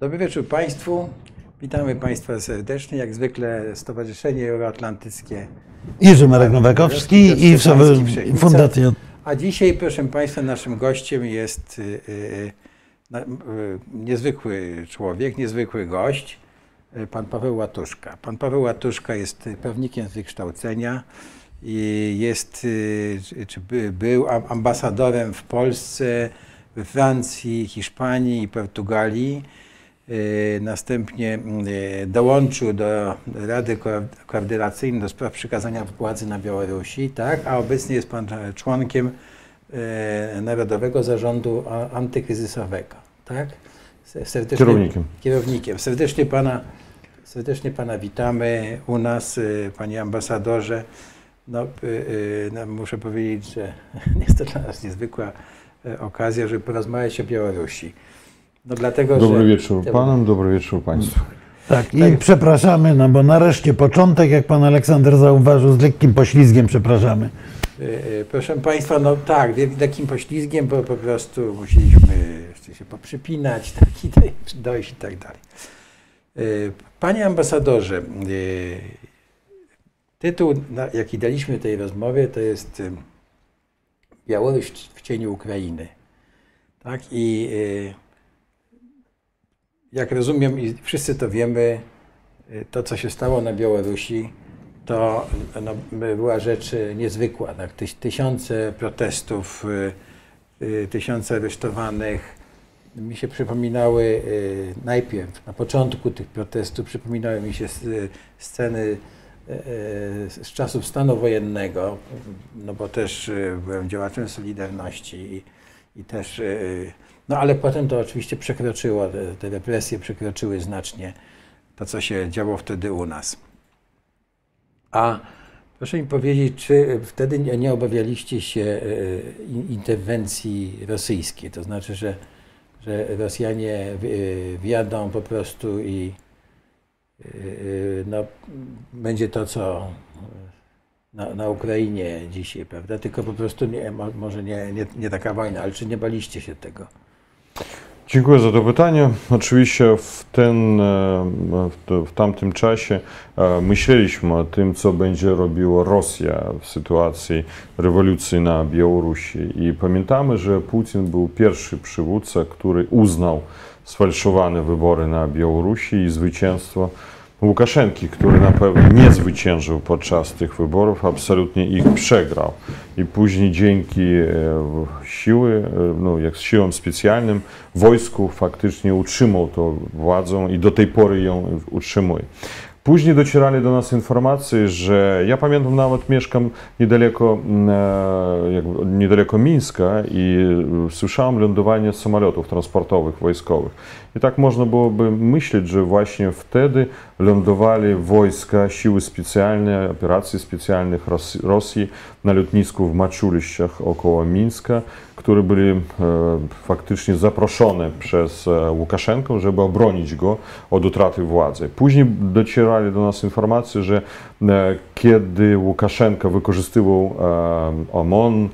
Dobry wieczór Państwu. Witamy Państwa serdecznie. Jak zwykle Stowarzyszenie Euroatlantyckie. Jerzy Marek Nowakowski i Fundacja. A dzisiaj, proszę Państwa, naszym gościem jest y, y, y, niezwykły człowiek, niezwykły gość, pan Paweł Łatuszka. Pan Paweł Łatuszka jest prawnikiem z wykształcenia i jest, czy- czy by, był am- ambasadorem w Polsce, we Francji, Hiszpanii i Portugalii. Y, Następnie y, dołączył do Rady Ko- Koordynacyjnej do spraw przekazania władzy na Białorusi, tak? a obecnie jest pan członkiem e, Narodowego Zarządu Antykryzysowego. Tak? Se- Serdecznie, Kierownikiem. Kierownikiem. Serdecznie pana, serdecznie pana witamy u nas, y, panie ambasadorze. No, y, y, no, muszę powiedzieć, że jest to dla nas niezwykła okazja, żeby porozmawiać o Białorusi. No dlatego, Dobry że... wieczór panom, dobry wieczór państwu. Tak, i przepraszamy, no bo nareszcie początek, jak pan Aleksander zauważył, z lekkim poślizgiem przepraszamy. Y, y, Proszę Państwa, no tak, takim poślizgiem, bo po prostu musieliśmy się poprzypinać tak, i tak, dojść i tak dalej. Y, Panie ambasadorze, tytuł, jaki daliśmy tej rozmowie, to jest Białoruś w cieniu Ukrainy. Tak i jak rozumiem i wszyscy to wiemy, to co się stało na Białorusi, to no, była rzecz y, niezwykła. Tak? Tysiące protestów, y, y, tysiące aresztowanych. Mi się przypominały najpierw, na początku tych protestów, przypominały mi się sceny z czasów stanu wojennego, no bo też byłem działaczem Solidarności i, i też, no ale potem to oczywiście przekroczyło, te, te represje przekroczyły znacznie to, co się działo wtedy u nas. A proszę mi powiedzieć, czy wtedy nie, obawialiście się e, in- interwencji rosyjskiej? To znaczy, że, że Rosjanie wi- wjadą po prostu i e, no, będzie to, co na, na Ukrainie dzisiaj, prawda? Tylko po prostu nie, mo- może nie, nie, nie taka wojna, ale czy nie baliście się tego? Dziękuję za to pytanie. Oczywiście w, ten, e, w, tamtym czasie e, myśleliśmy o tym, co będzie robiła Rosja w sytuacji rewolucji na Białorusi. I pamiętamy, że Putin był pierwszy przywódca, który uznał sfalszowane wybory na Białorusi i zwycięstwo Łukaszenki, który na pewno nie zwyciężył podczas tych wyborów, absolutnie ich przegrał. I później dzięki e, siły, e, no, jak siłom specjalnym, wojsku faktycznie utrzymał tą władzę i do tej pory ją utrzymuje. Później docierali do nas informacje, że ja pamiętam nawet mieszkam niedaleko, e, niedaleko Mińska i słyszałem lądowanie samolotów transportowych, wojskowych. I tak można byłoby myśleć, że właśnie wtedy lądowali wojska, siły specjalne, operacje specjalnych Ros- Rosji na lotnisku w Maciuliściach około Mińska, które byli e, faktycznie zaproszone przez e, Łukaszenkę, żeby obronić go od utraty władzy. Później docierali do nas informacje, że e, kiedy Łukaszenka wykorzystywał e, OMON,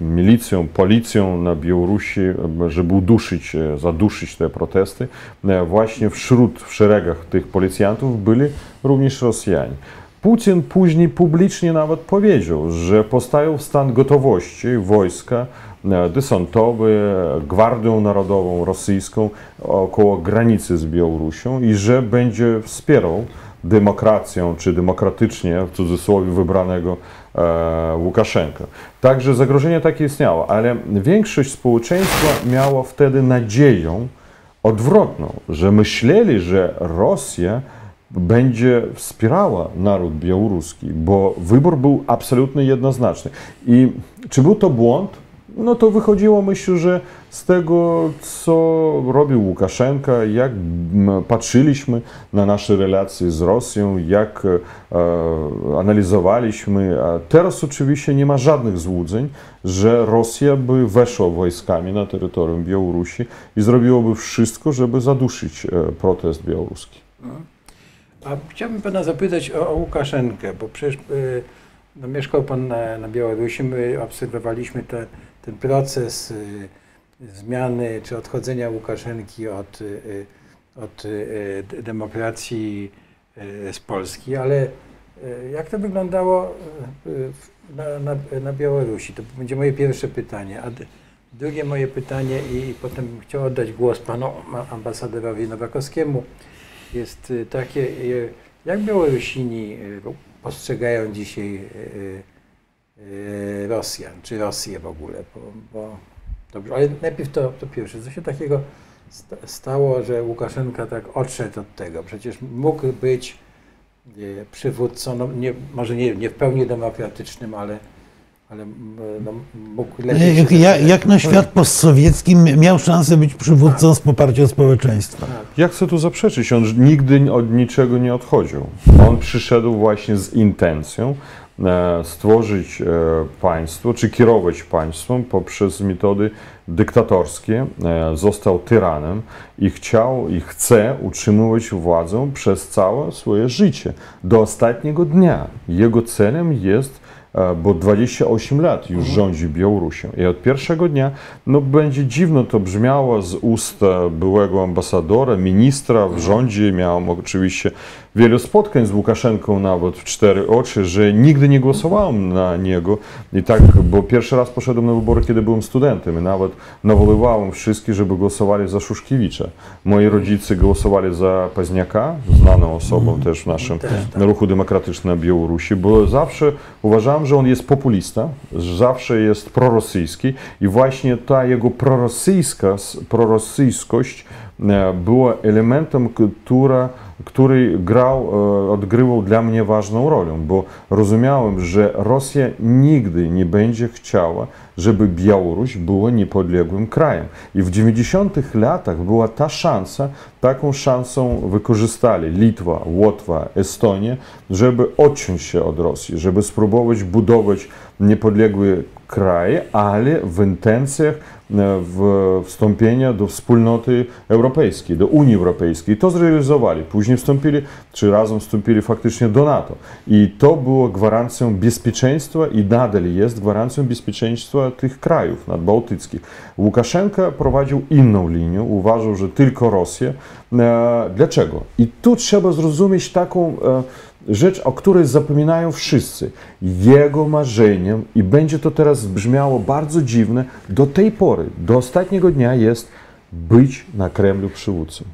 milicją, policją na Białorusi, żeby uduszyć, zaduszyć te protesty, e, właśnie wśród, w szeregach tych policjantów byli również Rosjanie. Putin później publicznie nawet powiedział, że postawił w stan gotowości wojska e, desantowe, Gwardią Narodową Rosyjską około granicy z Białorusią i że będzie wspierał demokracją, czy demokratycznie, w cudzysłowie, wybranego e, Łukaszenkę. Także zagrożenie takie istniało, ale większość społeczeństwa miała wtedy nadzieję odwrotną, że myśleli, że Rosja będzie wspierała naród białoruski, bo wybór był absolutnie jednoznaczny. I czy był to błąd? No to wychodziło, myślę, że z tego, co robił Łukaszenka, jak patrzyliśmy na nasze relacje z Rosją, jak e, analizowaliśmy. A teraz oczywiście nie ma żadnych złudzeń, że Rosja by weszła wojskami na terytorium Białorusi i zrobiłaby wszystko, żeby zaduszyć e, protest białoruski. A chciałbym pana zapytać o, o Łukaszenkę, bo przecież y, no, mieszkał pan na, na Białorusi, my obserwowaliśmy te, ten proces y, zmiany czy odchodzenia Łukaszenki od, y, od y, demokracji z Polski, ale jak to wyglądało na, na, na Białorusi? To będzie moje pierwsze pytanie. A drugie moje pytanie i potem bym chciał oddać głos panu ambasadorowi Nowakowskiemu jest takie, jak Białorusini postrzegają dzisiaj Rosjan, czy Rosję w ogóle, bo, bo dobrze, ale najpierw to, to pierwsze, co się takiego sta- stało, że Łukaszenka tak odszedł od tego, przecież mógł być y, przywódcą, no nie, może nie, nie w pełni demokratycznym, ale, ale no, mógł lepiej Jak, jak, jak na świat postsowiecki miał szansę być przywódcą z poparcia społeczeństwa. Tak. Ja chcę tu zaprzeczyć, on nigdy od niczego nie odchodził. On przyszedł właśnie z intencją stworzyć e, państwo, czy kierować państwem poprzez metody dyktatorskie. E, został tyranem i chciał i chce utrzymywać władzę przez całe swoje życie, do ostatniego dnia. Jego celem jest e, bo 28 lat już rządzi Białorusią. I od pierwszego dnia, no będzie dziwno to brzmiało z ust e, byłego ambasadora, ministra w rządzie. Miałem oczywiście wiele spotkań z Łukaszenką nawet w cztery oczy, że nigdy nie głosowałem na niego. I tak, bo pierwszy raz poszedłem na wybory, kiedy byłem studentem i nawet nawoływałem wszystkich, żeby głosowali za Szuszkiewicza. Moi rodzice głosowali za Paźniaka, znaną osobą też w naszym Też, tak. ruchu demokratycznym na Białorusi, bo zawsze uważałem, że on jest populista, że zawsze jest prorosyjski i właśnie ta jego prorosyjska, prorosyjskość e, była elementem, która, który grał, e, odgrywał dla mnie ważną rolę, bo rozumiałem, że Rosja nigdy nie będzie chciała, żeby Białoruś była niepodległym krajem. I w 90 latach była ta szansa, taką szansą wykorzystali Litwa, Łotwa, Estonia, żeby odciąć się od Rosji, żeby spróbować budować niepodległe kraje, ale w intencjach w wstąpienia do wspólnoty europejskiej, do Unii Europejskiej. To zrealizowali. Później wstąpili, czy razem wstąpili faktycznie do NATO. I to było gwarancją bezpieczeństwa i nadal jest gwarancją bezpieczeństwa tych krajów nadbałtyckich. Łukaszenka prowadził inną linię, uważał, że tylko Rosja. E, Dlaczego? I tu trzeba zrozumieć taką e, rzecz, o której zapominają wszyscy. Jego marzeniem, i będzie to teraz brzmiało bardzo dziwne, do tej pory, do ostatniego dnia jest być na Kremlu przywódcą.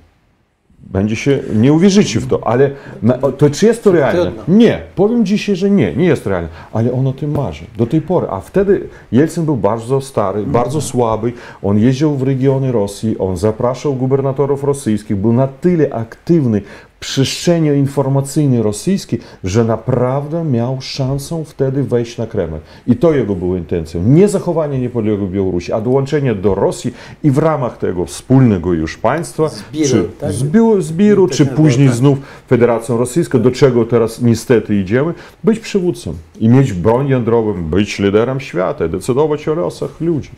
Będzie się, nie uwierzycie w to, ale na, to czy jest to realne? Nie, powiem dzisiaj, że nie, nie jest realne, ale on o tym marzy. Do tej pory. A wtedy Jelcyn był bardzo stary, bardzo słaby, on jeździł w regiony Rosji, on zapraszał gubernatorów rosyjskich, był na tyle aktywny przestrzeni informacyjnej rosyjskiej, że naprawdę miał szansę wtedy wejść na Kreml. I to jego było intencją. Nie zachowanie niepodległej Białorusi, a dołączenie do Rosji i w ramach tego wspólnego już państwa, Zbiru, czy tak? zbiru, zbiru czy nazywał, później tak. znów Federacją Rosyjską, do czego teraz niestety idziemy, być przywódcą i mieć broń jądrową, być liderem świata, decydować o losach ludzi.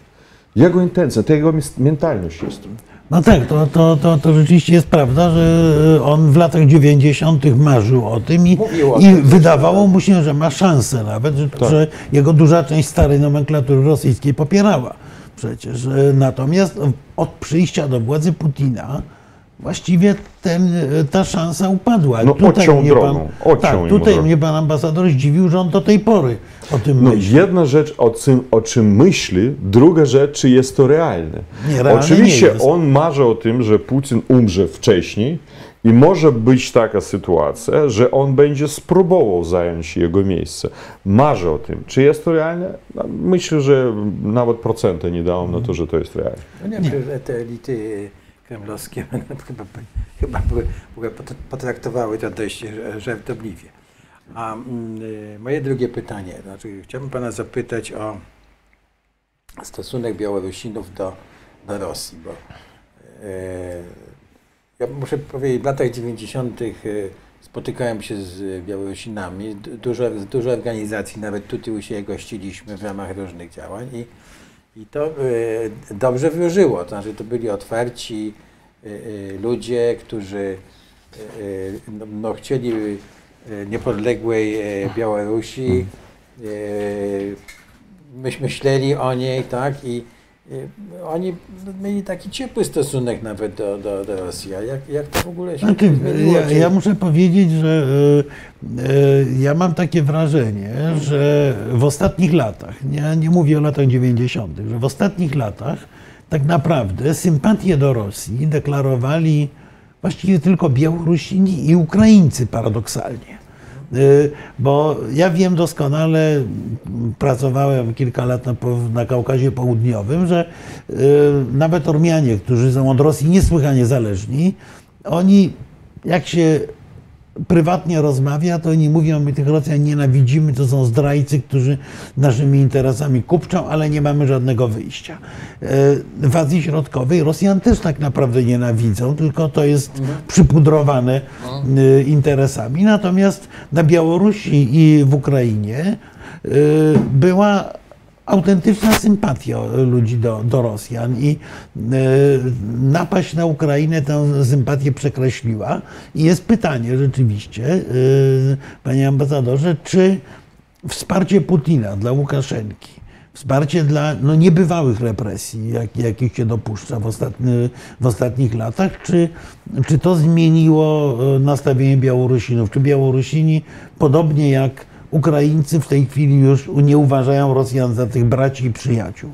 Jego intencja, to jego mentalność jest. No tak, to, to, to, to rzeczywiście jest prawda, że on w latach 90. marzył o tym i, o i wydawało mu się, że ma szansę nawet, że, Tak. że jego duża część starej nomenklatury rosyjskiej popierała przecież. E, Natomiast od przyjścia do władzy Putina właściwie ten, ta szansa upadła. No, odciął mnie drogą, odciął tak, tutaj drogę. mnie pan ambasador zdziwił, że on do tej pory o tym No, myśli. jedna rzecz, o czym, o czym myśli, druga rzecz, czy jest to realne. Nie, realne Oczywiście nie jest. on marzy o tym, że Putin umrze wcześniej i może być taka sytuacja, że on będzie spróbował zająć jego miejsce. Marzy o tym. Czy jest to realne? No, myślę, że nawet procenta nie dałem na to, że to jest realne. No nie, wiem, że te elity kremlowskie chyba, chyba były, były pot- potraktowały to dość e, żartobliwie. A mm, y, moje drugie pytanie, znaczy chciałbym pana zapytać o stosunek Białorusinów do, do Rosji, bo e, ja muszę powiedzieć, w latach 90. e, spotykałem się z Białorusinami, du- dużo, dużo organizacji, nawet tutaj u siebie gościliśmy w ramach różnych działań i i to e, dobrze wróżyło, to znaczy to byli otwarci e, e, ludzie, którzy no, no, chcieli niepodległej Białorusi. Myśmy myśleli o niej, tak, i, oni mieli taki ciepły stosunek nawet do, do, do Rosji. A jak, jak to w ogóle się Znaczy, zmieniło? ja, ja muszę powiedzieć, że e, e, ja mam takie wrażenie, że w ostatnich latach, nie, nie mówię o latach 90., że w ostatnich latach tak naprawdę sympatię do Rosji deklarowali właściwie tylko Białorusini i Ukraińcy paradoksalnie. E, Bo ja wiem doskonale, pracowałem kilka lat na, na Kaukazie Południowym, że e, nawet Ormianie, którzy są od Rosji niesłychanie zależni, oni jak się prywatnie rozmawia, to oni mówią, my tych Rosjan nienawidzimy, to są zdrajcy, którzy naszymi interesami kupczą, ale nie mamy żadnego wyjścia. E, W Azji Środkowej Rosjan też tak naprawdę nienawidzą, tylko to jest przypudrowane e, interesami. Natomiast na Białorusi i w Ukrainie e, była autentyczna sympatia ludzi do, do Rosjan i e, napaść na Ukrainę tę sympatię przekreśliła. I jest pytanie rzeczywiście, e, panie ambasadorze, czy wsparcie Putina dla Łukaszenki, wsparcie dla no, niebywałych represji, jak, jakich się dopuszcza w, ostatni, w ostatnich latach, czy, czy to zmieniło e, nastawienie Białorusinów? Czy Białorusini, podobnie jak Ukraińcy, w tej chwili już nie uważają Rosjan za tych braci i przyjaciół?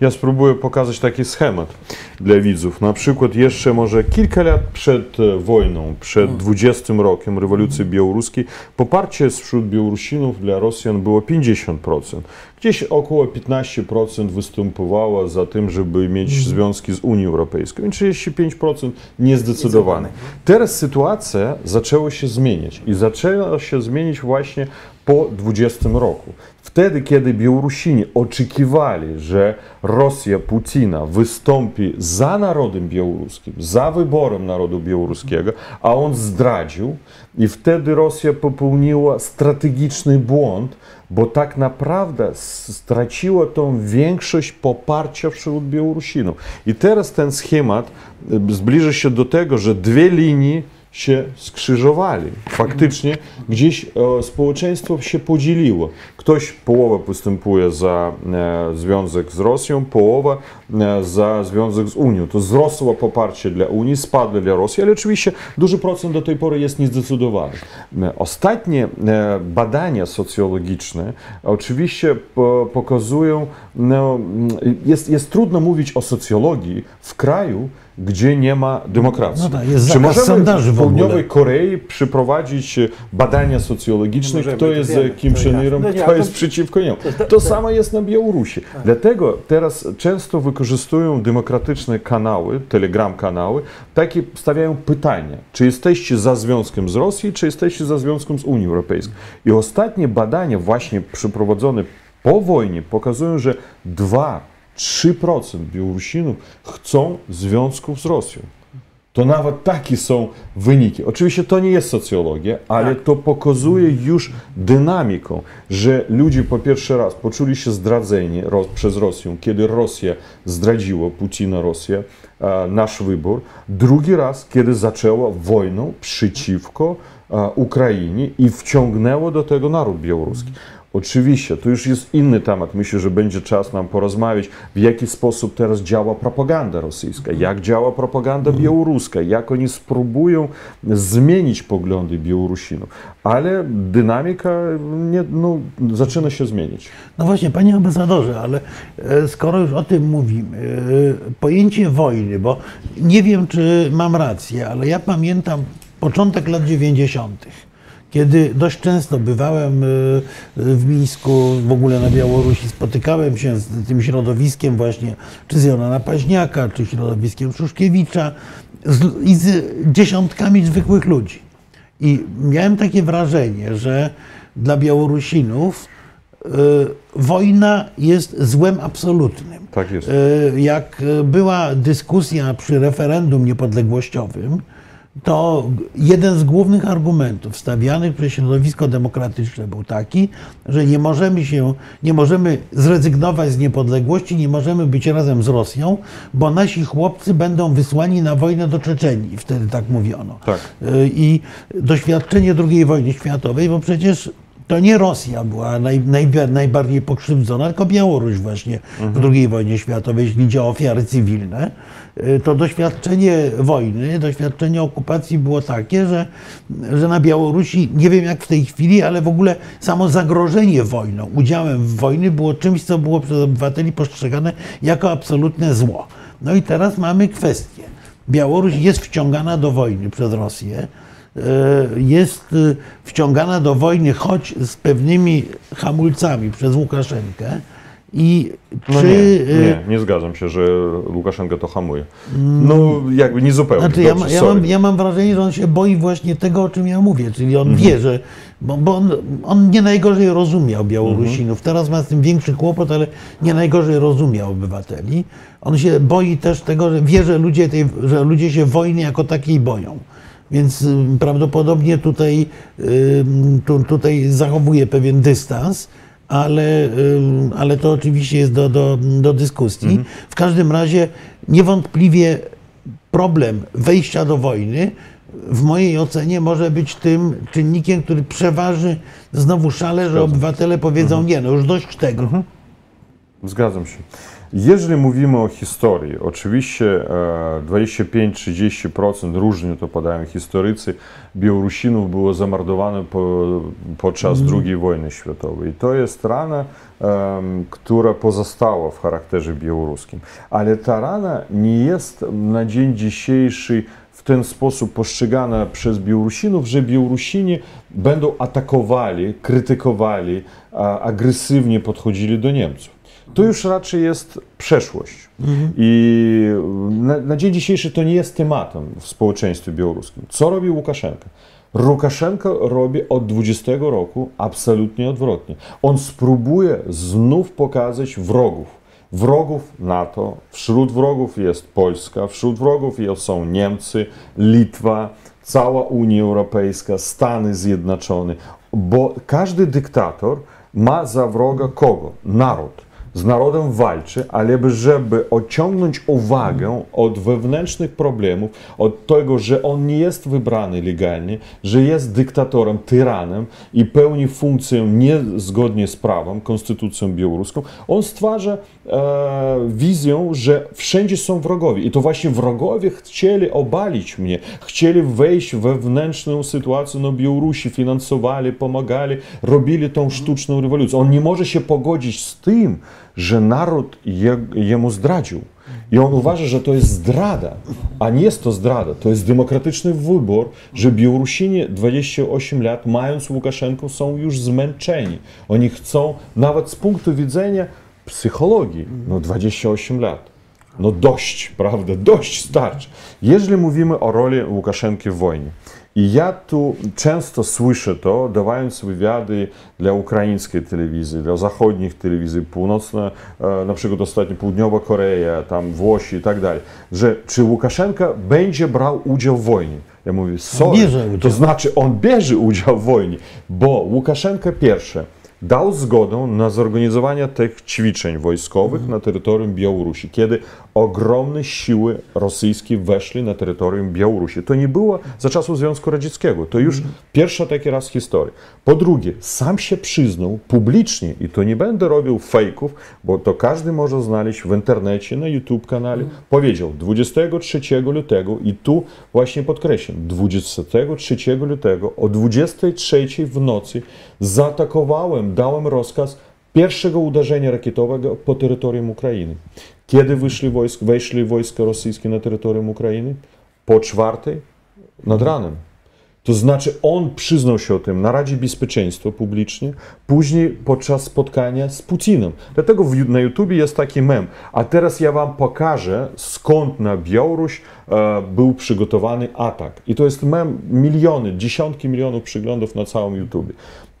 Ja spróbuję pokazać taki schemat dla widzów. Na przykład jeszcze może kilka lat przed e, wojną, przed 20 rokiem rewolucji białoruskiej, poparcie wśród Białorusinów dla Rosjan było 50%. Gdzieś około 15% występowało za tym, żeby mieć związki z Unią Europejską i 35% niezdecydowane. Teraz sytuacja zaczęła się zmieniać i zaczęła się zmieniać właśnie po 20 roku. Wtedy, kiedy Białorusini oczekiwali, że Rosja Putina wystąpi za narodem białoruskim, za wyborem narodu białoruskiego, a on zdradził, i wtedy Rosja popełniła strategiczny błąd, bo tak naprawdę straciła tą większość poparcia wśród Białorusinów. I teraz ten schemat y, zbliża się do tego, że dwie linie się skrzyżowali. Faktycznie gdzieś e, społeczeństwo się podzieliło. Ktoś, połowa występuje za e, związek z Rosją, połowa e, za związek z Unią. To wzrosło poparcie dla Unii, spadło dla Rosji, ale oczywiście duży procent do tej pory jest niezdecydowany. Ostatnie badania socjologiczne oczywiście po- pokazują, no, jest, jest trudno mówić o socjologii w kraju, gdzie nie ma demokracji. No tak, jest Czy możemy sondaży w. Południowej Korei przeprowadzić e, badania socjologiczne, Możemy, kto to jest wiemy, Kim to. Irem, No nie, kto a to- jest przeciwko niemu. to- To samo jest na Białorusi. Dlatego teraz często wykorzystują demokratyczne kanały, telegram kanały, takie stawiają pytania, czy jesteście za związkiem z Rosji, czy jesteście za związkiem z Unią Europejską. I ostatnie badania właśnie przeprowadzone po wojnie pokazują, że 2-3% Białorusinów chcą związków z Rosją. To nawet takie są wyniki. Oczywiście to nie jest socjologia, ale to pokazuje już dynamiką, że ludzie po pierwszy raz poczuli się zdradzeni przez Rosję, kiedy Rosja zdradziła Putina, Rosję, e, nasz wybór. Drugi raz, kiedy zaczęła wojnę przeciwko e, Ukrainie i wciągnęło do tego naród białoruski. Oczywiście, to już jest inny temat. Myślę, że będzie czas nam porozmawiać, w jaki sposób teraz działa propaganda rosyjska, jak działa propaganda białoruska, jak oni spróbują zmienić poglądy Białorusinów. Ale dynamika nie, no, zaczyna się zmieniać. No właśnie, panie ambasadorze, ale e, skoro już o tym mówimy, e, pojęcie wojny, bo nie wiem, czy mam rację, ale ja pamiętam początek lat 90., kiedy dość często bywałem e, w Mińsku, w ogóle na Białorusi, spotykałem się z tym środowiskiem właśnie, czy z Jonana Paźniaka, czy środowiskiem Szuszkiewicza z, i z dziesiątkami zwykłych ludzi. I miałem takie wrażenie, że dla Białorusinów y, wojna jest złem absolutnym. Tak jest. Y, Jak była dyskusja przy referendum niepodległościowym, to jeden z głównych argumentów stawianych przez środowisko demokratyczne był taki, że nie możemy się, nie możemy zrezygnować z niepodległości, nie możemy być razem z Rosją, bo nasi chłopcy będą wysłani na wojnę do Czeczenii. Wtedy tak mówiono. Tak. Y, I doświadczenie II wojny światowej, bo przecież to nie Rosja była naj, naj, najbardziej pokrzywdzona, tylko Białoruś właśnie w II wojnie światowej, jeśli idzie o ofiary cywilne. Y, To doświadczenie wojny, doświadczenie okupacji było takie, że, że na Białorusi, nie wiem jak w tej chwili, ale w ogóle samo zagrożenie wojną, udziałem w wojny było czymś, co było przez obywateli postrzegane jako absolutne zło. No i teraz mamy kwestię. Białoruś jest wciągana do wojny przez Rosję e, jest e, wciągana do wojny, choć z pewnymi hamulcami przez Łukaszenkę. I No czy. nie, e, nie, nie zgadzam się, że Łukaszenka to hamuje. No jakby nie zupełnie. Znaczy, ja, Dobrze, ja, mam, ja mam wrażenie, że on się boi właśnie tego, o czym ja mówię, czyli on wie, że. Bo, bo on, on nie najgorzej rozumiał Białorusinów. Teraz ma z tym większy kłopot, ale nie najgorzej rozumiał obywateli. On się boi też tego, że wie, że ludzie, tej, że ludzie się wojny jako takiej boją. Więc y, prawdopodobnie tutaj, y, tu, tutaj zachowuje pewien dystans, ale, ale to oczywiście jest do, do, do dyskusji. W każdym razie niewątpliwie problem wejścia do wojny w mojej ocenie może być tym czynnikiem, który przeważy znowu szale, że obywatele powiedzą nie, no już dość tego. Zgadzam się. Jeżeli mówimy o historii, oczywiście e, 25-30% różnie to podają historycy, Białorusinów było zamordowane po, podczas II wojny światowej. I to jest rana, em, która pozostała w charakterze białoruskim. Ale ta rana nie jest na dzień dzisiejszy w ten sposób postrzegana przez Białorusinów, że Białorusini będą atakowali, krytykowali, a, agresywnie podchodzili do Niemców. To już raczej jest przeszłość. I na, na dzień dzisiejszy to nie jest tematem w społeczeństwie białoruskim. Co robi Łukaszenka? Łukaszenko robi od 20 roku absolutnie odwrotnie. On spróbuje znów pokazać wrogów. Wrogów NATO, wśród wrogów jest Polska, wśród wrogów są Niemcy, Litwa, cała Unia Europejska, Stany Zjednoczone, bo każdy dyktator ma za wroga kogo? Naród z narodem walczy, ale by- żeby odciągnąć uwagę od wewnętrznych problemów, od tego, że on nie jest wybrany legalnie, że jest dyktatorem, tyranem i pełni funkcję niezgodnie z prawem, konstytucją białoruską, on stwarza e, wizję, że wszędzie są wrogowie. I to właśnie wrogowie chcieli obalić mnie, chcieli wejść wewnętrzną sytuację na Białorusi, finansowali, pomagali, robili tą sztuczną rewolucję. On nie może się pogodzić z tym, że naród je, jemu zdradził. I on uważa, że to jest zdrada, a nie jest to zdrada. To jest demokratyczny wybór, że Białorusini 28 lat, mając Łukaszenkę, są już zmęczeni. Oni chcą, nawet z punktu widzenia psychologii, no 28 lat. No dość, prawda? Dość starczy. Jeżeli mówimy o roli Łukaszenki w wojnie, i ja tu często słyszę to, dawając wywiady dla ukraińskiej telewizji, dla zachodnich telewizji, północna, e, na przykład ostatnio Południowa Korea, tam Włosi i tak dalej, że czy Łukaszenka będzie brał udział w wojnie? Ja mówię, sorry, to znaczy on bierze udział w wojnie, bo Łukaszenka pierwsze dał zgodę na zorganizowanie tych ćwiczeń wojskowych na terytorium Białorusi, kiedy ogromne siły rosyjskie weszli na terytorium Białorusi. To nie było za czasów Związku Radzieckiego. To już pierwszy taki raz w historii. Po drugie, sam się przyznał publicznie, i to nie będę robił fejków, bo to każdy może znaleźć w internecie, na YouTube kanale, powiedział 23 lutego i tu właśnie podkreślam, 23 lutego o 23 w nocy zaatakowałem, dałem rozkaz pierwszego uderzenia rakietowego po terytorium Ukrainy. Kiedy wyszli wojsk, weszli wojska rosyjskie na terytorium Ukrainy? Po czwartej nad ranem. To znaczy on przyznał się o tym na Radzie Bezpieczeństwa publicznie, później podczas spotkania z Putinem. Dlatego w, na YouTubie jest taki mem. A teraz ja wam pokażę, skąd na Białoruś e, był przygotowany atak. I to jest mem, miliony, dziesiątki milionów przeglądów na całym YouTubie.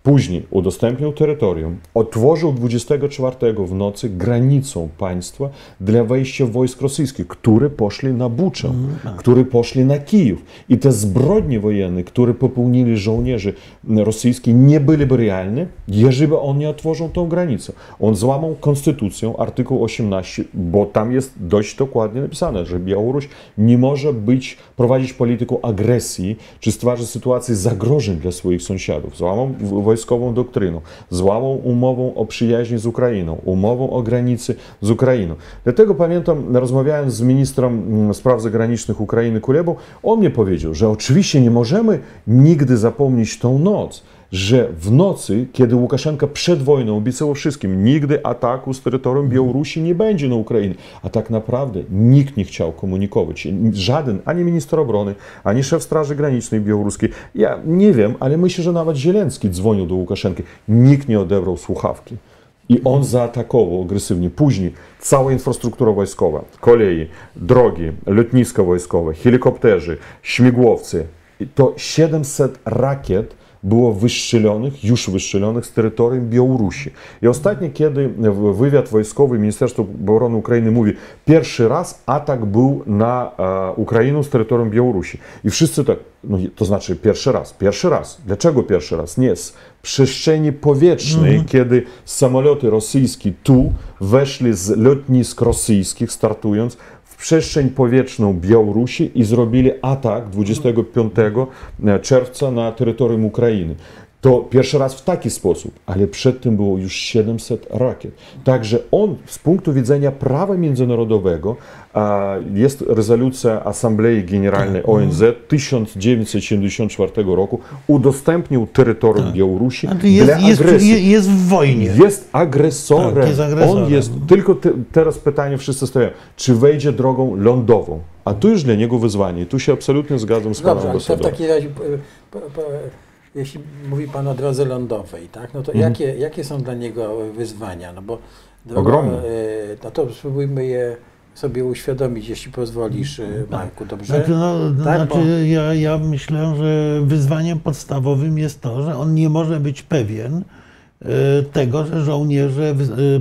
Później udostępnił terytorium, otworzył 24 w nocy granicą państwa dla wejścia wojsk rosyjskich, które poszli na Buczę, które poszli na Kijów. I te zbrodnie wojenne, które popełnili żołnierze rosyjskie, nie byłyby realne, jeżeli on nie otworzył tą granicę. On złamał konstytucję, artykuł 18, bo tam jest dość dokładnie napisane, że Białoruś nie może być, prowadzić polityką agresji, czy stwarzać sytuację zagrożeń dla swoich sąsiadów. Złamał wojskową doktryną, złamał umowę o przyjaźni z Ukrainą, umowę o granicy z Ukrainą. Dlatego pamiętam, rozmawiając z ministrem mm, spraw zagranicznych Ukrainy Kulebą, on mnie powiedział, że oczywiście nie możemy nigdy zapomnieć tą noc, że w nocy, kiedy Łukaszenka przed wojną obiecał wszystkim, nigdy ataku z terytorium Białorusi nie będzie na Ukrainę, a tak naprawdę nikt nie chciał komunikować. Żaden, ani minister obrony, ani szef Straży Granicznej Białoruskiej. Ja nie wiem, ale myślę, że nawet Zielenski dzwonił do Łukaszenki. Nikt nie odebrał słuchawki. I on zaatakował agresywnie. Później cała infrastruktura wojskowa, koleje, drogi, lotniska wojskowe, helikopterzy, śmigłowce. I to 700 rakiet było wystrzelonych, już wystrzelonych z terytorium Białorusi. I ostatnio, kiedy wywiad wojskowy Ministerstwa Obrony Ukrainy mówi, pierwszy raz atak był na e, Ukrainę z terytorium Białorusi. I wszyscy tak, no to znaczy pierwszy raz, pierwszy raz. Dlaczego pierwszy raz? Nie, z przestrzeni powietrznej, mm. kiedy samoloty rosyjskie tu weszli z lotnisk rosyjskich, startując, przestrzeń powietrzną Białorusi i zrobili atak 25 czerwca na terytorium Ukrainy. To pierwszy raz w taki sposób, ale przed tym było już 700 rakiet. Także on z punktu widzenia prawa międzynarodowego jest rezolucja Asamblei Generalnej tak. ONZ 1974 roku, udostępnił terytorium tak. Białorusi jest, dla agresji. Jest, jest w wojnie. Jest agresorem. Tak, jest agresorem. On jest, tylko te, teraz pytanie wszyscy stoją, czy wejdzie drogą lądową? A tu już dla niego wyzwanie. Tu się absolutnie zgadzam z panem ambasadorem. w takim razie, jeśli mówi pan o drodze lądowej, tak, no to mhm. jakie, jakie są dla niego wyzwania? No bo droga, Ogromne. E, no to spróbujmy je sobie uświadomić, jeśli pozwolisz, e, tak. Marku, dobrze? Znaczy, no, tak, znaczy bo... ja, ja myślę, że wyzwaniem podstawowym jest to, że on nie może być pewien e, tego, że żołnierze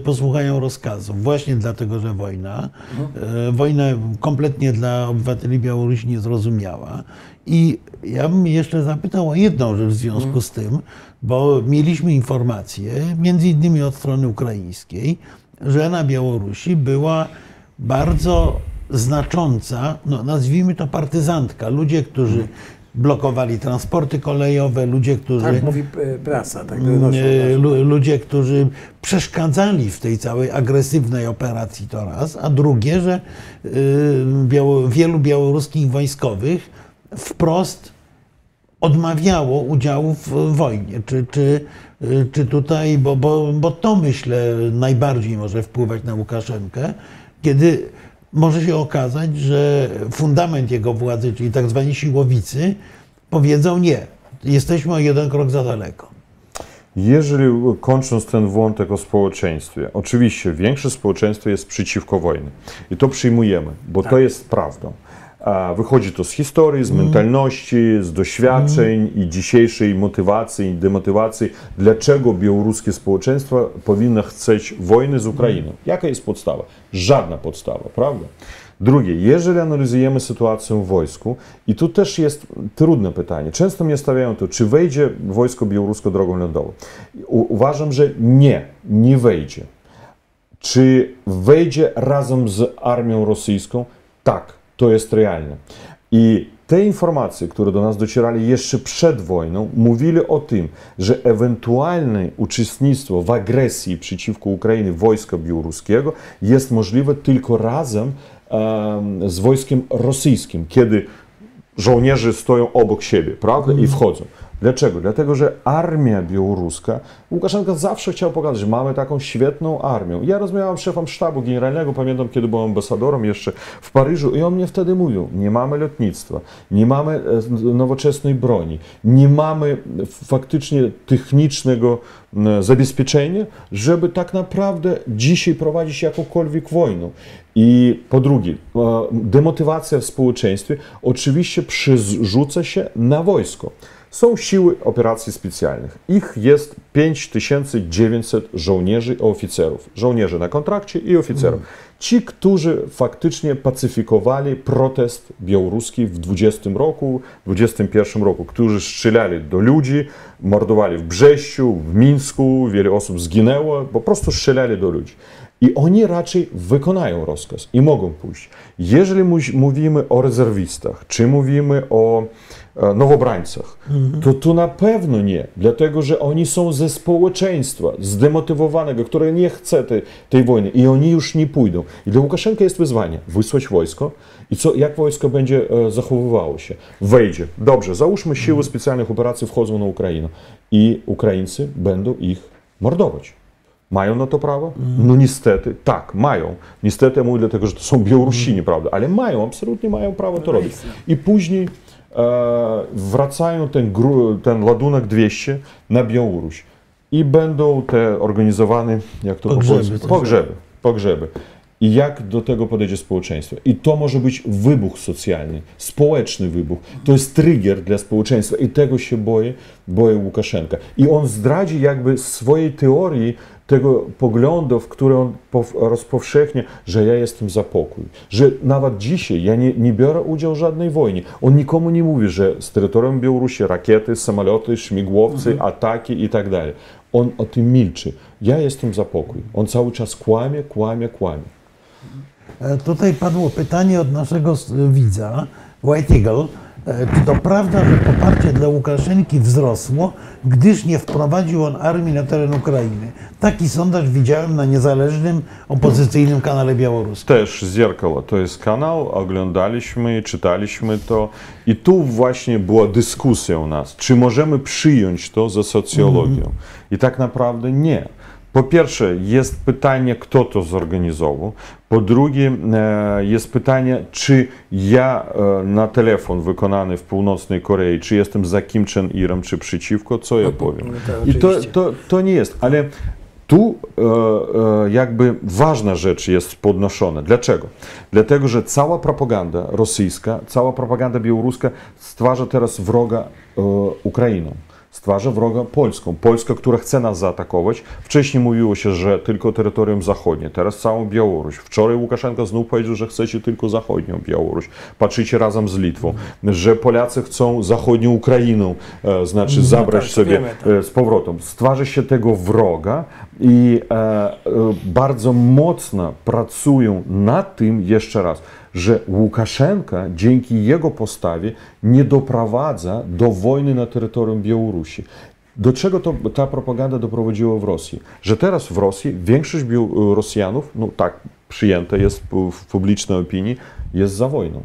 posłuchają rozkazów. Właśnie dlatego, że wojna, mhm. wojna kompletnie dla obywateli Białorusi niezrozumiała. I ja bym jeszcze zapytał o jedną rzecz w związku mhm. z tym, bo mieliśmy informacje, między innymi od strony ukraińskiej, że na Białorusi była bardzo znacząca, no nazwijmy to partyzantka, ludzie, którzy blokowali transporty kolejowe, ludzie, którzy. Tak mówi e, prasa, tak mm, e, Ludzie, którzy przeszkadzali w tej całej agresywnej operacji, to raz. A drugie, że biało, wielu białoruskich wojskowych wprost odmawiało udziału w wojnie. Czy, czy, czy tutaj, bo, bo, bo to myślę najbardziej może wpływać na Łukaszenkę, kiedy może się okazać, że fundament jego władzy, czyli tak zwani siłowicy, powiedzą nie, jesteśmy o jeden krok za daleko. Jeżeli kończąc ten wątek o społeczeństwie, oczywiście większe społeczeństwo jest przeciwko wojnie i to przyjmujemy, bo tak. to jest prawdą. Wychodzi to z historii, z mm. mentalności, z doświadczeń mm. i dzisiejszej motywacji i demotywacji, dlaczego białoruskie społeczeństwo powinno chcieć wojny z Ukrainą. Mm. Jaka jest podstawa? Żadna podstawa, prawda? Drugie, jeżeli analizujemy sytuację w wojsku, i tu też jest trudne pytanie. Często mnie stawiają to, czy wejdzie wojsko białoruskie drogą lądową. Uważam, że nie, nie wejdzie. Czy wejdzie razem z armią rosyjską? Tak to jest realne. I te informacje, które do nas docierali jeszcze przed wojną, mówili o tym, że ewentualne uczestnictwo w agresji przeciwko Ukrainie wojska białoruskiego jest możliwe tylko razem z wojskiem rosyjskim, kiedy żołnierze stoją obok siebie, prawda, i wchodzą. Dlaczego? Dlatego, że armia białoruska, Łukaszenka zawsze chciał pokazać, że mamy taką świetną armię. Ja rozmawiałem z szefem sztabu generalnego, pamiętam, kiedy byłem ambasadorem jeszcze w Paryżu i on mnie wtedy mówił, nie mamy lotnictwa, nie mamy e, nowoczesnej broni, nie mamy faktycznie technicznego zabezpieczenia, żeby tak naprawdę dzisiaj prowadzić jakąkolwiek wojnę. I po drugie, e, demotywacja w społeczeństwie oczywiście przerzuca się na wojsko są siły operacji specjalnych. Ich jest 5900 żołnierzy i oficerów. Żołnierzy na kontrakcie i oficerów. Ci, którzy faktycznie pacyfikowali protest białoruski w 20 roku, w 21 roku, którzy strzelali do ludzi, mordowali w Brześciu, w Mińsku, wiele osób zginęło, po prostu strzelali do ludzi. I oni raczej wykonają rozkaz i mogą pójść. Jeżeli mówimy o rezerwistach, czy mówimy o e, nowobrańcach, to tu na pewno nie, dlatego że oni są ze społeczeństwa zdemotywowanego, które nie chce tej, tej wojny i oni już nie pójdą. I dla Łukaszenka jest wyzwanie wysłać wojsko i co, jak wojsko będzie e, zachowywało się. Wejdzie. Dobrze, załóżmy siły specjalnych operacji wchodzą na Ukrainę i Ukraińcy będą ich mordować. Mają na to prawo? No niestety, tak, mają. Niestety, ja mówię dlatego, że to są Białorusini, prawda? Ale mają, absolutnie mają prawo to robić. I później wracają ten, ten ładunek 200 na Białoruś. I będą te organizowane, jak to Pogrzeby, powiedzieć? tak. Pogrzeby. Pogrzeby. I jak do tego podejdzie społeczeństwo. I to może być wybuch socjalny, społeczny wybuch. To jest trigger dla społeczeństwa i tego się boję, boję Łukaszenka. I on zdradzi jakby swojej teorii tego poglądów, które on pow- rozpowszechnia, że ja jestem za pokój. Że nawet dzisiaj ja nie, nie biorę udziału w żadnej wojnie. On nikomu nie mówi, że z terytorium Białorusi rakiety, samoloty, śmigłowcy, ataki i tak dalej. On o tym milczy. Ja jestem za pokój. On cały czas kłamie, kłamie, kłamie. E, Tutaj padło pytanie od naszego widza, White Eagle. Czy to prawda, że poparcie dla Łukaszenki wzrosło, gdyż nie wprowadził on armii na teren Ukrainy? Taki sondaż widziałem na niezależnym opozycyjnym kanale białoruskim. Też Zierkoło to jest kanał, oglądaliśmy, czytaliśmy to i tu właśnie była dyskusja u nas, czy możemy przyjąć to za socjologią. Mhm. I tak naprawdę nie. Po pierwsze, jest pytanie, kto to zorganizował. Po drugie, e, jest pytanie, czy ja e, na telefon wykonany w północnej Korei, czy jestem za Kim Chen-irem, czy przeciwko, co ja powiem. No I to, to, to nie jest, ale tu e, jakby ważna rzecz jest podnoszona. Dlaczego? Dlatego, że cała propaganda rosyjska, cała propaganda białoruska stwarza teraz wroga Ukrainą. Stwarza wroga Polską. Polska, która chce nas zaatakować. Wcześniej mówiło się, że tylko terytorium zachodnie, teraz całą Białoruś. Wczoraj Łukaszenko znów powiedział, że chcecie tylko zachodnią Białoruś. Patrzycie razem z Litwą. Że Polacy chcą zachodnią Ukrainą, e, znaczy zabrać tak, sobie wiemy, tak. e, z powrotem. Stwarza się tego wroga i e, e, bardzo mocno pracują nad tym, jeszcze raz, że Łukaszenka dzięki jego postawie nie doprowadza do wojny na terytorium Białorusi. Do czego to, ta propaganda doprowadziła w Rosji? Że teraz w Rosji większość Rosjanów, no tak przyjęte jest w publicznej opinii, jest za wojną.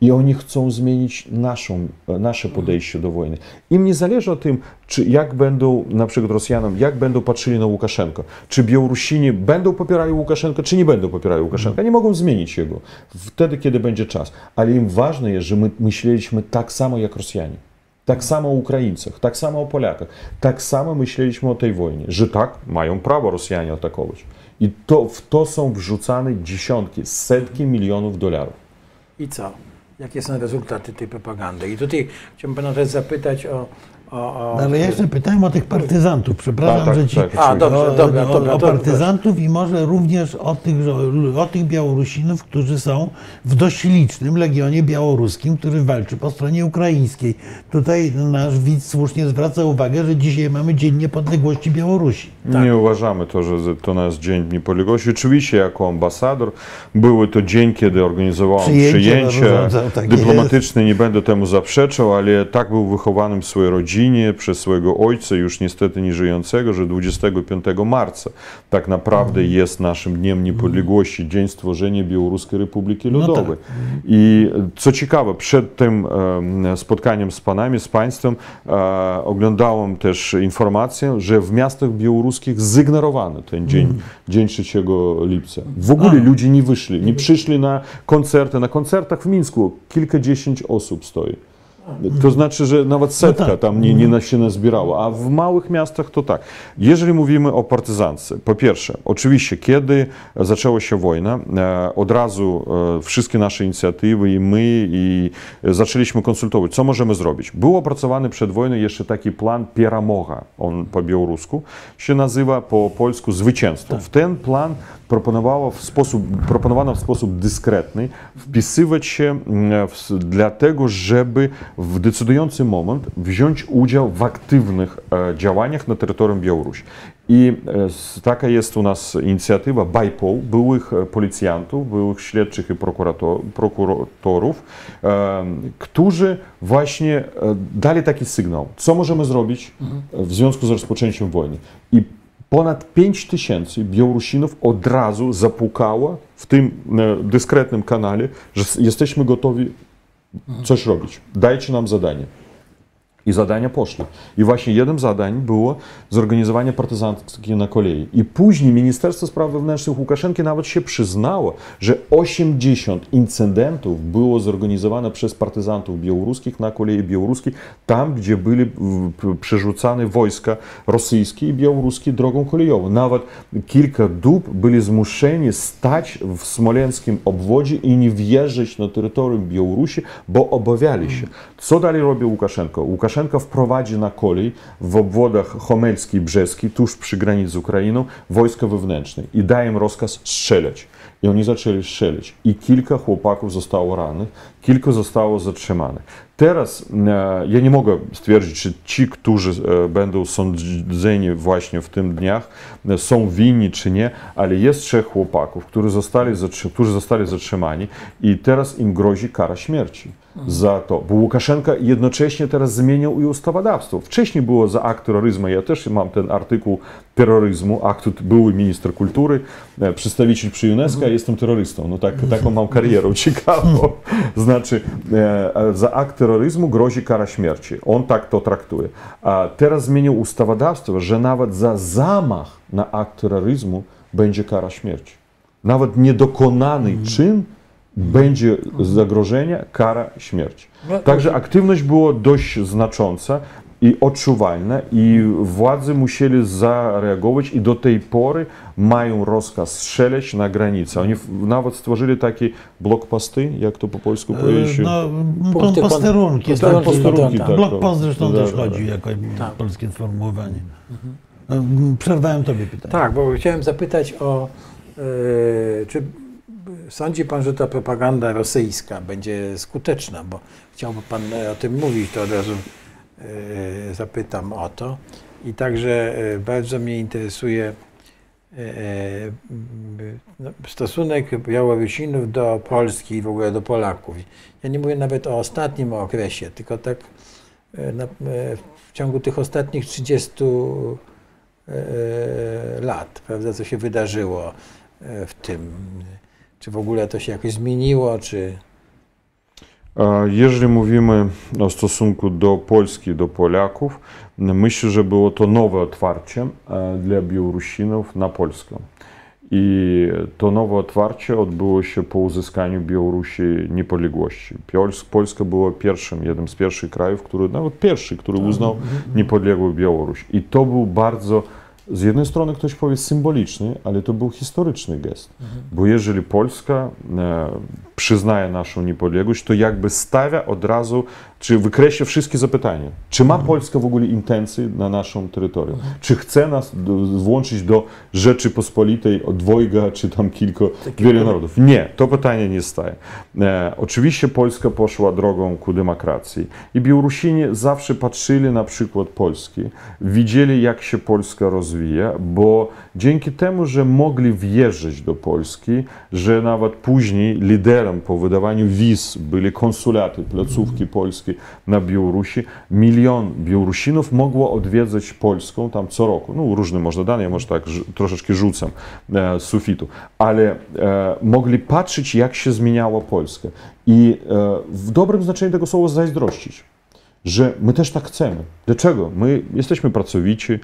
I oni chcą zmienić naszą, nasze podejście do wojny. Im nie zależy o tym, czy jak będą, na przykład Rosjanom, jak będą patrzyli na Łukaszenko. Czy Białorusini będą popierali Łukaszenkę, czy nie będą popierali Łukaszenkę. Nie mogą zmienić jego wtedy, kiedy będzie czas. Ale im ważne jest, że my myśleliśmy tak samo jak Rosjanie. Tak samo o Ukraińcach, tak samo o Polakach, tak samo myśleliśmy o tej wojnie, że tak, mają prawo Rosjanie atakować. I to, w to są wrzucane dziesiątki, setki milionów dolarów. I co? Jakie są rezultaty tej propagandy? I tutaj chciałbym pana też zapytać o... o, o No, Ale ja jeszcze pytałem o tych partyzantów, przepraszam, A, tak, że ci... tak, A, dobrze, o, dobra, dobra. o partyzantów i może również o tych, o tych Białorusinów, którzy są w dość licznym Legionie Białoruskim, który walczy po stronie ukraińskiej. Tutaj nasz widz słusznie zwraca uwagę, że dzisiaj mamy Dzień Niepodległości Białorusi. Nie uważamy to, że to nasz Dzień Niepodległości. Oczywiście jako ambasador były to dzień, kiedy organizowałem Przyjęcie, przyjęcie, no, tak dyplomatyczne, nie będę temu zaprzeczał, ale tak był wychowany w swojej rodzinie przez swojego ojca, już niestety nie żyjącego, że 25 marca tak naprawdę Mhm. jest naszym Dniem Niepodległości, Dzień Stworzenia Białoruskiej Republiki No Ludowej. I co ciekawe, przed tym em, spotkaniem z panami, z państwem, e, oglądałem też informację, że w miastach białoruskich zignorowano ten dzień, dzień 3 lipca. W ogóle ludzie nie wyszli, nie przyszli na koncerty. Na koncertach w Mińsku kilkadziesiąt osób stoi. To znaczy, że nawet setka tak. tam nie, nie się nazbierała, a w małych miastach to tak. Jeżeli mówimy o partyzance, po pierwsze, oczywiście, kiedy zaczęła się wojna, e, od razu e, wszystkie nasze inicjatywy i my i zaczęliśmy konsultować, co możemy zrobić. Był opracowany przed wojną jeszcze taki plan Pieramoga, on po białorusku się nazywa, po polsku zwycięstwo. W ten plan proponowało w sposób, proponowano w sposób dyskretny wpisywać się mm, w, dlatego, żeby w decydujący moment wziąć udział w aktywnych e, działaniach na terytorium Białorusi. I e, taka jest u nas inicjatywa BIPOL, byłych e, policjantów, byłych śledczych i prokurator, prokuratorów, którzy właśnie dali taki sygnał, co możemy zrobić w związku z rozpoczęciem wojny. I ponad 5 tysięcy Białorusinów od razu zapukało w tym e, dyskretnym kanale, że jesteśmy gotowi coś robić. Dajcie nam zadanie. I zadania poszły. I właśnie jednym z zadań było zorganizowanie partyzantki na kolei. I później Ministerstwo Spraw Wewnętrznych Łukaszenki nawet się przyznało, że 80 incydentów było zorganizowane przez partyzantów białoruskich na kolei białoruskiej, tam gdzie byli przerzucane wojska rosyjskie i białoruskie drogą kolejową. Nawet kilka dób byli zmuszeni stać w smoleńskim obwodzie i nie wjeżdżać na terytorium Białorusi, bo obawiali się. Co dalej robi? Łukaszenko wprowadzi na kolej w obwodach Homelski i Brzeski, tuż przy granicy z Ukrainą, wojska wewnętrzne i daje im rozkaz strzelać. I oni zaczęli strzelać. I kilka chłopaków zostało rannych, kilka zostało zatrzymanych. Teraz e, ja nie mogę stwierdzić, czy ci, którzy e, będą sądzeni właśnie w tym dniach, e, są winni czy nie, ale jest trzech chłopaków, którzy zostali, którzy zostali zatrzymani i teraz im grozi kara śmierci za to. Bo Łukaszenka jednocześnie teraz zmienił i ustawodawstwo. Wcześniej było za akt terroryzmu, ja też mam ten artykuł terroryzmu, akt były minister kultury, e, przedstawiciel przy UNESCO, ja jestem terrorystą. No tak, taką mam karierę ciekawą. Znaczy, e, za akt terroryzmu grozi kara śmierci. On tak to traktuje. A teraz zmienił ustawodawstwo, że nawet za zamach na akt terroryzmu będzie kara śmierci. Nawet niedokonany czyn będzie zagrożenie, kara śmierci. No, Także aktywność była dość znacząca i odczuwalna i władze musieli zareagować i do tej pory mają rozkaz strzelać na granicę. Oni w- nawet stworzyli takie blokposty, jak to po polsku powiedzieć? No, Punkty posterunki. posterunki, tak, posterunki, tak. tak. Blokpost zresztą Da, też chodzi jako Tak. polskie sformułowanie. No, Przerwałem tobie pytanie. Tak, bo chciałem zapytać o, e, czy sądzi Pan, że ta propaganda rosyjska będzie skuteczna, bo chciałby Pan e, o tym mówić, to od razu e, zapytam o to. I także e, bardzo mnie interesuje no, stosunek Białorusinów do Polski i w ogóle do Polaków. Ja nie mówię nawet o ostatnim okresie, tylko tak w ciągu tych ostatnich 30 e, lat, prawda, co się wydarzyło w tym. Czy w ogóle to się jakoś zmieniło, czy... Jeżeli mówimy o stosunku do Polski, do Polaków, myślę, że było to nowe otwarcie e, dla Białorusinów na Polskę. I to nowe otwarcie odbyło się po uzyskaniu Białorusi niepodległości. Pols- Polska była pierwszym, jednym z pierwszych krajów, który, nawet pierwszy, który uznał niepodległą Białoruś. I to był bardzo, z jednej strony ktoś powie symboliczny, ale to był historyczny gest. Bo jeżeli Polska e, przyznaje naszą niepodległość, to jakby stawia od razu, czy wykreśla wszystkie zapytania. Czy ma Polska w ogóle intencje na naszym terytorium? Czy chce nas do, włączyć do Rzeczypospolitej od dwojga, czy tam kilku, wielu narodów? Nie, to pytanie nie staje. E, oczywiście Polska poszła drogą ku demokracji i Białorusini zawsze patrzyli na przykład Polski, widzieli jak się Polska rozwija, bo dzięki temu, że mogli wjeżdżać do Polski, że nawet później liderem po wydawaniu wiz byli konsulaty, placówki polskie na Białorusi, milion Białorusinów mogło odwiedzać Polską tam co roku. No różne można dane, ja może tak troszeczkę rzucam e, z sufitu, ale e, mogli patrzeć jak się zmieniała Polska i e, w dobrym znaczeniu tego słowa zazdrościć że my też tak chcemy. Dlaczego? My jesteśmy pracowici,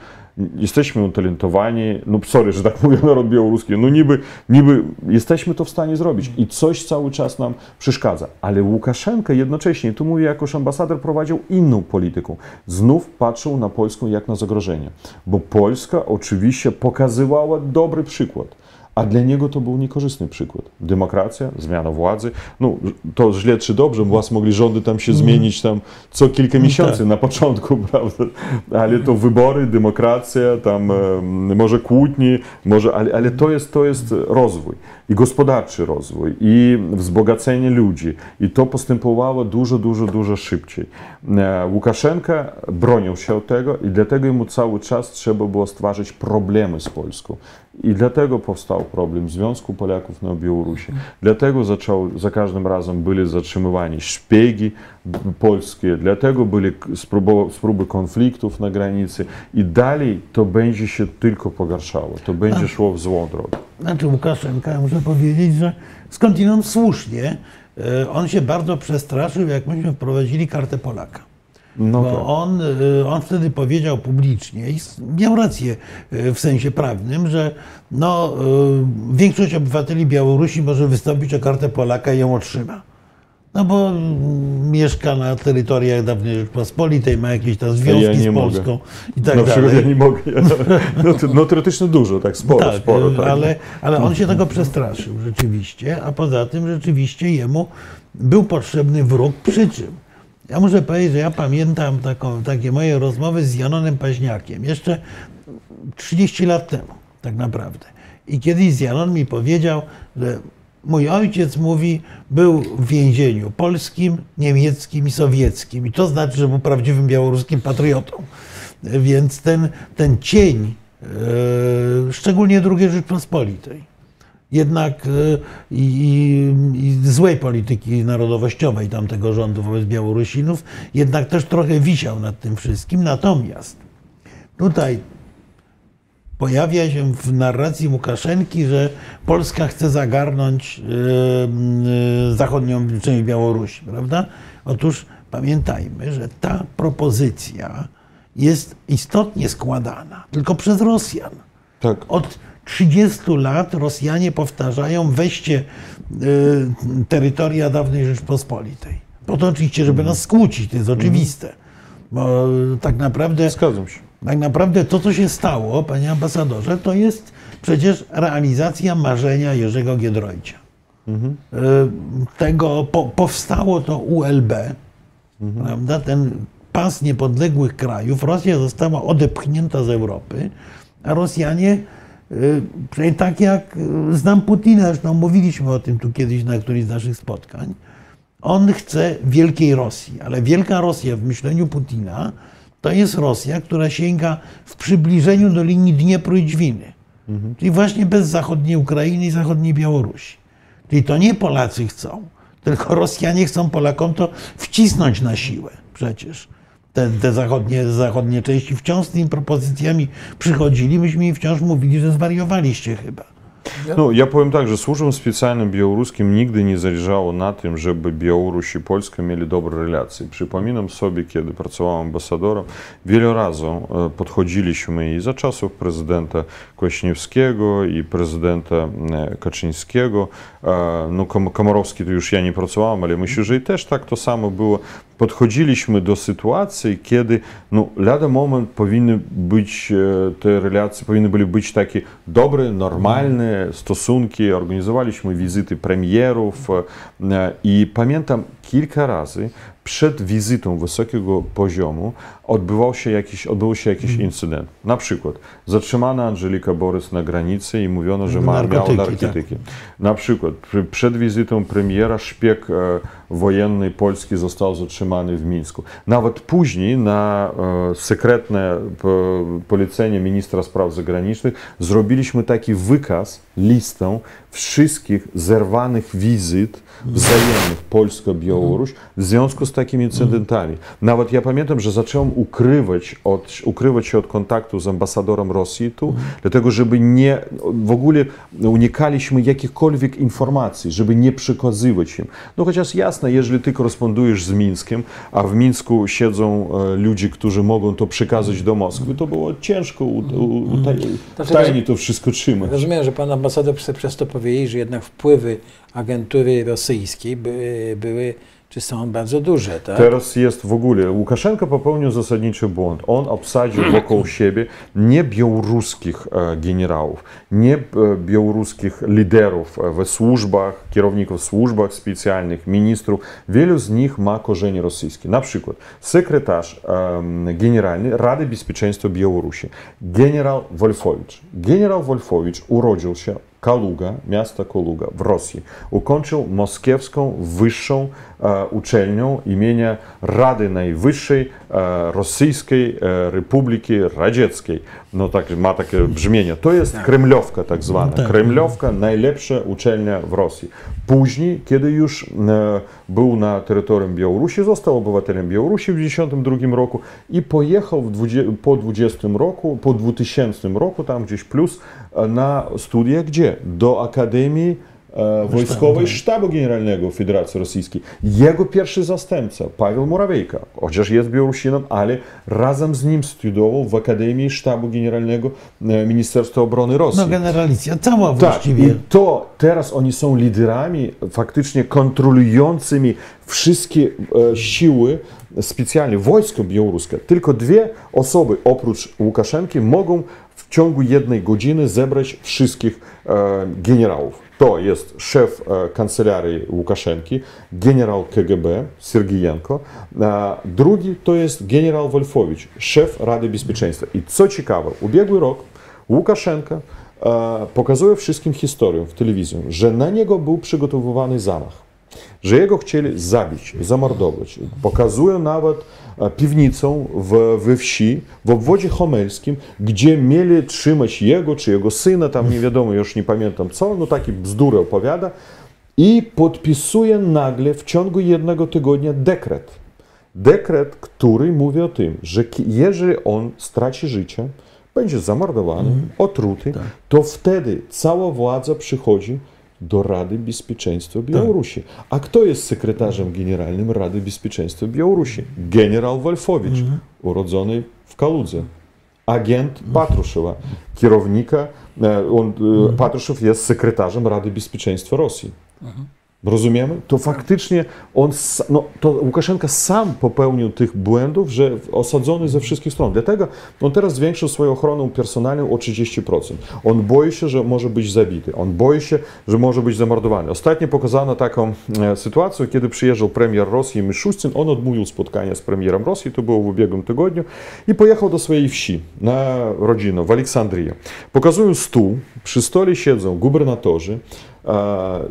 jesteśmy utalentowani, no sorry, że tak mówię naród białoruski, no niby, niby jesteśmy to w stanie zrobić i coś cały czas nam przeszkadza. Ale Łukaszenka jednocześnie, tu mówię jako ambasador, prowadził inną politykę. Znów patrzył na Polską jak na zagrożenie, bo Polska oczywiście pokazywała dobry przykład. A dla niego to był niekorzystny przykład. Demokracja, zmiana władzy, no to źle czy dobrze, bo was mogli rządy tam się zmienić tam co kilka miesięcy tak. na początku, prawda? Ale to wybory, demokracja, tam może kłótnie, może, ale, ale to, jest, to jest rozwój i gospodarczy rozwój, i wzbogacenie ludzi. I to postępowało dużo, dużo, dużo szybciej. E, Łukaszenka bronił się tego i dlatego mu cały czas trzeba było stwarzać problemy z Polską. I dlatego powstał problem Związku Polaków na Białorusi. Dlatego zaczął, za każdym razem byli zatrzymywani szpiegi polskie, dlatego byli spróbu, spróby konfliktów na granicy i dalej to będzie się tylko pogarszało. To będzie szło w złą drogę. Znaczy Łukaszenka, muszę powiedzieć, że skądinąd słusznie, e, on się bardzo przestraszył, jak myśmy wprowadzili kartę Polaka. No Bo tak. on, y, on wtedy powiedział publicznie i miał rację y, w sensie prawnym, że no, większość obywateli Białorusi może wystąpić o kartę Polaka i ją otrzyma. No bo mieszka na terytoriach dawnej Rzeczpospolitej, ma jakieś tam związki Ja z mogę. Polską i tak na przykład dalej. ja nie mogę. No, no teoretycznie dużo, tak, sporo, tak, sporo. y, Tak. Ale, ale on się tego przestraszył rzeczywiście, a poza tym rzeczywiście jemu był potrzebny wróg przy czym. Ja muszę powiedzieć, że ja pamiętam taką, takie moje rozmowy z Janonem Paźniakiem jeszcze 30 lat temu, tak naprawdę. I kiedyś Janon mi powiedział, że mój ojciec mówi, był w więzieniu polskim, niemieckim i sowieckim. I to znaczy, że był prawdziwym białoruskim patriotą. Więc ten, ten cień, e, szczególnie II Rzeczpospolitej, jednak e, i, i, i złej polityki narodowościowej tamtego rządu wobec Białorusinów, jednak też trochę wisiał nad tym wszystkim. Natomiast tutaj pojawia się w narracji Łukaszenki, że Polska chce zagarnąć e, e, zachodnią część Białorusi, prawda? Otóż pamiętajmy, że ta propozycja jest istotnie składana tylko przez Rosjan. tak. Od 30 lat Rosjanie powtarzają weźcie y, terytoria dawnej Rzeczpospolitej. Po to oczywiście, żeby nas skłócić, to jest oczywiste. Bo tak naprawdę, Zgadzam się. Tak naprawdę to, co się stało, panie ambasadorze, to jest przecież realizacja marzenia Jerzego Giedroycia. Y, Tego po, powstało to ULB, prawda? ten pas niepodległych krajów. Rosja została odepchnięta z Europy, a Rosjanie, y, tak jak y, znam Putina, zresztą mówiliśmy o tym tu kiedyś na którymś z naszych spotkań, on chce wielkiej Rosji, ale wielka Rosja w myśleniu Putina to jest Rosja, która sięga w przybliżeniu do linii Dniepru i Dźwiny. Czyli właśnie bez zachodniej Ukrainy i zachodniej Białorusi. Czyli to nie Polacy chcą, tylko Rosjanie chcą Polakom to wcisnąć na siłę przecież. Te, te zachodnie, zachodnie części wciąż z tymi propozycjami przychodzili, myśmy im wciąż mówili, że zwariowaliście chyba. No, ja powiem tak, że służbom specjalnym białoruskim nigdy nie zależało na tym, żeby Białoruś i Polska mieli dobre relacje. Przypominam sobie, kiedy pracowałem ambasadorem, wiele razy e, podchodziliśmy i za czasów prezydenta Kwaśniewskiego i prezydenta e, Kaczyńskiego, e, no Kom- Komorowski to już ja nie pracowałem, ale myślę, że i też tak to samo było. Podchodziliśmy do sytuacji, kiedy no, lada moment powinny być, e, te relacje powinny były być takie dobre, normalne stosunki. Organizowaliśmy wizyty premierów e, i pamiętam kilka razy przed wizytą wysokiego poziomu odbywał się jakiś, odbył się jakiś incydent. Na przykład zatrzymana Angelika Borys na granicy i mówiono, że ma, miała Narkotyki, narkotyki. Na przykład przy- przed wizytą premiera szpieg e, wojenny Polski został zatrzymany w Mińsku. Nawet później na e, sekretne polecenie ministra spraw zagranicznych zrobiliśmy taki wykaz, listę wszystkich zerwanych wizyt wzajemnych Polska-Białoruś w związku z takimi incydentami. Nawet ja pamiętam, że zacząłem ukrywać, od, ukrywać się od kontaktu z ambasadorem Rosji tu, dlatego żeby nie, w ogóle unikaliśmy jakichkolwiek informacji, żeby nie przekazywać im. No chociaż jasne, jeżeli ty korespondujesz z Mińskiem, a w Mińsku siedzą e, ludzie, którzy mogą to przekazać do Moskwy, to było ciężko u, u, u, taj, Znaczy, tajnie to wszystko trzymać. Rozumiem, że pan ambasador chce przez to powiedzieć, że jednak wpływy agentury rosyjskiej by, były czy są bardzo duże, tak? Teraz jest w ogóle, Łukaszenko popełnił zasadniczy błąd. On obsadził wokół siebie nie białoruskich e, generałów, nie e, białoruskich liderów e, w służbach, kierowników służbach specjalnych, ministrów. Wielu z nich ma korzenie rosyjskie. Na przykład sekretarz generalny Rady Bezpieczeństwa Białorusi, generał Wolfowicz. Generał Wolfowicz urodził się Kaluga, miasta Kaluga w Rosji. Ukończył moskiewską wyższą e, uczelnię imienia Rady Najwyższej e, Rosyjskiej e, Republiki Radzieckiej. No tak, ma takie brzmienie. To jest Kremlowka tak zwana. No tak. Kremlowka, najlepsza uczelnia w Rosji. Później, kiedy już e, był na terytorium Białorusi, został obywatelem Białorusi w 1992 roku i pojechał po 20 roku, po 2000 roku, tam gdzieś plus, e, na studia gdzie? Do Akademii Wojskowej Sztabu Generalnego Federacji Rosyjskiej. Jego pierwszy zastępca, Paweł Murawiejka, chociaż jest Białorusinem, ale razem z nim studiował w Akademii Sztabu Generalnego e, Ministerstwa Obrony Rosji. No generalicja cała Tak, właściwie. i to teraz oni są liderami faktycznie kontrolującymi wszystkie e, siły specjalne, wojsko białoruskie. Tylko dwie osoby oprócz Łukaszenki mogą w ciągu jednej godziny zebrać wszystkich e, generałów. To jest szef e, kancelarii Łukaszenki, generał KGB Sergijenko, a drugi to jest generał Wolfowicz, szef Rady Bezpieczeństwa. I co ciekawe, ubiegły rok Łukaszenka e, pokazuje wszystkim historię w telewizji, że na niego był przygotowywany zamach, że jego chcieli zabić, zamordować. Pokazują nawet e, piwnicę w, we wsi, w obwodzie homelskim, gdzie mieli trzymać jego czy jego syna, tam nie wiadomo, już nie pamiętam co, no taki bzdury opowiada i podpisuje nagle w ciągu jednego tygodnia dekret. Dekret, który mówi o tym, że jeżeli on straci życie, będzie zamordowany, otruty, to wtedy cała władza przychodzi do Rady Bezpieczeństwa Białorusi. A kto jest sekretarzem generalnym Rady Bezpieczeństwa Białorusi? Generał Wolfowicz, urodzony w Kaludze. Agent Patruszewa, kierownika, e, on, e, Patruszew jest sekretarzem Rady Bezpieczeństwa Rosji. Rozumiemy? To faktycznie on, no, to Łukaszenka sam popełnił tych błędów, że osadzony ze wszystkich stron. Dlatego on teraz zwiększył swoją ochronę personalną o 30%. On boi się, że może być zabity. On boi się, że może być zamordowany. Ostatnio pokazano taką e, sytuację, kiedy przyjeżdżał premier Rosji Miszustin. On odmówił spotkania z premierem Rosji, to było w ubiegłym tygodniu, i pojechał do swojej wsi na rodzinę w Aleksandrii. Pokazują stół, przy stole siedzą gubernatorzy,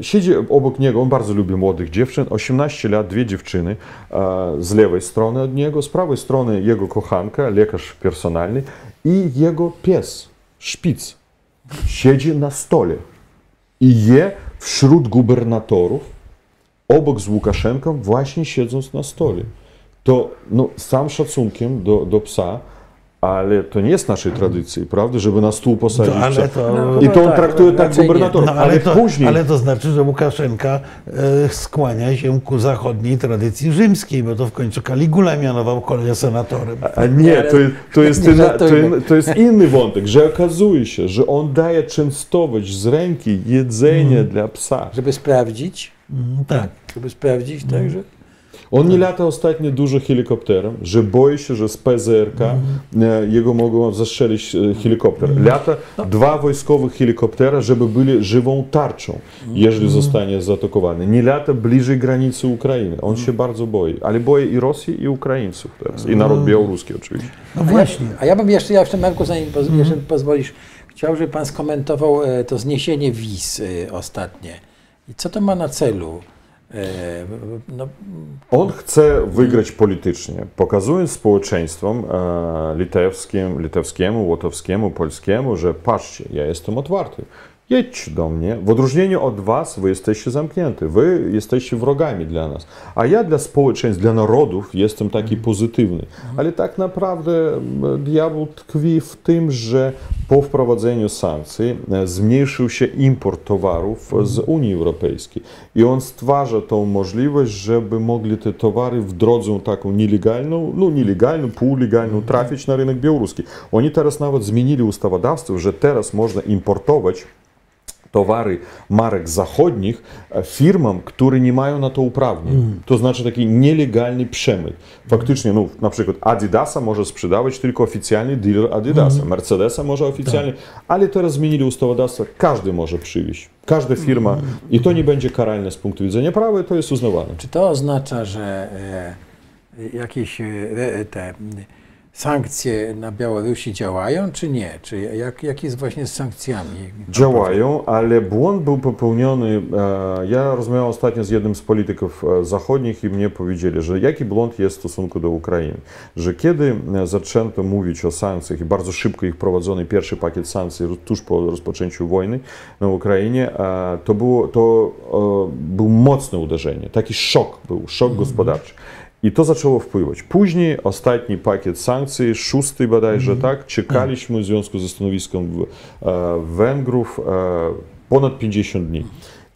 Siedzi obok niego, on bardzo lubi młodych dziewczyn, 18 lat, dwie dziewczyny e, z lewej strony od niego, z prawej strony jego kochanka, lekarz personalny i jego pies, szpic, siedzi na stole i je wśród gubernatorów, obok z Łukaszenką, właśnie siedząc na stole. To no, całym szacunkiem do, do psa, ale to nie jest naszej tradycji, prawda, żeby na stół posadzić. To, ale to, I to on tak, traktuje tak gubernatorów, no, ale, ale, to, później... ale to znaczy, że Łukaszenka e, skłania się ku zachodniej tradycji rzymskiej, bo to w końcu Kaligula mianował kolegę senatorem. A nie, to, jest- to, jest, inna- to, to jest inny wątek, że okazuje się, że on daje częstować z ręki jedzenie dla psa. Żeby sprawdzić, Mm, tak. żeby sprawdzić, także... On nie lata ostatnio dużo helikopterem, że boi się, że z PZRK e, jego mogą zastrzelić e, helikopter. Lata dwa wojskowych helikoptera, żeby byli żywą tarczą, jeżeli zostanie zaatakowany. Nie lata bliżej granicy Ukrainy. On się bardzo boi, ale boi i Rosji, i Ukraińców teraz. I naród białoruski oczywiście. No właśnie. A ja bym jeszcze, ja jeszcze Marku, zanim poz, jeżeli pozwolisz, chciał, żeby Pan skomentował e, to zniesienie wiz ostatnie. I co to ma na celu? E, no, On chce wygrać politycznie, pokazując społeczeństwom e, litewskim, litewskiemu, łotowskiemu, polskiemu, że patrzcie, ja jestem otwarty. Jedźcie do mnie. W odróżnieniu od was, wy jesteście zamknięty, wy jesteście wrogami dla nas. A ja dla społeczeństw, dla narodów jestem taki pozytywny. Ale tak naprawdę m, diabeł tkwi w tym, że po wprowadzeniu sankcji e, zmniejszył się import towarów z Unii Europejskiej. I on stwarza tą możliwość, żeby mogli te towary w drodze taką nielegalną, no nielegalną, półlegalną trafić na rynek białoruski. Oni teraz nawet zmienili ustawodawstwo, że teraz można importować towary marek zachodnich e, firmom, które nie mają na to uprawnień. To znaczy taki nielegalny przemyt. Faktycznie, no, na przykład Adidasa może sprzedawać tylko oficjalny dealer Adidasa, Mercedesa może oficjalnie, ale teraz zmienili ustawodawstwo, każdy może przywieźć. Każda firma i to nie będzie karalne z punktu widzenia prawa, to jest uznawane. Czy to oznacza, że e, jakieś e, te sankcje na Białorusi działają, czy nie? Czy jak, jak jest właśnie z sankcjami? Działają, ale błąd był popełniony. e, Ja rozmawiałem ostatnio z jednym z polityków e, zachodnich i mnie powiedzieli, że jaki błąd jest w stosunku do Ukrainy. Że kiedy e, zaczęto mówić o sankcjach i bardzo szybko ich prowadzono pierwszy pakiet sankcji tuż po rozpoczęciu wojny na Ukrainie, to było to e, był mocne uderzenie, taki szok był, szok gospodarczy. I to zaczęło wpływać. Później ostatni pakiet sankcji, szósty bodajże, tak, czekaliśmy w związku ze stanowiskiem e, Węgrów e, ponad 50 dni.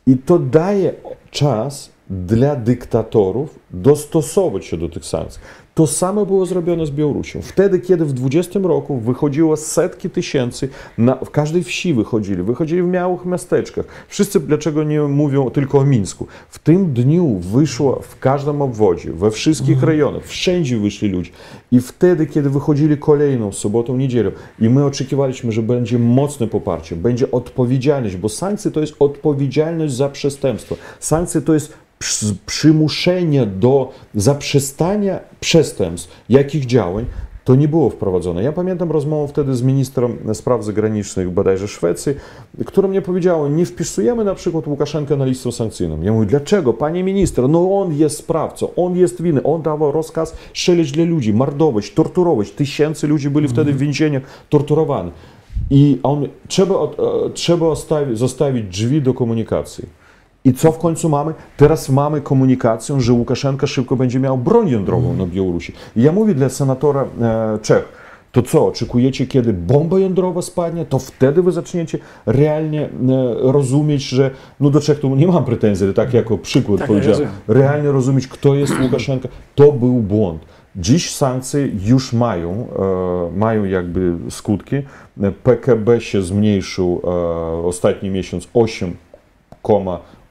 I to daje czas dla dyktatorów dostosować się do tych sankcji. To samo było zrobione z Białorusią. Wtedy, kiedy w 20 roku wychodziło setki tysięcy, na, w każdej wsi wychodzili, wychodzili w małych miasteczkach. Wszyscy dlaczego nie mówią tylko o Mińsku? W tym dniu wyszło w każdym obwodzie, we wszystkich rejonach, wszędzie wyszli ludzie. I wtedy, kiedy wychodzili kolejną sobotą, niedzielą, i my oczekiwaliśmy, że będzie mocne poparcie, będzie odpowiedzialność, bo sankcje to jest odpowiedzialność za przestępstwo. Sankcje to jest przy- przymuszenie do zaprzestania przestępstw, jakich działań, to nie było wprowadzone. Ja pamiętam rozmowę wtedy z ministrem spraw zagranicznych bodajże Szwecji, która mnie powiedziała, nie wpisujemy na przykład Łukaszenkę na listę sankcyjną. Ja mówię, dlaczego? Panie minister, no on jest sprawcą, on jest winny, on dawał rozkaz strzelić dla ludzi, mordować, torturować. Tysięcy ludzi byli wtedy w więzieniach torturowani. I on, trzeba, e, trzeba ostawi, zostawić drzwi do komunikacji. I co w końcu mamy? Teraz mamy komunikację, że Łukaszenka szybko będzie miał broń jądrową na Białorusi. I ja mówię dla senatora e, Czech, to co, oczekujecie, kiedy bomba jądrowa spadnie, to wtedy wy zaczniecie realnie e, rozumieć, że, no do Czech to nie mam pretensji, ale tak jako przykład Tak, powiedziałem, realnie rozumieć, kto jest Łukaszenka, to był błąd. Dziś sankcje już mają, e, mają jakby skutki. PKB się zmniejszył e, ostatni miesiąc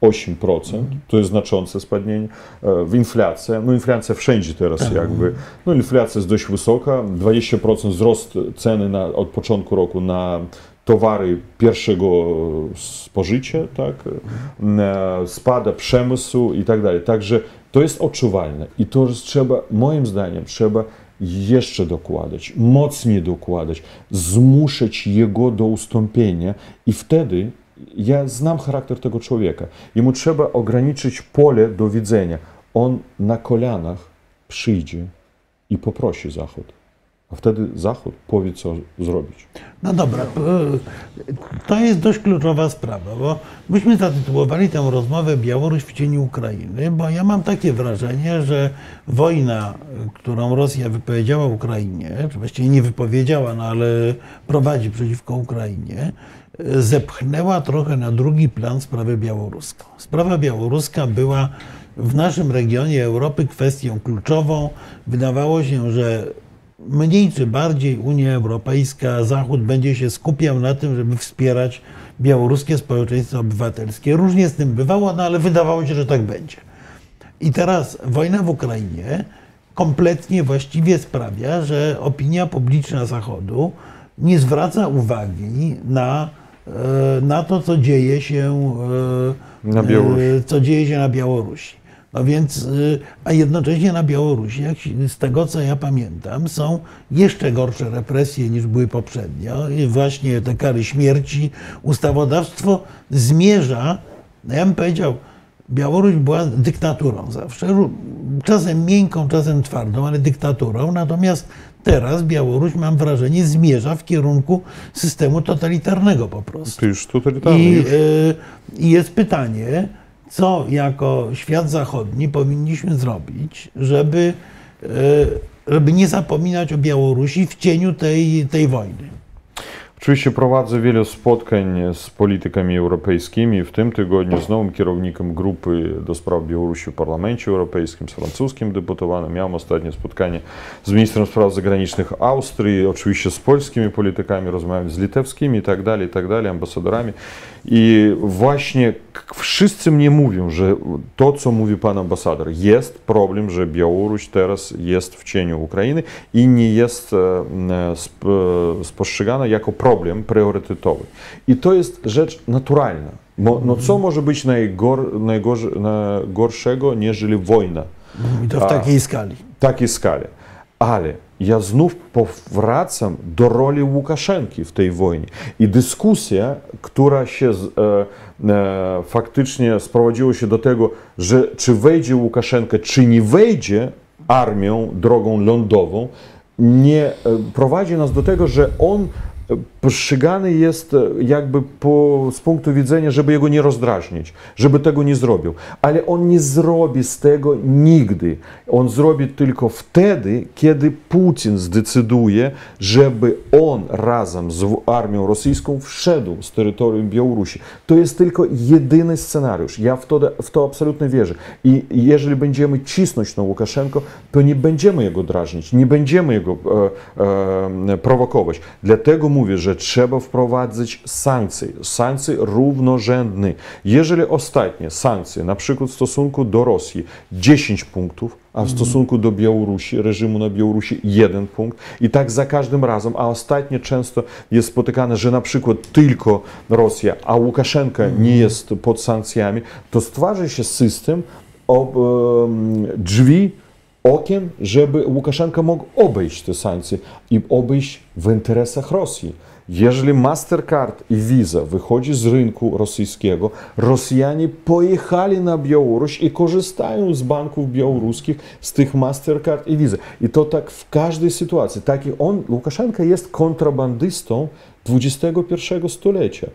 8,8%. To jest znaczące spadnienie. E, w inflacja, no inflacja wszędzie teraz jakby, no inflacja jest dość wysoka, 20% wzrost ceny na, od początku roku na towary pierwszego spożycia, tak, spada przemysł i tak dalej. Także to jest odczuwalne i to trzeba, moim zdaniem, trzeba jeszcze dokładać, mocniej dokładać, zmuszać jego do ustąpienia i wtedy ja znam charakter tego człowieka. Jemu trzeba ograniczyć pole do widzenia. On na kolanach przyjdzie i poprosi Zachód. A wtedy Zachód powie, co zrobić. No dobra, to jest dość kluczowa sprawa, bo myśmy zatytułowali tę rozmowę Białoruś w cieniu Ukrainy, bo ja mam takie wrażenie, że wojna, którą Rosja wypowiedziała Ukrainie, czy właściwie nie wypowiedziała, no ale prowadzi przeciwko Ukrainie, zepchnęła trochę na drugi plan sprawę białoruską. Sprawa białoruska była w naszym regionie Europy kwestią kluczową. Wydawało się, że mniej czy bardziej Unia Europejska, Zachód będzie się skupiał na tym, żeby wspierać białoruskie społeczeństwo obywatelskie. Różnie z tym bywało, no ale wydawało się, że tak będzie. I teraz wojna w Ukrainie kompletnie właściwie sprawia, że opinia publiczna Zachodu nie zwraca uwagi na, na to, co dzieje się e, Na Białorusi. e, co dzieje się na Białorusi. No więc, a jednocześnie na Białorusi, jak z tego co ja pamiętam, są jeszcze gorsze represje niż były poprzednio. I właśnie te kary śmierci. Ustawodawstwo zmierza, no ja bym powiedział, Białoruś była dyktaturą zawsze, czasem miękką, czasem twardą, ale dyktaturą. Natomiast teraz Białoruś, mam wrażenie, zmierza w kierunku systemu totalitarnego po prostu. To już totalitarny. I, już. y, I jest pytanie, co jako świat zachodni powinniśmy zrobić, żeby, y, żeby nie zapominać o Białorusi w cieniu tej, tej wojny. Oczywiście prowadzę wiele spotkań z politykami europejskimi. W tym tygodniu z nowym kierownikiem grupy do spraw Białorusi w Parlamencie Europejskim, z francuskim deputowanym. Miałem ostatnie spotkanie z ministrem spraw zagranicznych Austrii, oczywiście z polskimi politykami, rozmawiałem z litewskimi i tak dalej, i tak ambasadorami. I właśnie wszyscy mnie mówią, że to, co mówi pan ambasador, jest problem, że Białoruś teraz jest w cieniu Ukrainy i nie jest spostrzegana jako problem priorytetowy. I to jest rzecz naturalna. No co może być najgor, najgorszego, niżeli wojna? I to w takiej skali. W takiej skali. Ale ja znów powracam do roli Łukaszenki w tej wojnie. I dyskusja, która się e, e, faktycznie sprowadziła się do tego, że czy wejdzie Łukaszenka, czy nie wejdzie armią drogą lądową, nie e, prowadzi nas do tego, że on postrzegany jest e, jakby po, z punktu widzenia, żeby jego nie rozdrażnić, żeby tego nie zrobił. Ale on nie zrobi z tego nigdy. On zrobi tylko wtedy, kiedy Putin zdecyduje, żeby on razem z armią rosyjską wszedł z terytorium Białorusi. To jest tylko jedyny scenariusz. Ja w to, w to absolutnie wierzę. I jeżeli będziemy cisnąć na Łukaszenko, to nie będziemy jego drażnić, nie będziemy jego e, e, prowokować. Dlatego mówię, że trzeba wprowadzić sankcje, sankcje równorzędne. Jeżeli ostatnie sankcje, na przykład w stosunku do Rosji 10 punktów, a w stosunku do Białorusi, reżimu na Białorusi jeden punkt i tak za każdym razem, a ostatnio często jest spotykane, że na przykład tylko Rosja, a Łukaszenka nie jest pod sankcjami, to stwarza się system ob, drzwi, okien, żeby Łukaszenka mógł obejść te sankcje i obejść w interesach Rosji. Jeżeli Mastercard i Visa wychodzi z rynku rosyjskiego, Rosjanie pojechali na Białoruś i korzystają z banków białoruskich, z tych Mastercard i Visa. I to tak w każdej sytuacji. Taki on, Łukaszenka jest kontrabandystą XXI stulecia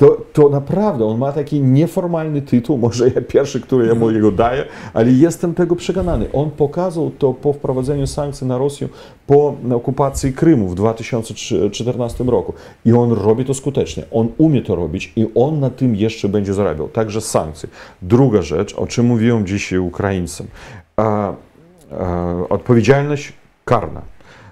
to, to naprawdę on ma taki nieformalny tytuł, może ja pierwszy, który ja mu jego daję, ale jestem tego przekonany. On pokazał to po wprowadzeniu sankcji na Rosję po okupacji Krymu w 2014 roku i on robi to skutecznie. On umie to robić i on na tym jeszcze będzie zarabiał. Także sankcje. Druga rzecz, o czym mówiłem dzisiaj Ukraińcom. Odpowiedzialność karna.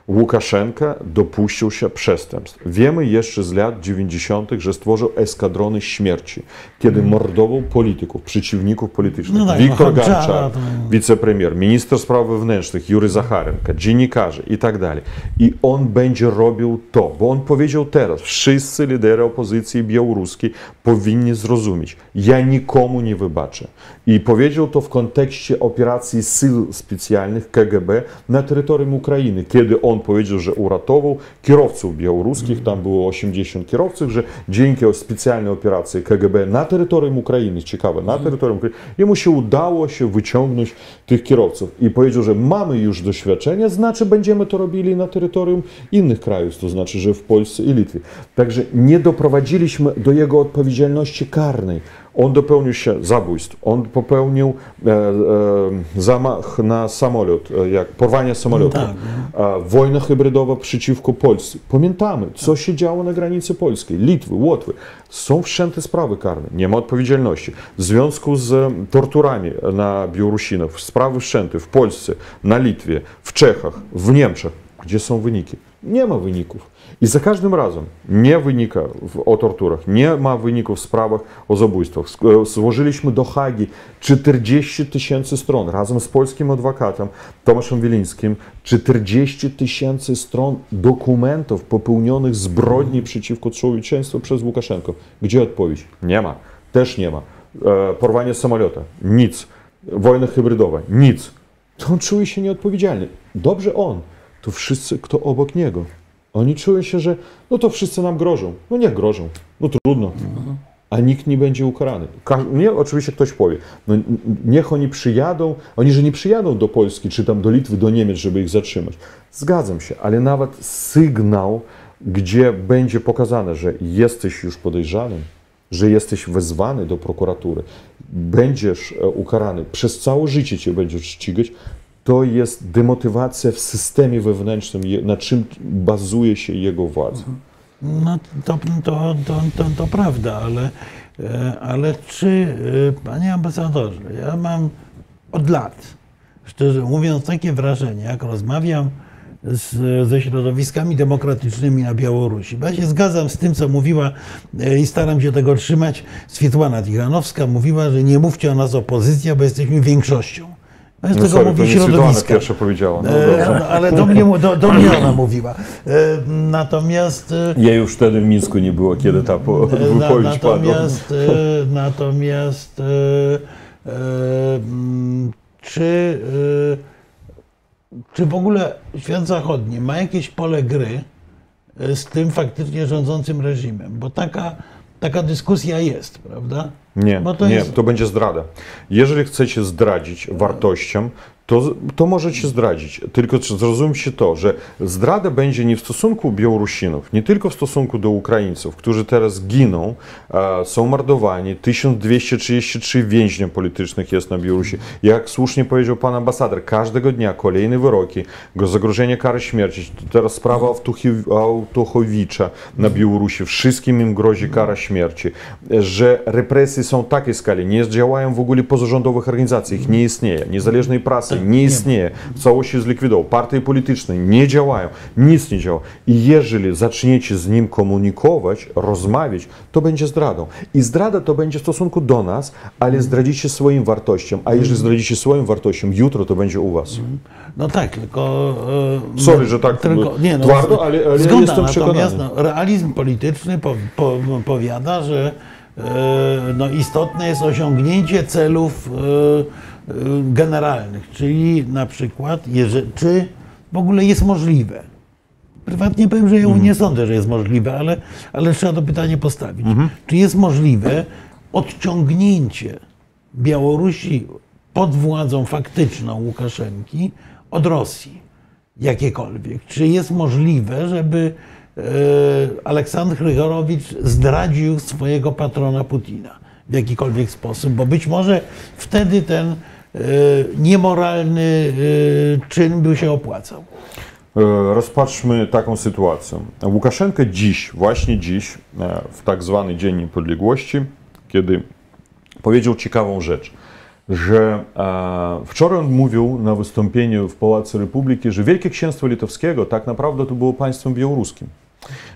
Łukaszenka dopuścił się przestępstw. Wiemy jeszcze z lat 90., że stworzył eskadrony śmierci, kiedy mm. mordował polityków, przeciwników politycznych. No tak, Wiktor no, Garczak, to... wicepremier, minister spraw wewnętrznych Jury Zacharenka, dziennikarze i tak dalej. I on będzie robił to, bo on powiedział teraz, wszyscy liderzy opozycji białoruskiej powinni zrozumieć, ja nikomu nie wybaczę. I powiedział to w kontekście operacji sił specjalnych KGB na terytorium Ukrainy, kiedy on powiedział, że uratował kierowców białoruskich, tam było 80 kierowców, że dzięki specjalnej operacji KGB na terytorium Ukrainy, ciekawe, na terytorium Ukrainy, jemu się udało się wyciągnąć tych kierowców i powiedział, że mamy już doświadczenie, znaczy będziemy to robili na terytorium innych krajów, to znaczy, że w Polsce i Litwie. Także nie doprowadziliśmy do jego odpowiedzialności karnej. On dopełnił się zabójstw, on popełnił e, e, zamach na samolot, e, jak porwanie samolotu, no tak, wojna hybrydowa przeciwko Polsce. Pamiętamy, co się działo na granicy polskiej, Litwy, Łotwy. Są wszczęte sprawy karne, nie ma odpowiedzialności. W związku z torturami na Białorusinach, sprawy wszczęte w Polsce, na Litwie, w Czechach, w Niemczech. Gdzie są wyniki? Nie ma wyników. Razem nie wynika w, o torturach, nie ma wyników w sprawach o zabójstwach. E, złożyliśmy do Hagi 40 tysięcy stron razem z polskim adwokatem Tomaszem Wilińskim. 40 tysięcy stron dokumentów popełnionych zbrodni przeciwko człowieczeństwu przez Łukaszenko. Gdzie odpowiedź? Nie ma. Też nie ma. E, porwanie samolota? Nic. Wojna hybrydowa? Nic. To on czuje się nieodpowiedzialny. Dobrze on. To wszyscy, kto obok niego. Oni czują się, że no to wszyscy nam grożą. No nie grożą, no trudno. A nikt nie będzie ukarany. Nie, oczywiście ktoś powie, no niech oni przyjadą, oni że nie przyjadą do Polski, czy tam do Litwy, do Niemiec, żeby ich zatrzymać. Zgadzam się, ale nawet sygnał, gdzie będzie pokazane, że jesteś już podejrzanym, że jesteś wezwany do prokuratury, będziesz e, ukarany, przez całe życie cię będziesz ścigać, to jest demotywacja w systemie wewnętrznym, na czym bazuje się jego władza. No to, to, to, to, to prawda, ale, e, ale czy, e, panie ambasadorze, ja mam od lat, szczerze mówiąc, takie wrażenie, jak rozmawiam z, ze środowiskami demokratycznymi na Białorusi. Bo ja się zgadzam z tym, co mówiła e, i staram się tego trzymać. Swietłana Tichanowska mówiła, że nie mówcie o nas opozycja, bo jesteśmy większością. No, No tego sorry, to mówi środowiska. pierwsza powiedziała. No, E, dobrze. no, ale do mnie, do, do mnie ona mówiła. E, Natomiast e, Ja już wtedy w Mińsku nie było, kiedy ta po, na, wypowiedź padła. natomiast, e, natomiast e, e, mm, czy, e, czy w ogóle świat zachodni ma jakieś pole gry e, z tym faktycznie rządzącym reżimem? Bo taka, taka dyskusja jest, prawda? Nie, to nie, jest- to będzie zdrada. Jeżeli chcecie zdradzić wartościom, to, to możecie zdradzić. Tylko zrozumcie to, że zdrada będzie nie w stosunku Białorusinów, nie tylko w stosunku do Ukraińców, którzy teraz giną, e, są mordowani. 1233 więźniów politycznych jest na Białorusi. Jak słusznie powiedział pan ambasador, każdego dnia kolejne wyroki, zagrożenie kary śmierci. Teraz sprawa Awtuchowicza na Białorusi. Wszystkim im grozi kara śmierci. Że represje są takiej skali, nie działają w ogóle pozarządowych organizacji, ich nie istnieje. Niezależnej prasy nie istnieje. W całości zlikwidował. Partie polityczne nie działają. Nic nie działa. I jeżeli zaczniecie z nim komunikować, rozmawiać, to będzie zdradą. I zdrada to będzie w stosunku do nas, ale zdradzicie swoim wartościom. A jeżeli zdradzicie swoim wartościom, jutro to będzie u was. No tak, tylko. e, Sorry, że tak twardo, ale- ale ja zgoda, jestem natomiast przekonany. no, realizm polityczny po, po, powiada, że e, no, istotne jest osiągnięcie celów e, generalnych, czyli na przykład, jeżeli, czy w ogóle jest możliwe. Prywatnie powiem, że ja Mhm. nie sądzę, że jest możliwe, ale, ale trzeba to pytanie postawić. Mhm. Czy jest możliwe odciągnięcie Białorusi pod władzą faktyczną Łukaszenki od Rosji jakiekolwiek? Czy jest możliwe, żeby e, Aleksandr Grygorowicz zdradził swojego patrona Putina w jakikolwiek sposób? Bo być może wtedy ten niemoralny e, czyn by się opłacał. E, Rozpatrzmy taką sytuację. Łukaszenko dziś, właśnie dziś, e, w tak zwany Dzień Niepodległości, kiedy powiedział ciekawą rzecz, że e, wczoraj on mówił na wystąpieniu w Pałacu Republiki, że Wielkie Księstwo Litewskiego tak naprawdę to było państwem białoruskim.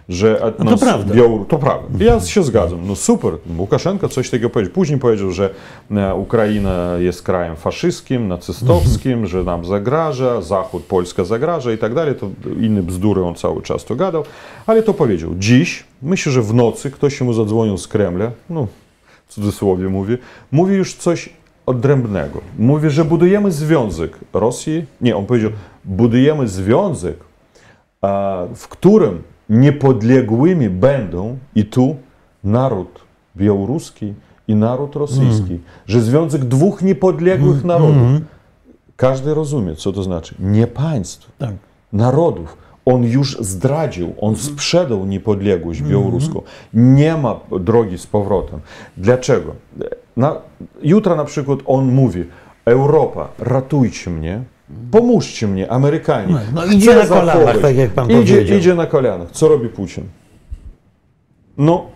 Że, No to prawda. Białor... To prawda. Ja się zgadzam. No super. Łukaszenko coś takiego powiedział. Później powiedział, że e, Ukraina jest krajem faszystowskim, nacystowskim, że nam zagraża, Zachód, Polska zagraża i tak dalej. To inne bzdury on cały czas to gadał. Ale to powiedział. Dziś, myślę, że w nocy ktoś mu zadzwonił z Kremla, no w cudzysłowie mówi, mówi już coś odrębnego. Mówi, że budujemy związek Rosji. Nie, on powiedział, budujemy związek, w którym niepodległymi będą i tu naród białoruski i naród rosyjski. Że związek dwóch niepodległych narodów. Każdy rozumie, co to znaczy. Nie państw, Tak. narodów. On już zdradził, on sprzedał niepodległość białoruską. Nie ma drogi z powrotem. Dlaczego? Na, jutro na przykład on mówi, Europa, ratujcie mnie, pomóżcie mnie, Amerykanie. No, idzie Chcę na kolanach, tak jak pan idzie, powiedział. Idzie na kolanach. Co robi Putin? No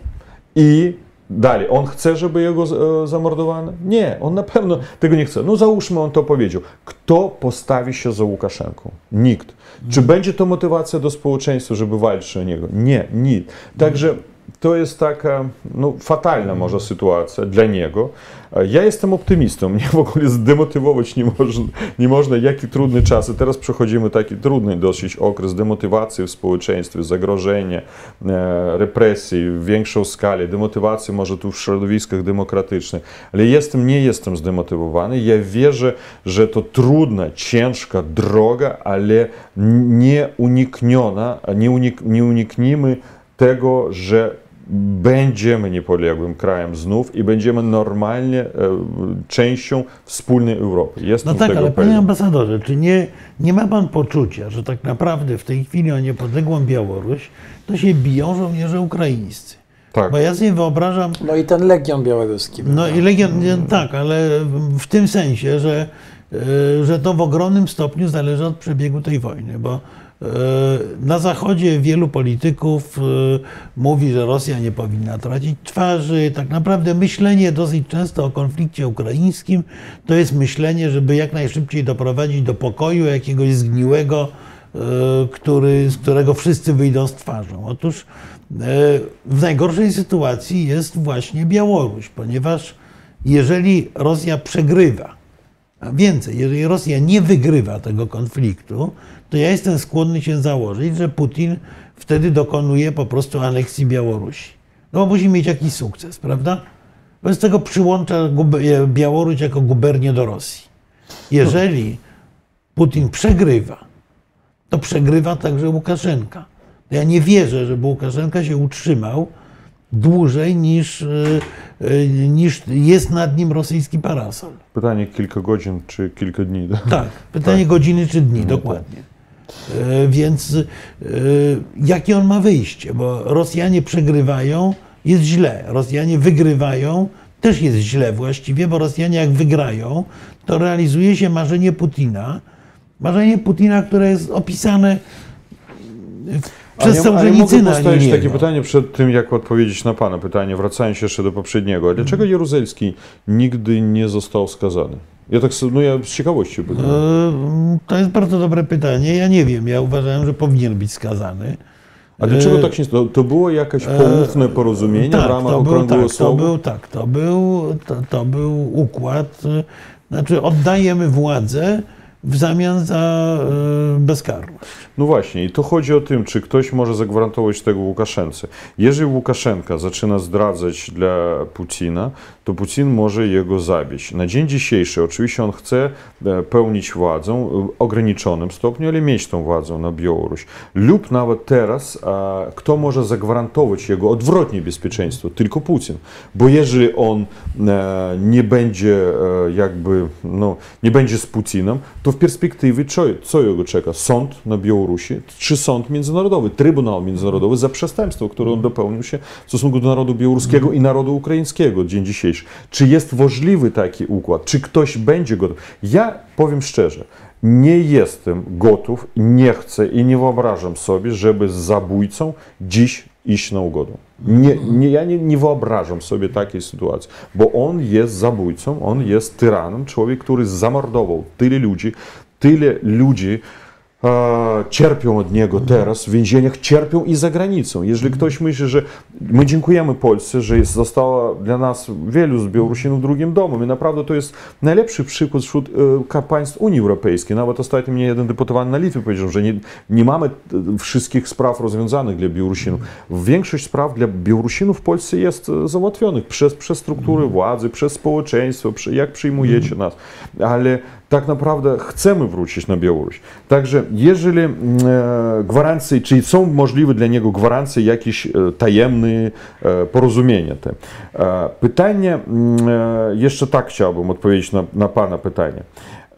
i dalej, on chce, żeby jego e, zamordowano? Nie, on na pewno tego nie chce. No załóżmy, on to powiedział. Kto postawi się za Łukaszenką? Nikt. Czy będzie to motywacja do społeczeństwa, żeby walczyć o niego? Nie, nikt. Także to jest taka no, fatalna może sytuacja dla niego. Ja jestem optymistą. Mnie w ogóle zdemotywować nie można, nie można jakie trudne czasy. Teraz przechodzimy taki trudny dosyć okres demotywacji w społeczeństwie, zagrożenia, e, represji w większą skalę, demotywacji może tu w środowiskach demokratycznych. Ale jestem, nie jestem zdemotywowany. Ja wierzę, że to trudna, ciężka droga, ale nie unikniona, nie, unik, nie unikniemy tego, że będziemy niepodległym krajem znów i będziemy normalnie e, częścią wspólnej Europy. Jestem No tak, tego ale pewien. panie ambasadorze, czy nie, nie ma pan poczucia, że tak naprawdę w tej chwili o niepodległą Białoruś to się biją żołnierze ukraińscy? Tak. Bo ja sobie wyobrażam, No i ten Legion Białoruski. no prawda? i Legion, nie, tak, ale w tym sensie, że, e, że to w ogromnym stopniu zależy od przebiegu tej wojny, bo Na Zachodzie wielu polityków mówi, że Rosja nie powinna tracić twarzy. Tak naprawdę myślenie dosyć często o konflikcie ukraińskim to jest myślenie, żeby jak najszybciej doprowadzić do pokoju jakiegoś zgniłego, który, z którego wszyscy wyjdą z twarzą. Otóż w najgorszej sytuacji jest właśnie Białoruś, ponieważ jeżeli Rosja przegrywa, a więcej, jeżeli Rosja nie wygrywa tego konfliktu, to ja jestem skłonny się założyć, że Putin wtedy dokonuje po prostu aneksji Białorusi. No bo musi mieć jakiś sukces, prawda? Wobec tego przyłącza Białoruś jako gubernię do Rosji. Jeżeli Putin przegrywa, to przegrywa także Łukaszenka. Ja nie wierzę, żeby Łukaszenka się utrzymał dłużej niż, e, e, niż jest nad nim rosyjski parasol. Pytanie kilka godzin czy kilka dni. Tak, pytanie tak. godziny czy dni, no dokładnie. E, więc jakie on ma wyjście? Bo Rosjanie przegrywają, jest źle. Rosjanie wygrywają, też jest źle właściwie, bo Rosjanie jak wygrają, to realizuje się marzenie Putina. Marzenie Putina, które jest opisane w przez Sołżenicyna. Ale mogę takie pytanie przed tym, jak odpowiedzieć na Pana pytanie, wracając jeszcze do poprzedniego. Dlaczego mhm. Jaruzelski nigdy nie został skazany? Ja tak no ja z ciekawości pytam. E, to jest bardzo dobre pytanie. Ja nie wiem. Ja uważałem, że powinien być skazany. A dlaczego e, tak się to, to było jakieś e, poufne porozumienie tak, w ramach to był, tak, to był, tak, to był, to, to był układ. Znaczy oddajemy władzę w zamian za bezkarność. No właśnie, i to chodzi o tym, czy ktoś może zagwarantować tego Łukaszence. Jeżeli Łukaszenka zaczyna zdradzać dla Putina, to Putin może jego zabić. Na dzień dzisiejszy oczywiście on chce e, pełnić władzę w ograniczonym stopniu, ale mieć tą władzę na Białoruś. Lub nawet teraz, kto może zagwarantować jego odwrotnie bezpieczeństwo? Tylko Putin. Bo jeżeli on e, nie będzie e, jakby, no, nie będzie z Putinem, to w perspektywie co, co jego czeka? Sąd na Białorusi, czy sąd międzynarodowy, Trybunał Międzynarodowy za przestępstwo, które on dopełnił się w stosunku do narodu białoruskiego i narodu ukraińskiego dzień dzisiejszy. Czy jest możliwy taki układ? Czy ktoś będzie gotów? Ja powiem szczerze, nie jestem gotów, nie chcę i nie wyobrażam sobie, żeby z zabójcą dziś iść na ugodę. Nie, nie, ja nie, nie wyobrażam sobie takiej sytuacji, bo on jest zabójcą, on jest tyranem, człowiek, który zamordował tyle ludzi, tyle ludzi, cierpią od niego teraz w więzieniach, cierpią i za granicą. Jeżeli ktoś myśli, że my dziękujemy Polsce, że jest, zostało dla nas wielu z Białorusinów drugim domem i naprawdę to jest najlepszy przykład wśród e, państw Unii Europejskiej. Nawet ostatnio mnie jeden deputowany na Litwie powiedział, że nie, nie mamy e, wszystkich spraw rozwiązanych dla Białorusinów. Większość spraw dla Białorusinów w Polsce jest e, załatwionych przez, przez struktury władzy, przez społeczeństwo, jak przyjmujecie nas. Ale tak naprawdę chcemy wrócić na Białoruś. Także jeżeli e, gwarancje, czy są możliwe dla niego gwarancje, jakieś e, tajemne e, porozumienia te. Pytanie, mm, jeszcze tak chciałbym odpowiedzieć na, na Pana pytanie.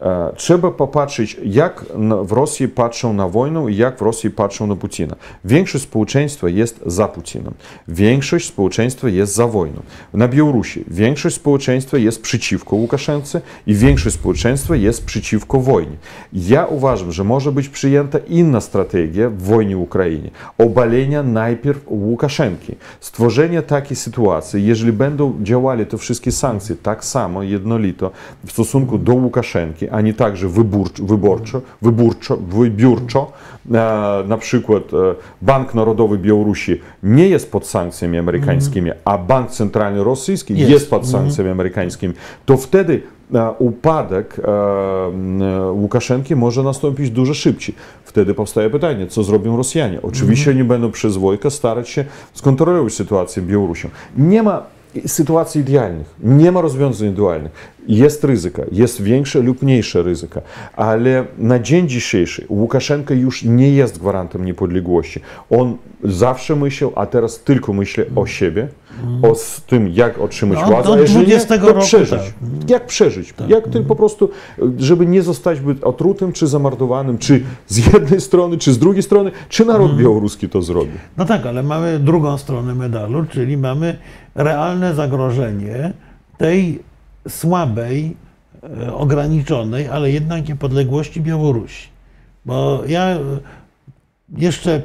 E, trzeba popatrzeć, jak w Rosji patrzą na wojnę i jak w Rosji patrzą na Putina. Większość społeczeństwa jest za Putinem. Większość społeczeństwa jest za wojną. Na Białorusi większość społeczeństwa jest przeciwko Łukaszence i większość społeczeństwa jest przeciwko wojnie. Ja uważam, że może być przyjęta inna strategia w wojnie w Ukrainie. Obalenia najpierw Łukaszenki. Stworzenie takiej sytuacji, jeżeli będą działali te wszystkie sankcje tak samo, jednolito w stosunku do Łukaszenki, a nie także wyborczo, wyborczo, wyborczo, wybiórczo. Na przykład Bank Narodowy Białorusi nie jest pod sankcjami amerykańskimi, a Bank Centralny Rosyjski jest, jest pod sankcjami amerykańskimi, to wtedy upadek Łukaszenki może nastąpić dużo szybciej. Wtedy powstaje pytanie, co zrobią Rosjanie. Oczywiście nie będą przez wojska starać się skontrolować sytuację Białorusią. Nie ma sytuacji idealnych, nie ma rozwiązań idealnych. Jest ryzyka, jest większe lub mniejsze ryzyka, ale na dzień dzisiejszy Łukaszenka już nie jest gwarantem niepodległości. On zawsze myślał, a teraz tylko myśli o siebie, o tym, jak otrzymać no, władzę, a jeżeli nie, to przeżyć. Tak. Jak przeżyć? Tak. Jak ty po prostu, żeby nie zostać otrutym, czy zamordowanym, czy z jednej strony, czy z drugiej strony, czy naród hmm. białoruski to zrobi? No tak, ale mamy drugą stronę medalu, czyli mamy realne zagrożenie tej słabej, e, ograniczonej, ale jednak niepodległości Białorusi. Bo ja jeszcze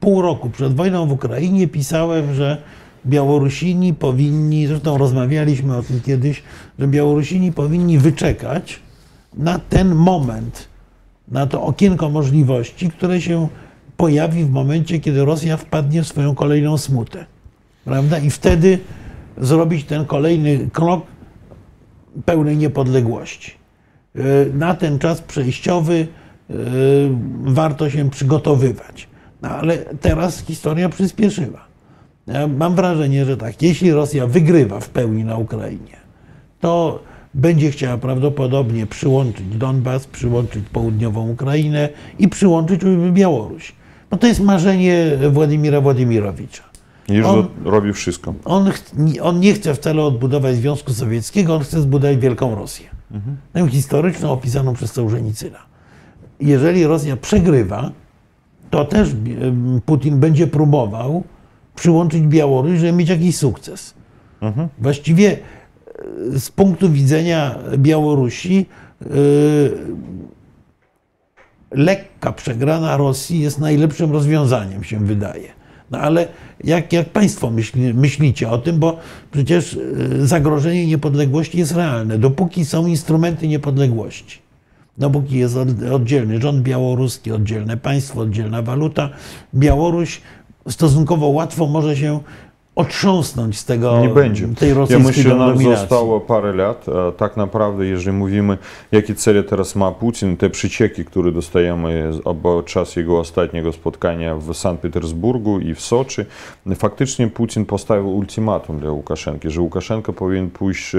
pół roku przed wojną w Ukrainie pisałem, że Białorusini powinni, zresztą rozmawialiśmy o tym kiedyś, że Białorusini powinni wyczekać na ten moment, na to okienko możliwości, które się pojawi w momencie, kiedy Rosja wpadnie w swoją kolejną smutę. Prawda? I wtedy zrobić ten kolejny krok pełnej niepodległości. E, na ten czas przejściowy e, warto się przygotowywać. No ale teraz historia przyspieszyła. Ja mam wrażenie, że tak, jeśli Rosja wygrywa w pełni na Ukrainie, to będzie chciała prawdopodobnie przyłączyć Donbas, przyłączyć południową Ukrainę i przyłączyć Białoruś. No to jest marzenie Władimira Władimirowicza. Już on, robi wszystko. On, on, nie chce wcale odbudować Związku Sowieckiego, on chce zbudować Wielką Rosję. Mhm. Tę historyczną opisaną przez Sołżenicyna. Jeżeli Rosja przegrywa, to też Putin będzie próbował przyłączyć Białoruś, żeby mieć jakiś sukces. Mhm. Właściwie e, z punktu widzenia Białorusi yy, lekka przegrana Rosji jest najlepszym rozwiązaniem, się wydaje. No ale jak, jak Państwo myśli, myślicie o tym, bo przecież e, zagrożenie niepodległości jest realne, dopóki są instrumenty niepodległości. Dopóki jest oddzielny rząd białoruski, oddzielne państwo, oddzielna waluta, Białoruś stosunkowo łatwo może się otrząsnąć z tego, nie będzie. tej rosyjskiej Ja myślę, że nam zostało parę lat. Tak naprawdę, jeżeli mówimy, jakie cele teraz ma Putin, te przecieki, które dostajemy podczas jego ostatniego spotkania w Sankt Petersburgu i w Soczi, faktycznie Putin postawił ultimatum dla Łukaszenki, że Łukaszenka powinien pójść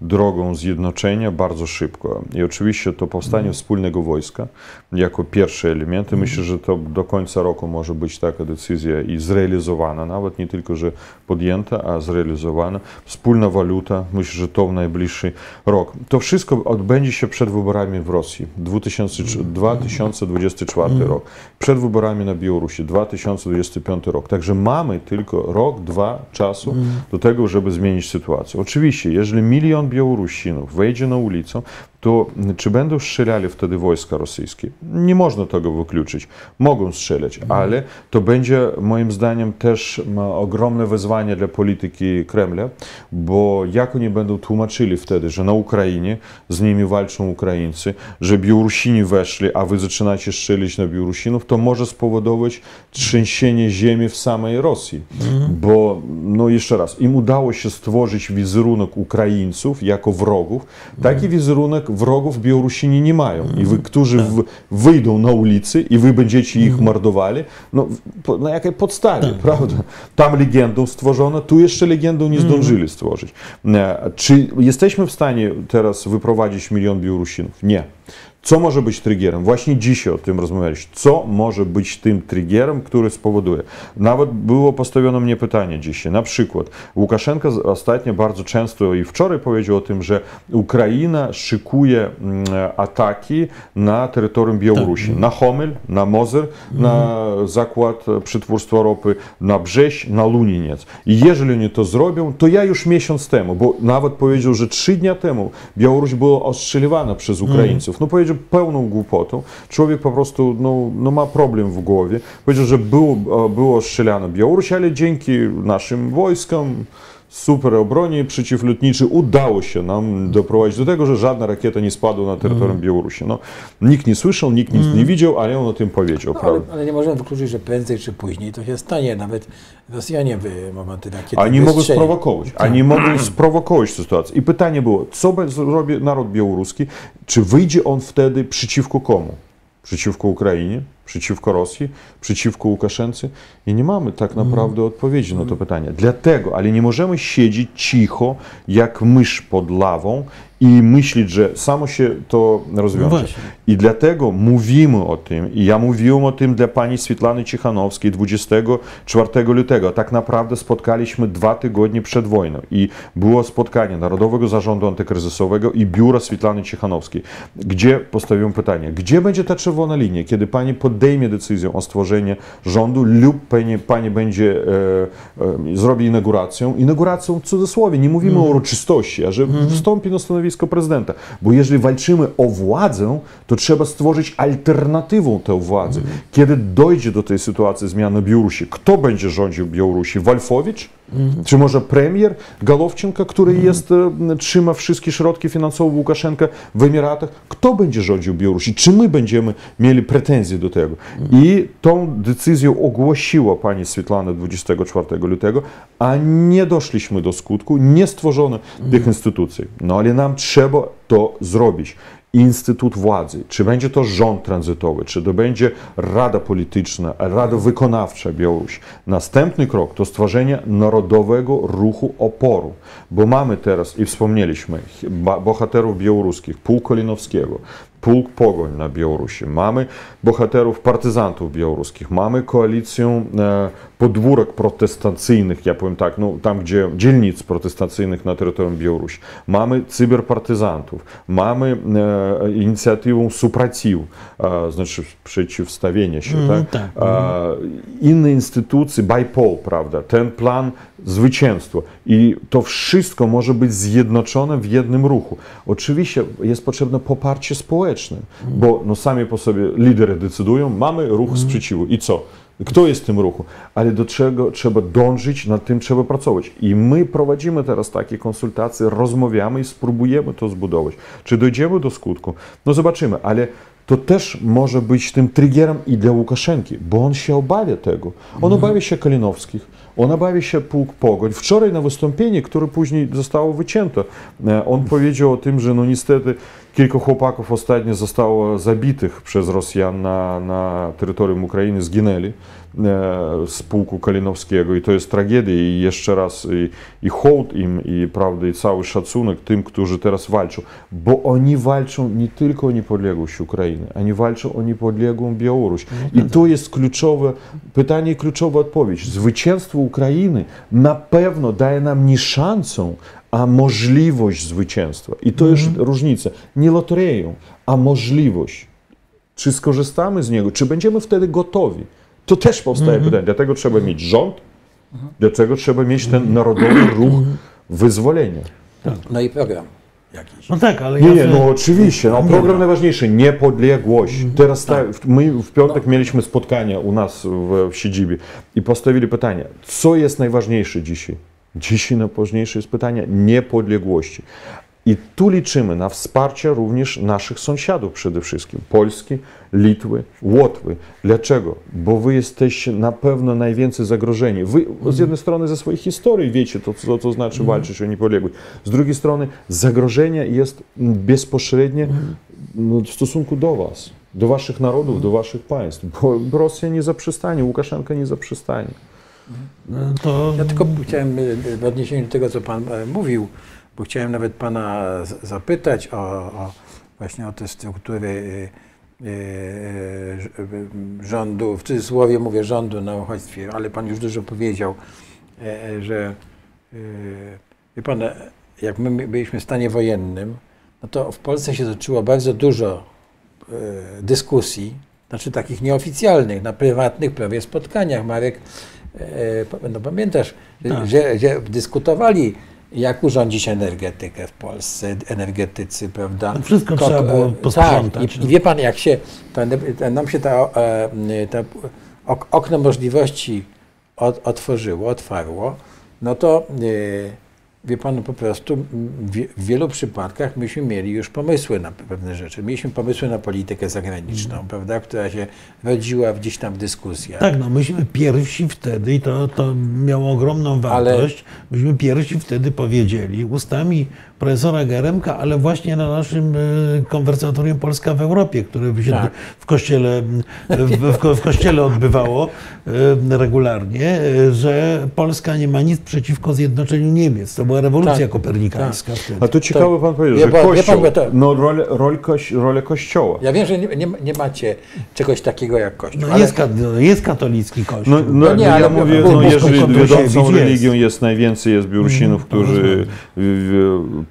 drogą zjednoczenia bardzo szybko. I oczywiście to powstanie mm. wspólnego wojska jako pierwszy element. I myślę, że to do końca roku może być taka decyzja i zrealizowana, nawet nie tylko, że podjęta, a zrealizowana. Wspólna waluta, myślę, że to w najbliższy rok. To wszystko odbędzie się przed wyborami w Rosji 2024 mm. rok, przed wyborami na Białorusi 2025 rok. Także mamy tylko rok, dwa czasu mm. do tego, żeby zmienić sytuację. Oczywiście, jeżeli milion Białorusinów wejdzie na ulicę, to czy będą strzelali wtedy wojska rosyjskie? Nie można tego wykluczyć. Mogą strzelać, ale to będzie moim zdaniem też ogromne wyzwanie dla polityki Kremla, bo jak oni będą tłumaczyli wtedy, że na Ukrainie z nimi walczą Ukraińcy, że Białorusini weszli, a wy zaczynacie strzelić na Białorusinów, to może spowodować trzęsienie ziemi w samej Rosji. Mhm. Bo, no jeszcze raz, im udało się stworzyć wizerunek Ukraińców jako wrogów. Taki wizerunek wrogów Białorusini nie mają. I wy, którzy w, wyjdą na ulicy i wy będziecie ich mordowali, no na jakiej podstawie, prawda? Tam legendą stworzono, tu jeszcze legendą nie zdążyli stworzyć. Czy jesteśmy w stanie teraz wyprowadzić milion Białorusinów? Nie. Co może być triggerem? Właśnie dzisiaj o tym rozmawialiśmy. Co może być tym triggerem, który spowoduje? Nawet było postawione mnie pytanie dzisiaj. Na przykład Łukaszenka ostatnio bardzo często i wczoraj powiedział o tym, że Ukraina szykuje mm, ataki na terytorium Białorusi. Tak. Na Homel, na Mozer, na zakład przetwórstwa ropy, na Brześ, na Luniniec. I jeżeli oni to zrobią, to ja już miesiąc temu, bo nawet powiedział, że trzy dnia temu Białoruś była ostrzeliwana przez Ukraińców. No powiedział, pełną głupotą. Człowiek po prostu no, no ma problem w głowie. Powiedział, że było, było strzelane Białoruś, ale dzięki naszym wojskom super obronie przeciwlotniczej udało się nam doprowadzić do tego, że żadna rakieta nie spadła na terytorium mm. Białorusi. No, nikt nie słyszał, nikt nic mm. nie widział, ale on o tym powiedział. No, ale, ale, nie możemy wykluczyć, że prędzej czy później to się stanie. Nawet Rosjanie by te rakiety Oni mogą sprowokować. Tak. Oni mogą sprowokować sytuację. I pytanie było, co zrobi naród białoruski? Czy wyjdzie on wtedy przeciwko komu? Przeciwko Ukrainie? przeciwko Rosji, przeciwko Łukaszence i nie mamy tak mhm. naprawdę odpowiedzi na to pytanie. Dlatego, ale nie możemy siedzieć cicho, jak mysz pod lawą i myśleć, że samo się to rozwiąże. No I dlatego mówimy o tym, i ja mówiłem o tym dla pani Swietlany Cichanowskiej 24 lutego. Tak naprawdę spotkaliśmy dwa tygodnie przed wojną i było spotkanie Narodowego Zarządu Antykryzysowego i biura Swietlany Cichanowskiej, gdzie postawiłem pytanie, gdzie będzie ta czerwona linia, kiedy pani pod podejmie decyzję o stworzeniu rządu lub pani, pani będzie e, e, zrobi inaugurację. Inauguracją w cudzysłowie, nie mówimy o uroczystości, a że wstąpi na stanowisko prezydenta. Bo jeżeli walczymy o władzę, to trzeba stworzyć alternatywę tę władzę. Kiedy dojdzie do tej sytuacji zmiany Białorusi, kto będzie rządził Białorusi? Walfowicz? Czy może premier Galowczenko, który jest, e, trzyma wszystkie środki finansowe Łukaszenka w Emiratach? Kto będzie rządził Białorusi? Czy my będziemy mieli pretensje do tego? I tą decyzję ogłosiła pani Swietlana 24 lutego, a nie doszliśmy do skutku, nie stworzono tych instytucji. No ale nam trzeba to zrobić. Instytut władzy, czy będzie to rząd tranzytowy, czy to będzie Rada Polityczna, Rada Wykonawcza Białorusi. Następny krok to stworzenie Narodowego Ruchu Oporu, bo mamy teraz, i wspomnieliśmy, bohaterów białoruskich, Pułk Kolinowskiego, Pułk Pogoń na Białorusi, mamy bohaterów partyzantów białoruskich, mamy koalicję e, podwórek protestacyjnych, ja powiem tak, no, tam gdzie dzielnic protestacyjnych na terytorium Białorusi, mamy cyberpartyzantów, mamy e, inicjatywę Supracił, e, znaczy przeciwstawienie się, Mhm, tak? tak. E, inne instytucje, BIPOL, prawda, ten plan zwycięstwa i to wszystko może być zjednoczone w jednym ruchu. Oczywiście jest potrzebne poparcie społeczne, bo no sami po sobie lidery decydują, mamy ruch sprzeciwu i co? Kto jest w tym ruchu? Ale do czego trzeba dążyć, nad tym trzeba pracować. I my prowadzimy teraz takie konsultacje, rozmawiamy i spróbujemy to zbudować. Czy dojdziemy do skutku? No zobaczymy, ale to też może być tym triggerem i dla Łukaszenki, bo on się obawia tego. On obawia się Kalinowskich, on obawia się pułk Pogoń. Wczoraj na wystąpienie, które później zostało wycięte, e, on powiedział o tym, że no niestety kilku chłopaków ostatnio zostało zabitych przez Rosjan na, na terytorium Ukrainy, zginęli z pułku Kalinowskiego i to jest tragedia i jeszcze raz i, i hołd im i prawda i cały szacunek tym, którzy teraz walczą, bo oni walczą nie tylko o niepodległość Ukrainy, oni walczą o niepodległą Białoruś i to jest kluczowe pytanie kluczowa odpowiedź. Zwycięstwo Ukrainy na pewno daje nam nie szansę, a możliwość zwycięstwa. I to jest różnica. Nie loterię, a możliwość. Czy skorzystamy z niego, czy będziemy wtedy gotowi? To też powstaje pytanie. Dlatego trzeba mieć rząd, dlatego trzeba mieć ten narodowy ruch wyzwolenia. No i program jakiś. No tak, ale Nie, ja nie, no oczywiście. No, program najważniejszy, niepodległość. Teraz tak, my w piątek mieliśmy spotkanie u nas w, w siedzibie i postawili pytanie, co jest najważniejsze dzisiaj? Dzisiaj najważniejsze jest pytanie niepodległości. I tu liczymy na wsparcie również naszych sąsiadów przede wszystkim, Polski, Litwy, Łotwy. Dlaczego? Bo wy jesteście na pewno najwięcej zagrożeni. Wy z jednej strony ze swojej historii wiecie, to, co to znaczy walczyć o niepodległość. Z drugiej strony zagrożenie jest bezpośrednie no, w stosunku do was, do waszych narodów, do waszych państw. Bo Rosja nie zaprzestanie, Łukaszenka nie zaprzestanie. to Ja tylko chciałem y, w odniesieniu do tego, co Pan e, mówił, bo chciałem nawet Pana zapytać o, o właśnie o te struktury y, y, y, rządu, w cudzysłowie mówię rządu na uchodźstwie, ale Pan już dużo powiedział, e, e, że wie Pan, e, jak my byliśmy w stanie wojennym, no to w Polsce się toczyło bardzo dużo dyskusji, znaczy takich nieoficjalnych, na prywatnych prawie spotkaniach. Marek, no pamiętasz, Tak. że, że dyskutowali, jak urządzić energetykę w Polsce, energetycy, prawda? Wszystko trzeba było e, posprzątać, Tak, no. i, i wie pan, jak się, ta, ta, nam się ta, e, ta ok, okno możliwości otworzyło, otwarło, no to e, wie pan, po prostu w, wielu przypadkach myśmy mieli już pomysły na pewne rzeczy. Mieliśmy pomysły na politykę zagraniczną, Mhm. prawda, która się rodziła gdzieś tam w dyskusjach. Tak, no myśmy pierwsi wtedy, i to, to miało ogromną Ale- wartość, myśmy pierwsi wtedy powiedzieli ustami profesora Geremka, ale właśnie na naszym e, konwersatorium Polska w Europie, które się Tak. w, kościele, w, w, ko- w kościele odbywało e, regularnie, e, że Polska nie ma nic przeciwko zjednoczeniu Niemiec. To była rewolucja Tak, kopernikańska wtedy. A to ciekawe pan powiedział, wie że pan- wie Kościół, pan, to- no rolę, rolę, koś, rolę Kościoła. Ja wiem, że nie, nie, nie macie czegoś takiego jak Kościół, No ale jest, ka- jest katolicki kościół. No, no, No nie, no ale ja mówię, bo- no, bo- jeżeli wiodącą jest. religią jest najwięcej jest Białorusinów, Mhm, którzy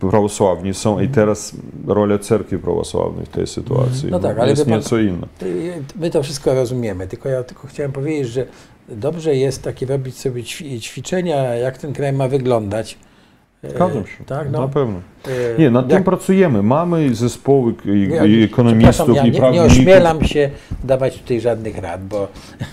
prawosławni są i teraz rola cerkwi prawosławnej w tej sytuacji No tak, ale jest pan- nieco inna. my to wszystko rozumiemy, tylko ja tylko chciałem powiedzieć, że dobrze jest takie robić sobie ćwi- ćwiczenia, jak ten kraj ma wyglądać. E, Zgadzam się, Tak, na no. pewno. E, Nie, nad tym jak- pracujemy. Mamy zespoły i ekonomistów, ja i nie, nie prawników. ośmielam się dawać tutaj żadnych rad, bo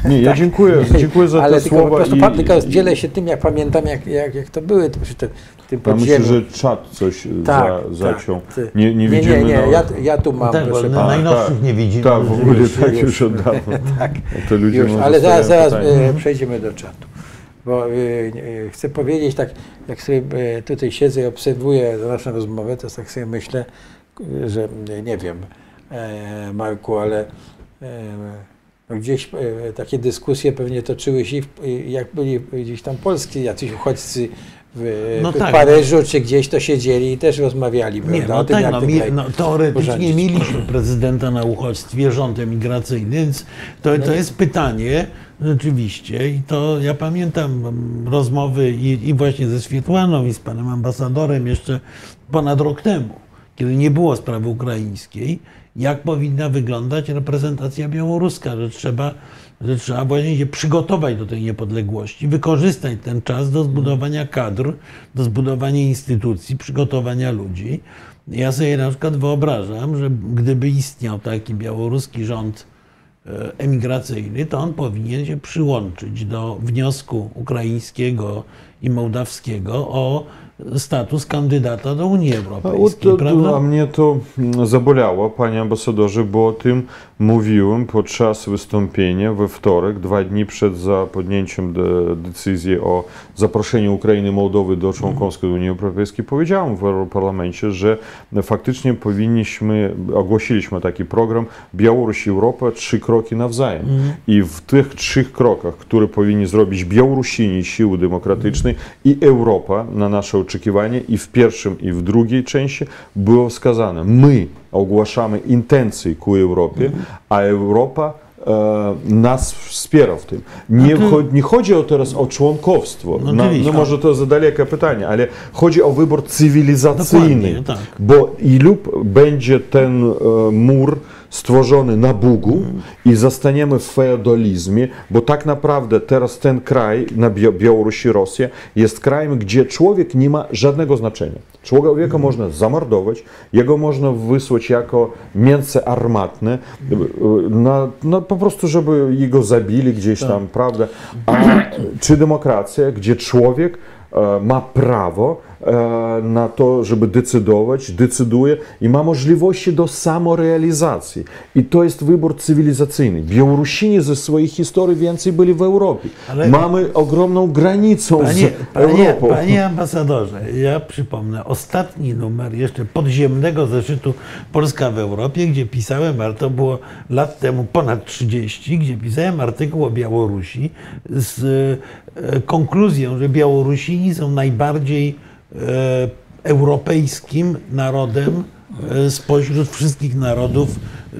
Nie, ja dziękuję, dziękuję za Tak. ale te tylko po słowa. prostu i- pan, tylko dzielę się tym, jak pamiętam, jak, jak, jak to były to przy w tym Ja myślę, że czat coś e, Tak, za, tak, zaciął. ty- Nie, nie nie, widzimy nie, nie, na... ja, ja tu mam, tak, proszę na najnowszych tak. nie widzimy. Tak, w ogóle Już, tak już. już od dawna. Tak. Już, może ale zaraz, zaraz e, przejdziemy do czatu. Bo e, e, chcę powiedzieć tak, jak sobie e, tutaj siedzę i obserwuję naszą rozmowę, to tak sobie myślę, e, że e, nie wiem, e, Marku, ale no gdzieś takie dyskusje pewnie toczyły się, jak byli gdzieś tam polscy jacyś uchodźcy w, No w tak, Paryżu, czy gdzieś to siedzieli i też rozmawiali, Nie, no tym, tak, no, mi, no, teoretycznie urządzić. mieliśmy prezydenta na uchodźstwie, rząd emigracyjny, więc to, No to jest pytanie rzeczywiście i to ja pamiętam rozmowy i, i właśnie ze Swietłaną i z panem ambasadorem jeszcze ponad rok temu, kiedy nie było sprawy ukraińskiej, jak powinna wyglądać reprezentacja białoruska, że trzeba, że trzeba właśnie się przygotować do tej niepodległości, wykorzystać ten czas do zbudowania kadr, do zbudowania instytucji, przygotowania ludzi. Ja sobie na przykład wyobrażam, że gdyby istniał taki białoruski rząd emigracyjny, to on powinien się przyłączyć do wniosku ukraińskiego i mołdawskiego o status kandydata do Unii A, Europejskiej, от, to, prawda? a mnie to mm, zabolało, panie ambasadorze, bo o tym mówiłem podczas wystąpienia we wtorek, dwa dni przed za podjęciem de, decyzji o zaproszeniu Ukrainy i Mołdowy do członkostwa do Unii Europejskiej. Powiedziałem w Europarlamencie, że faktycznie powinniśmy, ogłosiliśmy taki program Białoruś Europa, trzy kroki nawzajem. I w tych trzech krokach, które powinni zrobić Białorusini, siły demokratyczne i Europa na nasze oczekiwanie i w pierwszym i w drugiej części było wskazane, my ogłaszamy intencje ku Europie, a Europa e, nas wspiera w tym. Nie, cho- nie chodzi o teraz o członkowstwo, No Na, no może to za dalekie pytanie, ale chodzi o wybór cywilizacyjny, tak. bo ilu będzie ten e, mur stworzony na Bugu i zostaniemy w feudalizmie, bo tak naprawdę teraz ten kraj, na Bia- Białoruś i Rosja, jest krajem, gdzie człowiek nie ma żadnego znaczenia. Człowieka można zamordować, jego można wysłać jako mięso armatne, na, na, po prostu, żeby jego zabili gdzieś tam, prawda? A czy demokracja, gdzie człowiek e, ma prawo na to, żeby decydować, decyduje i ma możliwości do samorealizacji. I to jest wybór cywilizacyjny. Białorusini ze swojej historii więcej byli w Europie. Ale- Mamy ogromną granicą Panie, z panie, Europą. panie ambasadorze, ja przypomnę ostatni numer jeszcze podziemnego zeszytu Polska w Europie, gdzie pisałem, ale to było lat temu ponad 30, gdzie pisałem artykuł o Białorusi z e, konkluzją, że Białorusini są najbardziej e, europejskim narodem e, spośród wszystkich narodów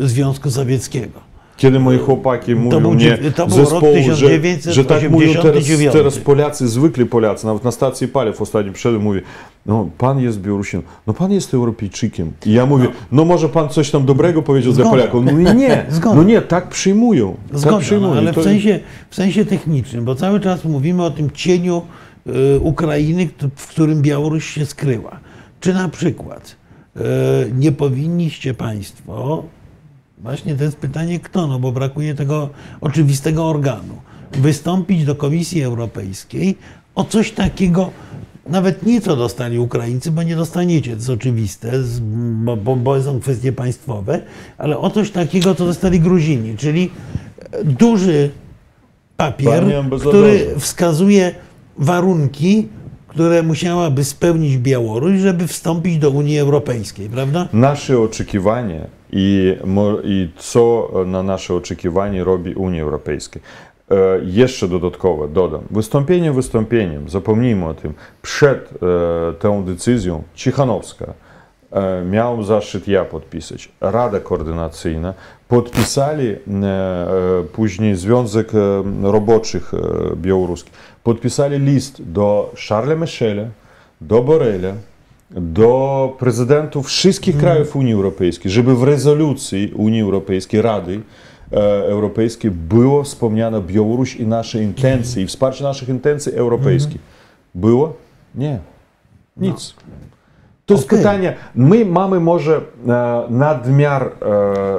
Związku Sowieckiego. Kiedy moi chłopaki mówią był mnie to zespołu, że, że tak mówią teraz, 1989. teraz Polacy, zwykli Polacy, nawet na stacji paliw ostatnio przyszedł mówi, no pan jest Białorusinem, no pan jest Europejczykiem. I ja mówię, no, może pan coś tam dobrego powiedział dla Zgoda. Polaków. No nie, Zgoda. no nie, tak przyjmują. tak Zgoda, przyjmują. no, ale To- w sensie, w sensie technicznym, bo cały czas mówimy o tym cieniu Ukrainy, kto- w którym Białoruś się skryła. Czy na przykład y, nie powinniście Państwo, właśnie to jest pytanie kto, no bo brakuje tego oczywistego organu, wystąpić do Komisji Europejskiej o coś takiego, nawet nie co dostali Ukraińcy, bo nie dostaniecie, to jest oczywiste, bo, bo, bo są kwestie państwowe, ale o coś takiego, co dostali Gruzini, czyli duży papier, który wskazuje warunki, które musiałaby spełnić Białoruś, żeby wstąpić do Unii Europejskiej, prawda? Nasze oczekiwania i, i co na nasze oczekiwanie robi Unia Europejska. E, jeszcze dodatkowo dodam, wystąpienie wystąpieniem, zapomnijmy o tym, przed e, tą decyzją Cichanowska e, miał zaszczyt ja podpisać, Rada Koordynacyjna, podpisali e, e, później Związek e, Roboczych Białoruski, podpisali list do Charlesa Michela, do Boreля, do prezydentów wszystkich krajów Unii Europejskiej, żeby w rezolucji Unii Europejskiej, Rady Europejskiej było wspomniane Białoruś i nasze intencje, i wsparcie naszych intencji europejskich. Było? Nie. Nic. To jest Okej. pytanie. My mamy może e, nadmiar e,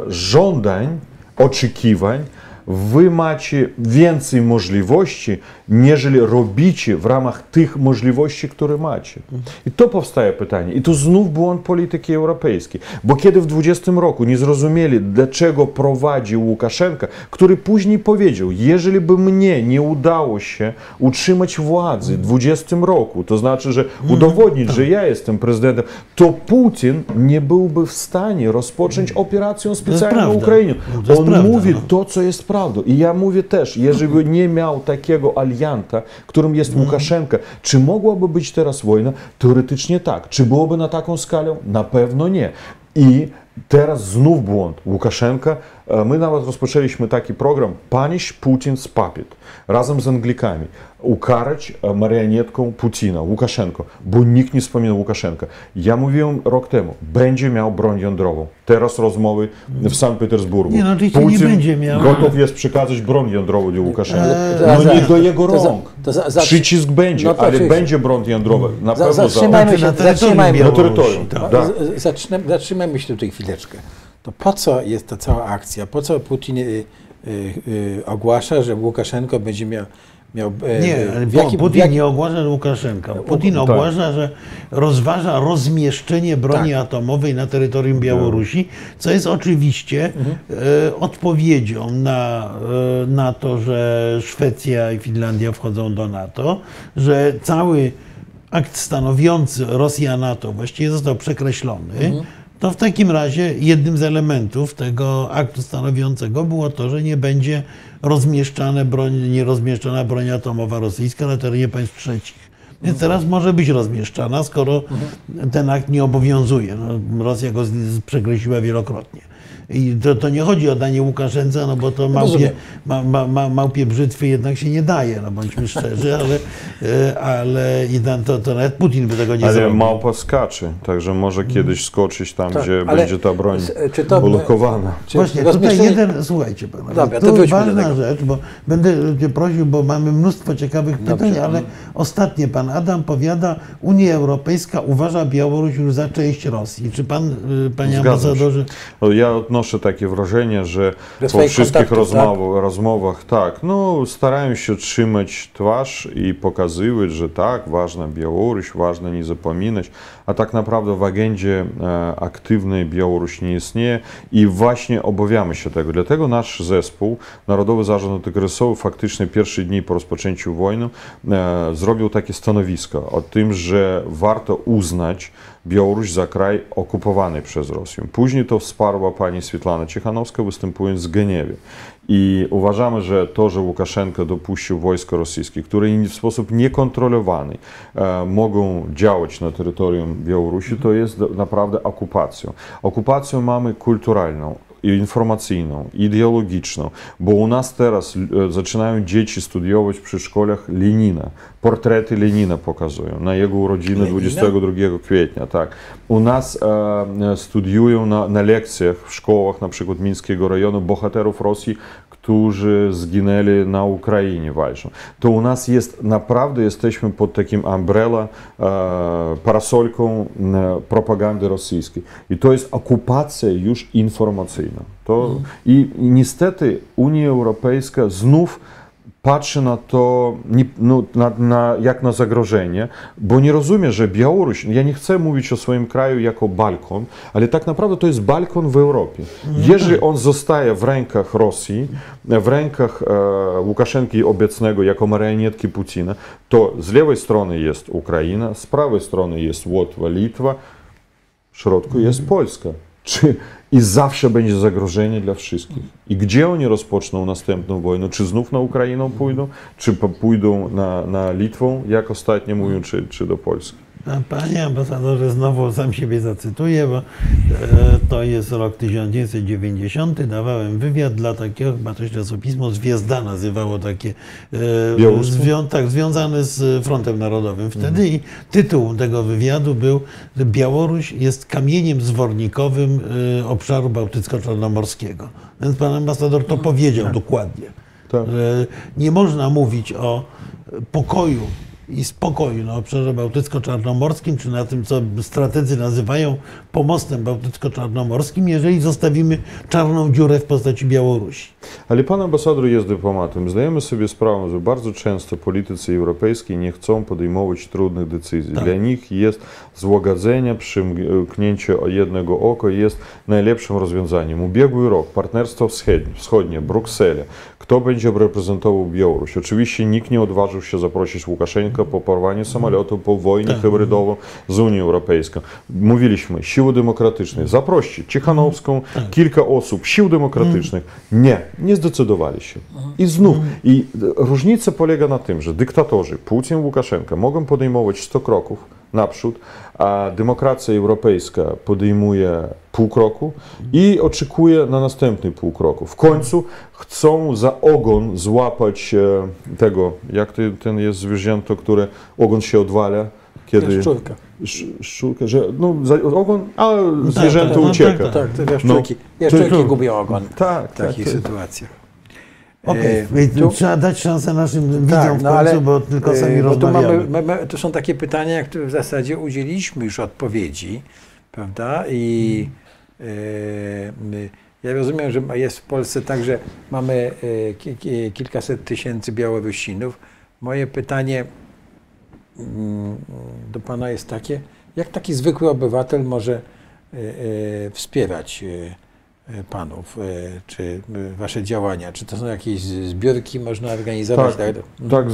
żądań, oczekiwań. Wy macie więcej możliwości, nieżeli robicie w ramach tych możliwości, które macie. I to powstaje pytanie. I tu znów błąd polityki europejskiej. Bo kiedy w 20 roku nie zrozumieli, dlaczego prowadzi Łukaszenka, który później powiedział, jeżeli by mnie nie udało się utrzymać władzy w 20 roku, to znaczy, że udowodnić, że ja jestem prezydentem, to Putin nie byłby w stanie rozpocząć operację specjalną na prawda. Ukrainie. On mówi no. to, co jest prawdą. I ja mówię też, jeżeli by nie miał takiego alianta, którym jest Łukaszenka, czy mogłaby być teraz wojna? Teoretycznie tak. Czy byłoby na taką skalę? Na pewno nie. I teraz znów błąd Łukaszenka. E, My nawet rozpoczęliśmy taki program Punish Putin's Puppet razem z Anglikami. Ukarać e, marionetką Putina, Łukaszenko, bo nikt nie wspomina Łukaszenka. Ja mówiłem rok temu, będzie miał broń jądrową. Teraz rozmowy w Sankt Petersburgu. Nie, no oczywiście nie będzie miał. Gotów jest przekazać broń jądrową do Łukaszenki. Eee, no nie do jego to za- rąk. to za- za- Przycisk będzie, no ale będzie broń jądrowa. Na Za- pewno za. zatrzymajmy się, na terytorium zatrzymajmy, Na Białorusi, terytorium, tak. tak. Zatrzymajmy się tutaj chwileczkę. To po co jest ta cała akcja? Po co Putin y, y, y, ogłasza, że Łukaszenko będzie miał. miał e, Nie, w w jakim, Putin w jakim, nie ogłasza Łukaszenka. Putin tak. ogłasza, że rozważa rozmieszczenie broni Tak. atomowej na terytorium Białorusi, co jest oczywiście Mhm. e, odpowiedzią na, e, na to, że Szwecja i Finlandia wchodzą do NATO, że cały akt stanowiący Rosja-NATO właściwie został przekreślony. Mhm. To w takim razie jednym z elementów tego aktu stanowiącego było to, że nie będzie rozmieszczane broń, nie rozmieszczana broń atomowa rosyjska na terenie państw trzecich. Więc teraz może być rozmieszczana, skoro ten akt nie obowiązuje. No, Rosja go przekreśliła wielokrotnie. I to, to nie chodzi o danie Łukaszence, no bo to małpie, Rozumiem. ma, ma, ma, małpie brzytwy jednak się nie daje, no bądźmy szczerzy, ale, e, ale i tam to, to nawet Putin by tego nie Ale zrobił. małpa skacze, także może kiedyś skoczyć tam, Tak, gdzie ale będzie ta broń czy to- ulokowana. czy Właśnie, tutaj rozmieszczenie- jeden, słuchajcie pan, Dobra, to do ważna rzecz, bo będę cię prosił, bo mamy mnóstwo ciekawych pytań, Dobrze. ale ostatnie pan Adam powiada, Unia Europejska uważa Białoruś już za część Rosji. Czy pan, y, panie Zgadzam się. ambasadorze, No, Ja odnoszę takie wrażenie, że po wszystkich rozmowach, rozmowach, tak, no starają się trzymać twarz i pokazywać, że tak, ważna Białoruś, ważne nie zapominać, a tak naprawdę w agendzie e, aktywnej Białoruś nie istnieje i właśnie obawiamy się tego. Dlatego nasz zespół, Narodowy Zarząd Antykryzysowy, faktycznie pierwsze dni po rozpoczęciu wojny e, zrobił takie stanowisko o tym, że warto uznać Białoruś za kraj okupowany przez Rosję. Później to wsparła pani Swietlana Cichanowska, występując w Geniewie. I uważamy, że to, że Łukaszenko dopuścił wojsko rosyjskie, które w sposób niekontrolowany e, mogą działać na terytorium Białorusi, to jest naprawdę okupacją. Okupację mamy kulturalną, informacyjną, ideologiczną, bo u nas teraz e, zaczynają dzieci studiować w przedszkolach Lenina. Portrety Lenina pokazują na jego urodziny Lenina? 22 kwietnia. Tak. U nas e, studiują na, na lekcjach w szkołach na przykład Mińskiego rejonu bohaterów Rosji, którzy zginęli na Ukrainie walczą. To u nas jest, naprawdę jesteśmy pod takim umbrella, e, parasolką e, propagandy rosyjskiej. I to jest okupacja już informacyjna. To, i, I niestety Unia Europejska znów patrzy na to no, na, na, jak na zagrożenie, bo nie rozumie, że Białoruś, ja nie chcę mówić o swoim kraju jako balkon, ale tak naprawdę to jest balkon w Europie. Jeżeli on zostaje w rękach Rosji, w rękach e, Łukaszenki obecnego jako marionetki Putina, to z lewej strony jest Ukraina, z prawej strony jest Łotwa, Litwa, w środku jest Polska. Czy i zawsze będzie zagrożenie dla wszystkich? I gdzie oni rozpoczną następną wojnę? Czy znów na Ukrainę pójdą? Czy pójdą na, na Litwę, jak ostatnio mówią, czy, czy do Polski? Panie ambasadorze, znowu sam siebie zacytuję, bo e, to jest rok 1990. Dawałem wywiad dla takiego, chyba to się czasopismo Zwiezda nazywało takie, e, zwią, tak, związane z Frontem Narodowym. Wtedy i tytuł tego wywiadu był, że Białoruś jest kamieniem zwornikowym e, obszaru bałtycko-czarnomorskiego. Więc pan ambasador to powiedział dokładnie Tak. że nie można mówić o pokoju i spokoju na obszarze bałtycko-czarnomorskim, czy na tym, co strategzy nazywają pomostem bałtycko-czarnomorskim, jeżeli zostawimy czarną dziurę w postaci Białorusi. Ale pan ambasador jest dyplomatem. Zdajemy sobie sprawę, że bardzo często politycy europejscy nie chcą podejmować trudnych decyzji. Tak. Dla nich jest złagadzenie, przymknięcie jednego oka jest najlepszym rozwiązaniem. Ubiegły rok, partnerstwo wschodnie, wschodnie Bruksela. Kto będzie reprezentował Białoruś? Oczywiście nikt nie odważył się zaprosić Łukaszenka po porwaniu samolotu, po wojnie Tak. hybrydową z Unią Europejską. Mówiliśmy, siły demokratyczne, zaproście Cichanowską, kilka osób, sił demokratycznych. Nie, nie zdecydowali się. I znów, i różnica polega na tym, że dyktatorzy, Putin, Łukaszenka mogą podejmować 100 kroków naprzód, a demokracja europejska podejmuje pół kroku i oczekuje na następny pół kroku. W końcu chcą za ogon złapać e, tego, jak ty, ten jest zwierzęto, które ogon się odwala, kiedy... Jaszczurka. Sz- Szczurka, że no, za ogon, a tak, zwierzęto tak, no, ucieka. tak, Tak, te jaszczurki. Jaszczurki to- gubią ogon Tak, w tak, takich tak. Okej, E, tu- trzeba dać szansę naszym widzom Tak, w no końcu, ale, bo tylko e, sami bo rozmawiamy. mamy, mamy, to są takie pytania, które w zasadzie udzieliliśmy już odpowiedzi, prawda? I e, my- ja rozumiem, że jest w Polsce tak, że mamy ki, kilkaset tysięcy Białorusinów. Moje pytanie mm, do Pana jest takie, jak taki zwykły obywatel może wspierać Panów, e, czy e, Wasze działania? Czy to są jakieś zbiórki można organizować? Tak, tak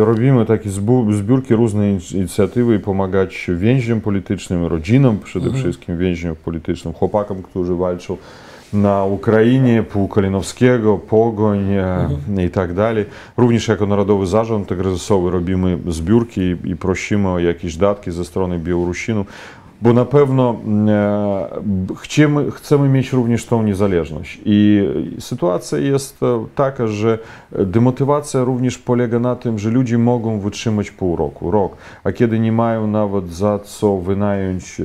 robimy takie zbiórki, różne in- inicjatywy i pomagać więźniom politycznym, rodzinom przede Mhm. wszystkim więźniom politycznym, chłopakom, którzy walczą na Ukrainie, pół Kalinowskiego, Pogoń e, i tak dalej. Również jako Narodowy Zarząd Kryzysowy robimy zbiórki i, i prosimy o jakieś datki ze strony Białorusinów. Bo na pewno e, b- chcemy, chcemy mieć również tą niezależność. I sytuacja jest e, taka, że demotywacja również polega na tym, że ludzie mogą wytrzymać pół roku, rok, a kiedy nie mają nawet za co wynająć e,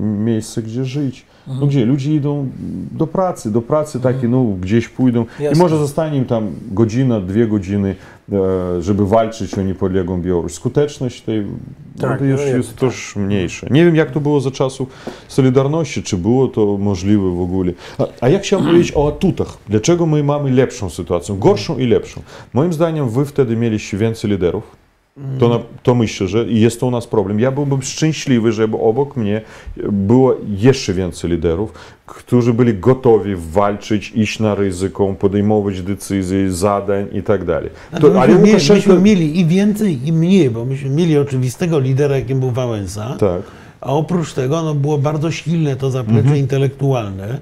miejsce, gdzie żyć, no gdzie? Ludzie idą do pracy, do pracy takie, no gdzieś pójdą i Jasne. może zostanie im tam godzina, dwie godziny, e, żeby walczyć o niepodległą Białoruś. Skuteczność tej Tak, no, już no jest tak. też mniejsze. Nie wiem, jak to było za czasów Solidarności, czy było to możliwe w ogóle. A, a ja chciałem powiedzieć o atutach. Dlaczego my mamy lepszą sytuację, gorszą i lepszą? Moim zdaniem wy wtedy mieliście więcej liderów. To, na, to myślę, że jest to u nas problem. Ja byłbym szczęśliwy, żeby obok mnie było jeszcze więcej liderów, którzy byli gotowi walczyć, iść na ryzyko, podejmować decyzje, zadań i tak dalej. To, myśmy, mieli, Łukaszenko- myśmy mieli i więcej, i mniej, bo myśmy mieli oczywistego lidera, jakim był Wałęsa, Tak. a oprócz tego no, było bardzo silne to zaplecze Mhm. intelektualne.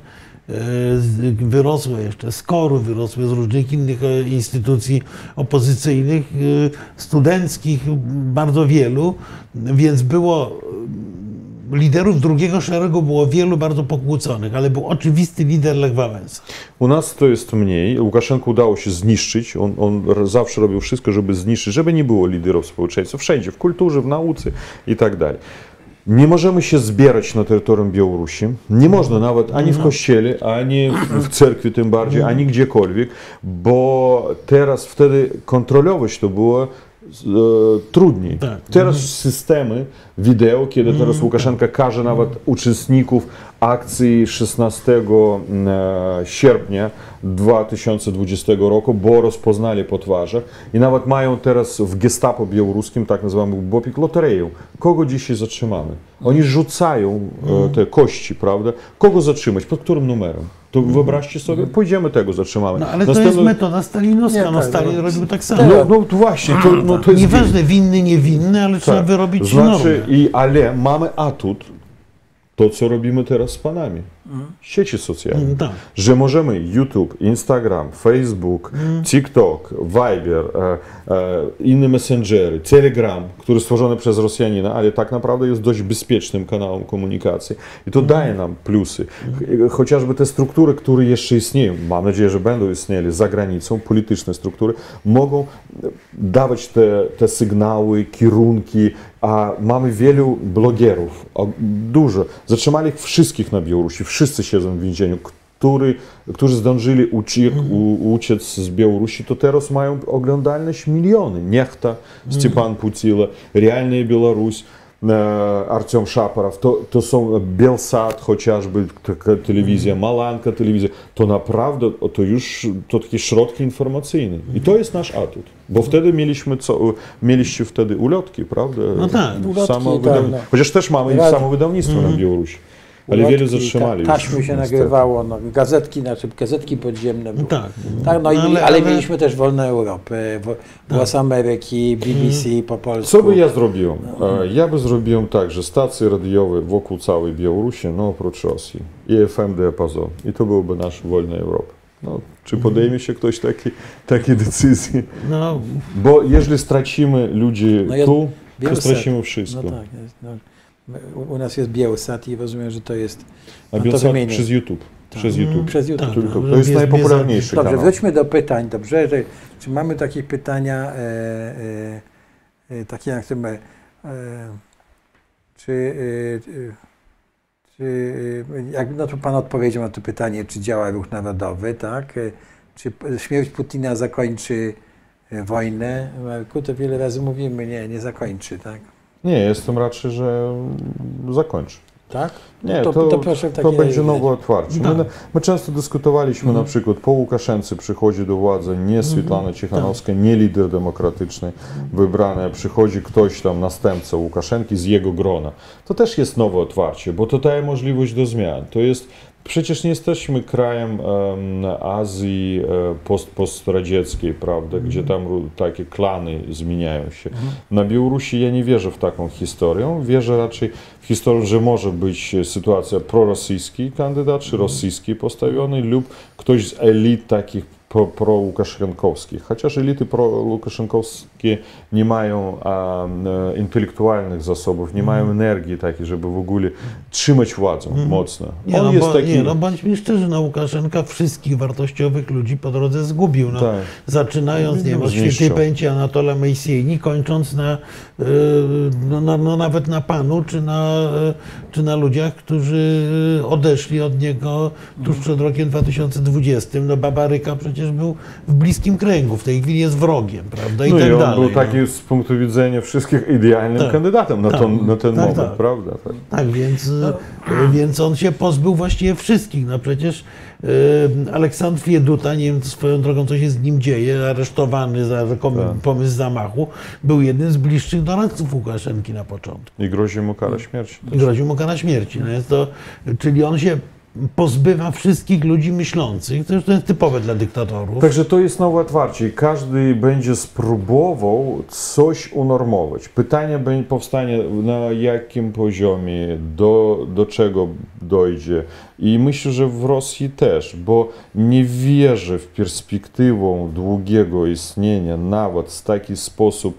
Wyrosłe jeszcze z koru, wyrosłe z różnych innych e, instytucji opozycyjnych, e, studenckich, bardzo wielu, więc było e, liderów drugiego szeregu było wielu bardzo pokłóconych, ale był oczywisty lider Lech Wałęsa. U nas to jest mniej. Łukaszenko udało się zniszczyć. On, on zawsze robił wszystko, żeby zniszczyć, żeby nie było liderów społeczeństwa. Wszędzie, w kulturze, w nauce i tak dalej. Nie możemy się zbierać na terytorium Białorusi. Nie można nawet ani w kościele, ani w cerkwi tym bardziej, ani gdziekolwiek, bo teraz wtedy kontrolować to było e, trudniej. Tak. Teraz systemy wideo, kiedy teraz Łukaszenka każe nawet uczestników akcji 16 e, sierpnia 2020 roku, bo rozpoznali po twarzach i nawet mają teraz w gestapo białoruskim, tak nazywamy BOPIK, lotereję. Kogo dzisiaj zatrzymamy? Oni rzucają e, te kości, prawda? Kogo zatrzymać? Pod którym numerem? To wyobraźcie sobie, pójdziemy tego zatrzymamy. No ale to jest metoda stalinowska, Nie, no tak, Stalin no. robił tak samo. no, no to właśnie, to, no, to jest Nieważne winny, niewinny, ale trzeba wyrobić znaczy, normę. i, ale mamy atut, to co robimy teraz z panami. Sieci socjalne. Mm, tak. Że możemy YouTube, Instagram, Facebook, TikTok, Viber, e, e, inne messengery, Telegram, który stworzony przez Rosjanina, ale tak naprawdę jest dość bezpiecznym kanałem komunikacji. I to daje nam plusy. Ch- Chociażby te struktury, które jeszcze istnieją, mam nadzieję, że będą istnieli za granicą, polityczne struktury, mogą dawać te, te sygnały, kierunki, a mamy wielu blogerów, dużo. Zatrzymali ich wszystkich na Białorusi, wszyscy siedzą w więzieniu, który, którzy zdążyli uciec, u, uciec z Białorusi, to teraz mają oglądalność miliony. Niechta, Stepan Putila, Realnie Białoruś, Artem Szaparow, to, to są Bielsat chociażby, taka telewizja, Malanka telewizja, to naprawdę to już to takie środki informacyjne. I to jest nasz atut. Bo wtedy mieliśmy co, mieliście wtedy ulotki, prawda? No tak, ulotki, Samo tak, no. Chociaż też mamy samo wydawnictwo na Białorusi. Ale Ulotki, wielu zatrzymali. ta- Taśmy się niestety. nagrywało, no, gazetki, znaczy gazetki podziemne były. Tak. Tak, no i, No, ale, ale- mieliśmy też Wolną Europę, wo- Głos Ameryki, BBC po polsku. Co by ja zrobił? E, Ja by zrobił tak, że stacje radiowe wokół całej Białorusi, no oprócz Rosji, i FM diapazon. I to byłby nasz wolna Europa. No, czy podejmie się ktoś taki, takiej decyzji? No, Bo jeżeli stracimy ludzi No ja- tu, to stracimy No wszystko. tak, jest, no, my- u- nas jest Bielsat i rozumiem, że to jest... A no to Bielsat wymienię. przez YouTube. Tak. Przez YouTube. Przez YouTube. Tak. Tylko, no, to jest jest- najpopularniejszy Dobrze, kanał. wróćmy do pytań, dobrze? Że- Czy mamy takie pytania, e, e, e, takie jak tym, e, czy, e, czy e, jak, no to Pan odpowiedział na to pytanie, czy działa ruch narodowy, tak? Czy śmierć Putina zakończy wojnę? Marku, to wiele razy mówimy, nie, nie zakończy, tak? Nie, jestem raczej, że zakończy. Tak? Nie, to, to, to, proszę to będzie nowe otwarcie. My, Tak. my często dyskutowaliśmy na przykład, po Łukaszence przychodzi do władzy nie Swietlana Cichanowska, nie lider demokratyczny wybrany, przychodzi ktoś tam, następca Łukaszenki z jego grona. To też jest nowe otwarcie, bo to daje możliwość do zmian. To jest Przecież nie jesteśmy krajem em, Azji e, post, postradzieckiej, prawda, gdzie tam ró- takie klany zmieniają się. Na Białorusi ja nie wierzę w taką historię. Wierzę raczej w historię, że może być sytuacja prorosyjski kandydat, czy rosyjski postawiony, lub ktoś z elit takich pro- pro-łukaszenkowskich. Chociaż elity pro-łukaszenkowskie nie mają a, e, intelektualnych zasobów, nie mają energii takiej, żeby w ogóle trzymać władzę mocno. nie, On no, jest bo, taki... nie, no bądźmy szczerzy, no Łukaszenka wszystkich wartościowych ludzi po drodze zgubił. No, Tak. Zaczynając, nie wiem, od świętej pamięci Anatola Mejsieni, kończąc na, yy, no, na, no, nawet na Panu, czy na, yy, czy na ludziach, którzy odeszli od niego tuż przed rokiem 2020. No Babaryka przecież był w bliskim kręgu, w tej chwili jest wrogiem, prawda, i no tak i on dalej. był no. taki z punktu widzenia wszystkich idealnym Tak. kandydatem na, Tak. to, na ten Tak, moment, tak. prawda? Tak. Tak, więc, y, więc on się pozbył właściwie wszystkich. No przecież y, Aleksandr Fieduta, nie wiem swoją drogą, co się z nim dzieje, aresztowany za rzekomy Tak. pomysł zamachu, był jednym z bliższych doradców Łukaszenki na początku. I grozi mu kara śmierci. I groził mu kara śmierci. No jest to, czyli on się pozbywa wszystkich ludzi myślących, to jest typowe dla dyktatorów. Także to jest nowe otwarcie każdy będzie spróbował coś unormować. Pytanie powstanie na jakim poziomie, do, do czego dojdzie. I myślę, że w Rosji też, bo nie wierzę w perspektywę długiego istnienia, nawet w taki sposób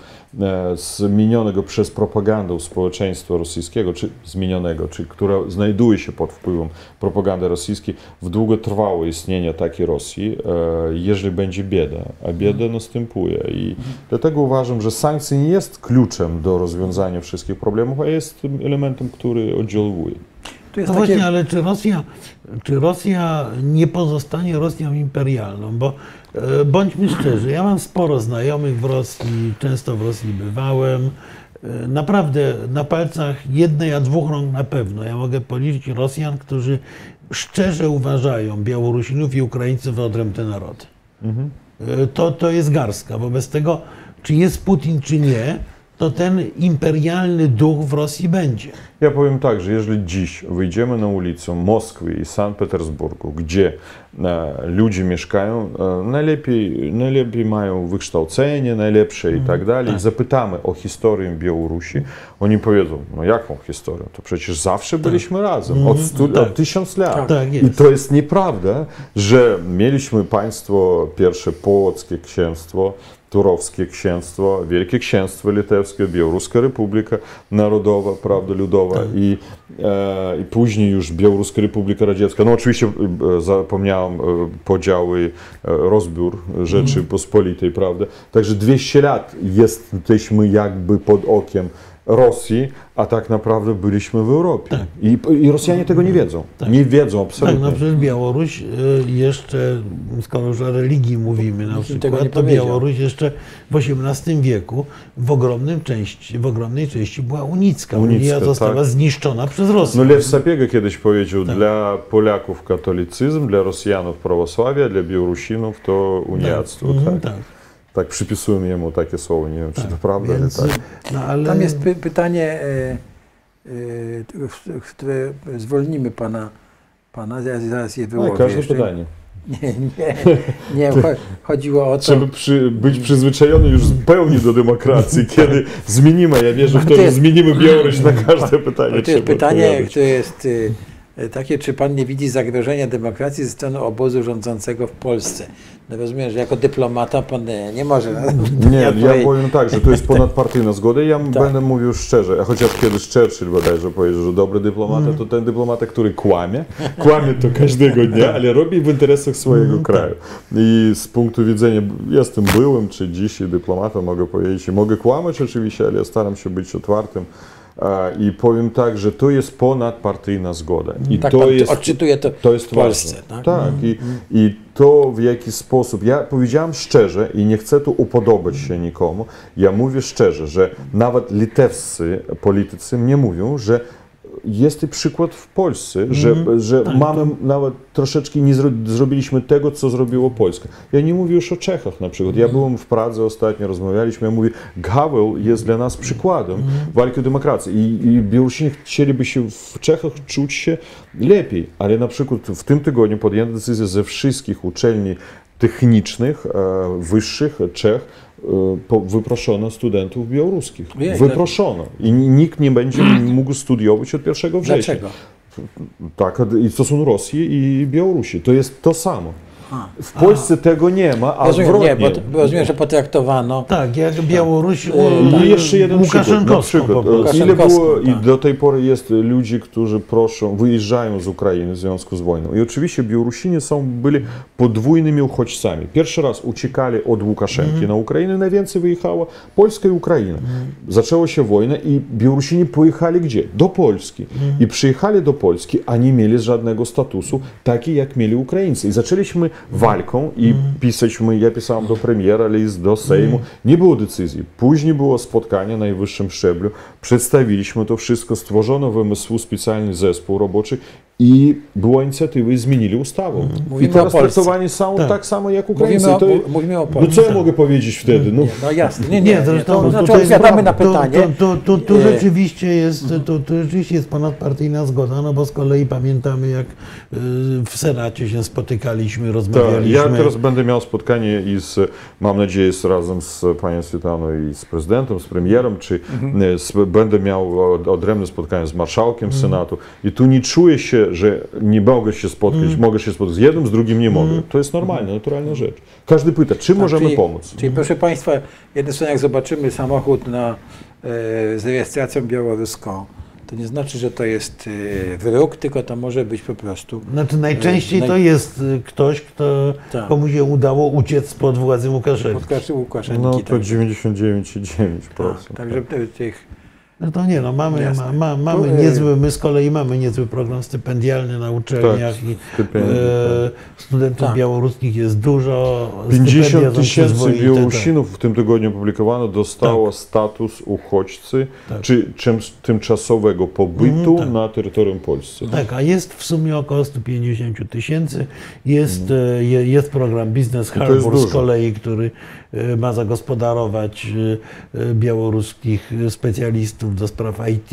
zmienionego przez propagandę społeczeństwa rosyjskiego, czy zmienionego, czy które znajduje się pod wpływem propagandy rosyjskiej, w długotrwałe istnienie takiej Rosji, e, jeżeli będzie bieda, a bieda następuje. I dlatego uważam, że sankcje nie jest kluczem do rozwiązania wszystkich problemów, a jest elementem, który oddziałuje. Tu jest No takie... właśnie, ale czy Rosja, czy Rosja nie pozostanie Rosją imperialną? Bo e, bądźmy szczerzy, ja mam sporo znajomych w Rosji, często w Rosji bywałem. E, Naprawdę na palcach jednej, a dwóch rąk na pewno. Ja mogę policzyć Rosjan, którzy szczerze uważają Białorusinów i Ukraińców za odrębne narody. E, To, to jest garstka. Wobec tego, czy jest Putin, czy nie, to ten imperialny duch w Rosji będzie. Ja powiem tak, że jeżeli dziś wyjdziemy na ulicę Moskwy i Sankt Petersburgu, gdzie e, ludzie mieszkają, e, najlepiej, najlepiej mają wykształcenie, najlepsze i tak dalej, i zapytamy o historię Białorusi, oni powiedzą, no jaką historię? To przecież zawsze byliśmy razem, od, stu, Tak. od tysiąc lat. Tak I jest. to jest nieprawda, że mieliśmy państwo pierwsze połockie księstwo, Turowskie księstwo, Wielkie Księstwo Litewskie, Białoruska Republika Narodowa, prawda, Ludowa i, e, i później już Białoruska Republika Radziecka. No oczywiście e, zapomniałem e, podziały, rozbiór Rzeczypospolitej, prawda. Także 200 lat jesteśmy jakby pod okiem Rosji, a tak naprawdę byliśmy w Europie. I, I Rosjanie tego nie wiedzą. Nie wiedzą Tak, absolutnie. no przecież Białoruś y, jeszcze, skoro już o religii mówimy na przykład, to. Białoruś jeszcze w XVIII wieku w, ogromnym części, w ogromnej części była unicka. Unicka, Unia została tak. zniszczona przez Rosję. No Lew Sapiega kiedyś powiedział, dla Polaków katolicyzm, dla Rosjanów prawosławie, dla Białorusinów to uniactwo. Mhm, tak. tak. Tak przypisujemy jemu takie słowo, nie wiem czy to prawda, Więc, ale tak. no, ale Tam jest py pytanie, w- które zwolnimy pana, pana zaraz, zaraz je No, wyłowię. każde jeszcze. pytanie. Nie, nie, nie cho chodziło o to, Trzeba przy, być przyzwyczajony już zupełnie do demokracji, kiedy zmienimy, ja wierzę w to, To że jest- zmienimy Białoruś na każde pytanie. to jest pytanie, odpowiadać. które jest y, y, takie, czy pan nie widzi zagrożenia demokracji ze strony obozu rządzącego w Polsce? No rozumiem, że jako dyplomata pan nie, nie może Nie, ja powiem tak, że to jest ponadpartyjna zgoda i ja Tak. będę mówił szczerze, a chociaż kiedyś Churchill bodajże powiedział, że dobry dyplomata to ten dyplomata, który kłamie, kłamie to każdego dnia, ale robi w interesach swojego Mhm, kraju. I z punktu widzenia, jestem byłym czy dzisiaj dyplomatą, mogę powiedzieć, mogę kłamać oczywiście, ale ja staram się być otwartym. A, I powiem tak, że to jest ponadpartyjna zgoda. I tak to jest odczytuje to, to jest w Polsce. ważne. Tak? Tak, i, i to w jaki sposób. Ja powiedziałem szczerze i nie chcę tu upodobać się nikomu. Ja mówię szczerze, że nawet litewscy politycy mnie mówią, że jest przykład w Polsce, że, że mamy nawet troszeczkę nie zro, zrobiliśmy tego, co zrobiło Polska. Ja nie mówię już o Czechach na przykład. Ja byłem w Pradze ostatnio, rozmawialiśmy, ja mówię, Havel jest dla nas przykładem walki o demokrację. I, i Białorusini chcieliby się w Czechach czuć się lepiej, ale na przykład w tym tygodniu podjęto decyzję ze wszystkich uczelni technicznych, e, wyższych Czech, wyproszono studentów białoruskich. Ojej, wyproszono. I nikt nie będzie mógł studiować od 1 września. Dlaczego? Tak, i to są Rosji i Białorusi. To jest to samo. W Polsce tego nie ma, a Rozumiem, odwrotnie. nie, bo, bo rozumiem, że potraktowano tak, jak Białoruś E, u- I tak, jeszcze jeden przykład. Na Łukaszenkowską przykład e, ile było Łukaszenkowską, i tak. do tej pory jest ludzi, którzy proszą, wyjeżdżają z Ukrainy w związku z wojną. I oczywiście Białorusini są, byli podwójnymi uchodźcami. Pierwszy raz uciekali od Łukaszenki Mhm. na Ukrainę, najwięcej wyjechało Polska i Ukraina. Zaczęła się wojna i Białorusini pojechali gdzie? Do Polski. Mhm. I przyjechali do Polski, a nie mieli żadnego statusu, taki jak mieli Ukraińcy. I zaczęliśmy walką i pisać, my, ja pisałem do premiera, list do Sejmu. Nie było decyzji. Później było spotkanie na najwyższym szczeblu. Przedstawiliśmy to wszystko, stworzono w MSW specjalny zespół roboczy i była inicjatywa i zmienili ustawę. I Mówimy teraz o Polsce. traktowani są tak. Tak. samo jak Ukraińcy. Mówimy o, to, mówimy o no Polsce. co ja mogę powiedzieć wtedy? No, no jasne, nie, Nie, nie, nie, zresztą to znaczy odpowiadamy na to- pytanie. To, to, to, tu E, rzeczywiście jest, to, to rzeczywiście jest ponadpartyjna zgoda, no bo z kolei pamiętamy, jak y, w Senacie się spotykaliśmy, Tak, rozmawialiśmy. ja teraz będę miał spotkanie i z, mam nadzieję, z, razem z panią Switaną i z prezydentem, z premierem, czy e, z, będę miał od- odrębne spotkanie z marszałkiem Senatu i tu nie czuję się, że nie mogę się spotkać, mogę się spotkać z jednym, z drugim nie mogę. To jest normalne, naturalna rzecz. Każdy pyta, czym Tak, możemy czyli- pomóc? Czyli proszę Państwa, jednym jak zobaczymy samochód na, e, z rejestracją białoruską, to nie znaczy, że to jest e, wróg, tylko to może być po prostu. Znaczy najczęściej Naj- to jest y, ktoś, kto, Tak. komu się udało uciec spod władzy Łukaszenki. Podcast Łukaszenki. No to tak. 99,9%. Tak, także te- tych. No to nie no, mamy, ma, ma, mamy e, niezły, my z kolei mamy niezły program stypendialny na uczelniach i stypendium, e, studentów Tak. białoruskich jest dużo. 50 stypendia są tysięcy przyzwoite, Białorusinów w tym tygodniu opublikowano dostało status uchodźcy Tak. czy czym, tymczasowego pobytu tak. na terytorium Polski. Tak, tak, a jest w sumie około 150 tysięcy. Jest, e, je- jest program jest Harbor z kolei, który ma zagospodarować e, e, białoruskich specjalistów do spraw IT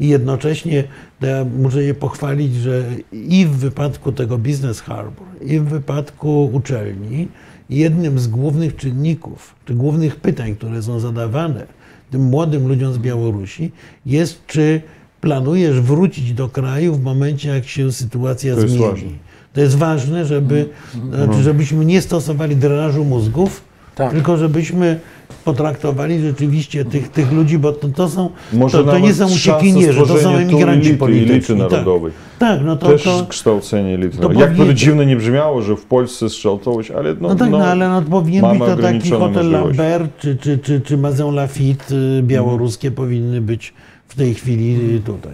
i jednocześnie ja muszę je pochwalić, że i w wypadku tego Business Harbor, i w wypadku uczelni, jednym z głównych czynników, czy głównych pytań, które są zadawane tym młodym ludziom z Białorusi, jest czy planujesz wrócić do kraju w momencie, jak się sytuacja To jest zmieni. ważne. To jest ważne, żeby, znaczy, żebyśmy nie stosowali drenażu mózgów, Tak. tylko żebyśmy potraktowali rzeczywiście tych, tych ludzi, bo to, to są Może to, to nie są uciekinierzy, to są emigranci elity, polityczni. elity narodowej. Tak, tak no to, Też to, kształcenie elity to. Jak to dziwnie nie brzmiało, że w Polsce skształtować, ale no, no tak, no, ale no, powinien być to taki hotel. Lambert czy, czy, czy, czy Maison Lafitte y, białoruskie powinny być w tej chwili y, tutaj.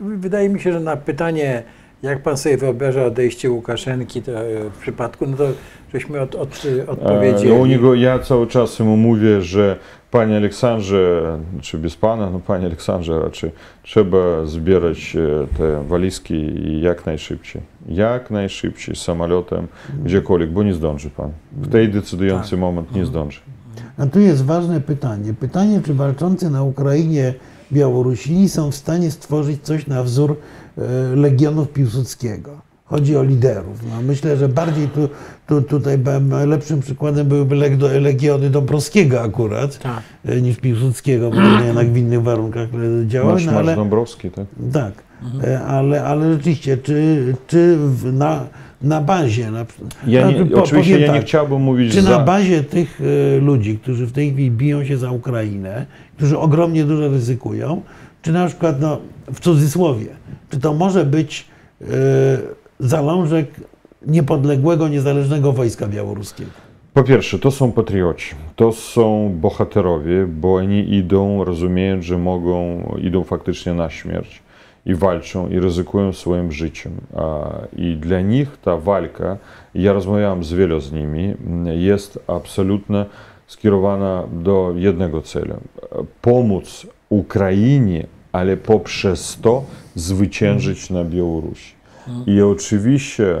Wydaje mi się, że na pytanie, jak pan sobie wyobraża odejście Łukaszenki to, e, w przypadku, no to żeśmy od, od, odpowiedzieli. E, U niego ja cały czas mu mówię, że panie Aleksandrze, czy bez pana, no panie Aleksandrze raczej, trzeba zbierać e, te walizki i jak najszybciej. Jak najszybciej samolotem, gdziekolwiek, bo nie zdąży pan. W tej decydujący Tak. moment nie zdąży. A tu jest ważne pytanie. Pytanie, czy walczący na Ukrainie Białorusini są w stanie stworzyć coś na wzór Legionów Piłsudskiego. Chodzi o liderów. No, myślę, że bardziej tu, tu, tutaj lepszym przykładem byłyby leg- Legiony Dąbrowskiego akurat, Tak. e, niż Piłsudskiego, bo to jednak w innych warunkach e, działały. Masz, No, masz ale, Dąbrowski, tak? tak, e, ale, ale rzeczywiście, czy, czy w, na, na bazie, na, Ja nie, po- oczywiście ja nie tak, chciałbym mówić czy za... na bazie tych e, ludzi, którzy w tej chwili biją się za Ukrainę, którzy ogromnie dużo ryzykują, czy na przykład, no, w cudzysłowie, czy to może być e, zalążek niepodległego, niezależnego wojska białoruskiego? Po pierwsze, to są patrioci, to są bohaterowie, bo oni idą, rozumiejąc, że mogą, idą faktycznie na śmierć i walczą i ryzykują swoim życiem. I dla nich ta walka, ja rozmawiałem z wielu z nimi, jest absolutnie skierowana do jednego celu. Pomóc Ukrainie, ale poprzez to zwyciężyć na Białorusi. I oczywiście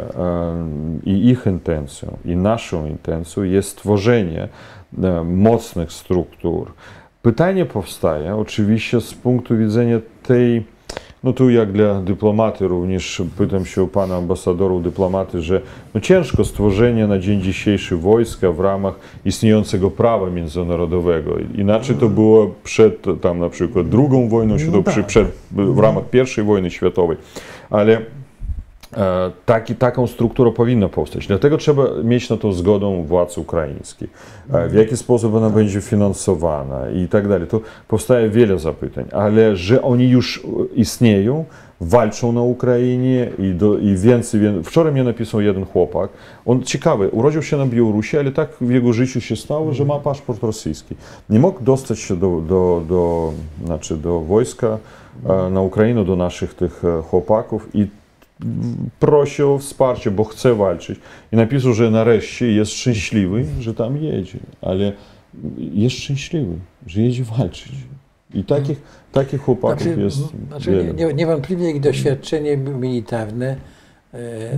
i ich intencją, i naszą intencją jest stworzenie e, mocnych struktur. Pytanie powstaje oczywiście z punktu widzenia tej, no tu jak dla dyplomaty również pytam się u pana ambasadorów dyplomaty, że no ciężko stworzenie na dzień dzisiejszy wojska w ramach istniejącego prawa międzynarodowego. Inaczej to było przed tam na przykład drugą wojną światową, tak. przy- przed, w ramach pierwszej wojny światowej. Ale Taki, taką strukturą powinna powstać. Dlatego trzeba mieć na to zgodę władz ukraińskich. E, W jaki sposób ona będzie finansowana i tak dalej. To powstaje wiele zapytań, ale że oni już e, istnieją, walczą na Ukrainie i, do, i więcej, więcej. Wczoraj mnie napisał jeden chłopak. On ciekawy, urodził się na Białorusi, ale tak w jego życiu się stało, że ma paszport rosyjski. Nie mógł dostać się do, do, do, znaczy do wojska e, na Ukrainę, do naszych tych e, chłopaków i prosił o wsparcie, bo chce walczyć. I napisał, że nareszcie jest szczęśliwy, że tam jedzie, ale jest szczęśliwy, że jedzie walczyć. I takich, takich chłopaków Znaczy, jest znaczy nie, niewątliwie ich doświadczenie militarne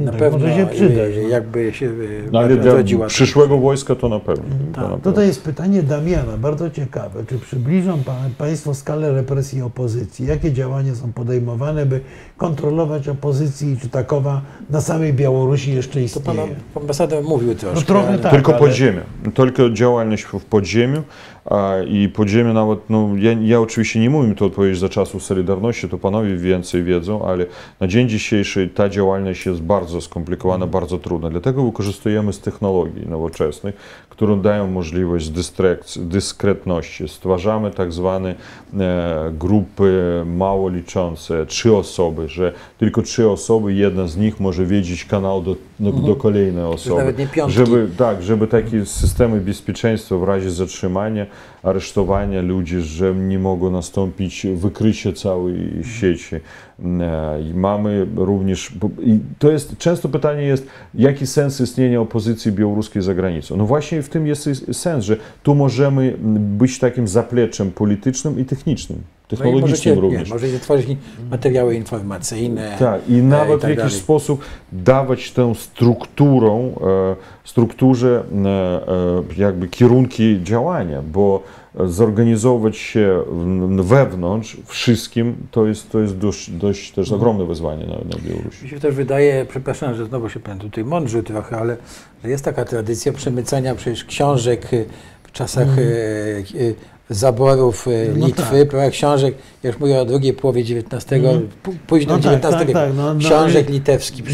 na Tak, pewno może się przydać, e, no. jakby się e, No, ale dla rodziła. przyszłego wojska to na pewno. To Tak. na pewno. Tutaj jest pytanie Damiana, bardzo ciekawe. Czy przybliżą pa- Państwo skalę represji opozycji? Jakie działania są podejmowane, by kontrolować opozycję i czy takowa na samej Białorusi jeszcze To pan istnieje? ambasador mówił troszkę. No trochę ale- tak. Tylko ale- podziemie. Tylko działalność w podziemiu i podziemie nawet, no ja, ja oczywiście nie mówię to odpowiedzieć za czasów Solidarności, to panowie więcej wiedzą, ale na dzień dzisiejszy ta działalność jest bardzo skomplikowana, bardzo trudna. Dlatego wykorzystujemy z technologii nowoczesnych, które dają możliwość dyskretności. Stwarzamy tak zwane e, grupy mało liczące, trzy osoby, że tylko trzy osoby, jedna z nich może wiedzieć kanał do, do, do kolejnej osoby. nawet nie piątki. Żeby, tak, żeby takie systemy bezpieczeństwa w razie zatrzymania, aresztowania ludzi, że nie mogło nastąpić wykrycie całej sieci. E, I mamy również, i to jest, często pytanie jest, jaki sens istnienia opozycji białoruskiej za granicą? No właśnie w tym jest sens, że tu możemy być takim zapleczem politycznym i technicznym. technologicznym możecie, również. Nie, możecie tworzyć materiały informacyjne. Tak, i nawet tak w jakiś dalej. sposób dawać tę strukturą, e, strukturze e, jakby kierunki działania, bo zorganizować się wewnątrz wszystkim to jest, to jest dość, dość też ogromne wyzwanie na, na Białorusi. Mi się też wydaje, przepraszam, że znowu się pan tutaj mądrzy trochę, ale że jest taka tradycja przemycania przecież książek y, w czasach y, zaborów y. No Litwy, tak. prawda, książek, ja już mówię o drugiej połowie XIX, pó- późno No tak, XIX tak, wieku, tak, no, no, książek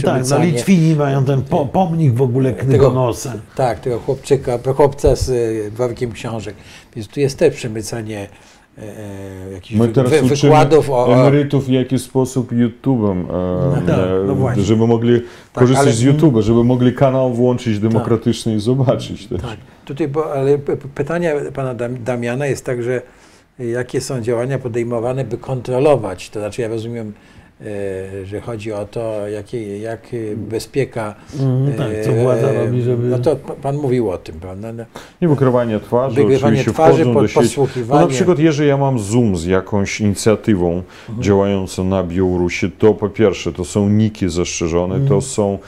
Tak, no. Litwini mają ten po, pomnik w ogóle knygonosa. Tak, tego chłopczyka, chłopca z y, workiem książek. Więc tu jest też przemycanie e, jakichś My wy, teraz wy, uczymy wykładów o... o emerytów w jaki sposób YouTube'em, e, tak, e, no właśnie. żeby mogli Tak, korzystać ale- z YouTube'a, żeby mogli kanał włączyć demokratyczny i zobaczyć też. Tutaj, bo, ale pytanie pana Dam- Damiana jest tak, że y, jakie są działania podejmowane, by kontrolować, to znaczy ja rozumiem, e, że chodzi o to, jakie, jak y, bezpieka... Mhm, tak, co e, władza e, robi, żeby... No to pan mówił o tym, prawda? No, I wykrywanie twarzy, oczywiście twarzy, wchodzą pod, do sieci. No, na przykład, jeżeli ja mam Zoom z jakąś inicjatywą działającą na Białorusi, to po pierwsze, to są niki zastrzeżone, to są e,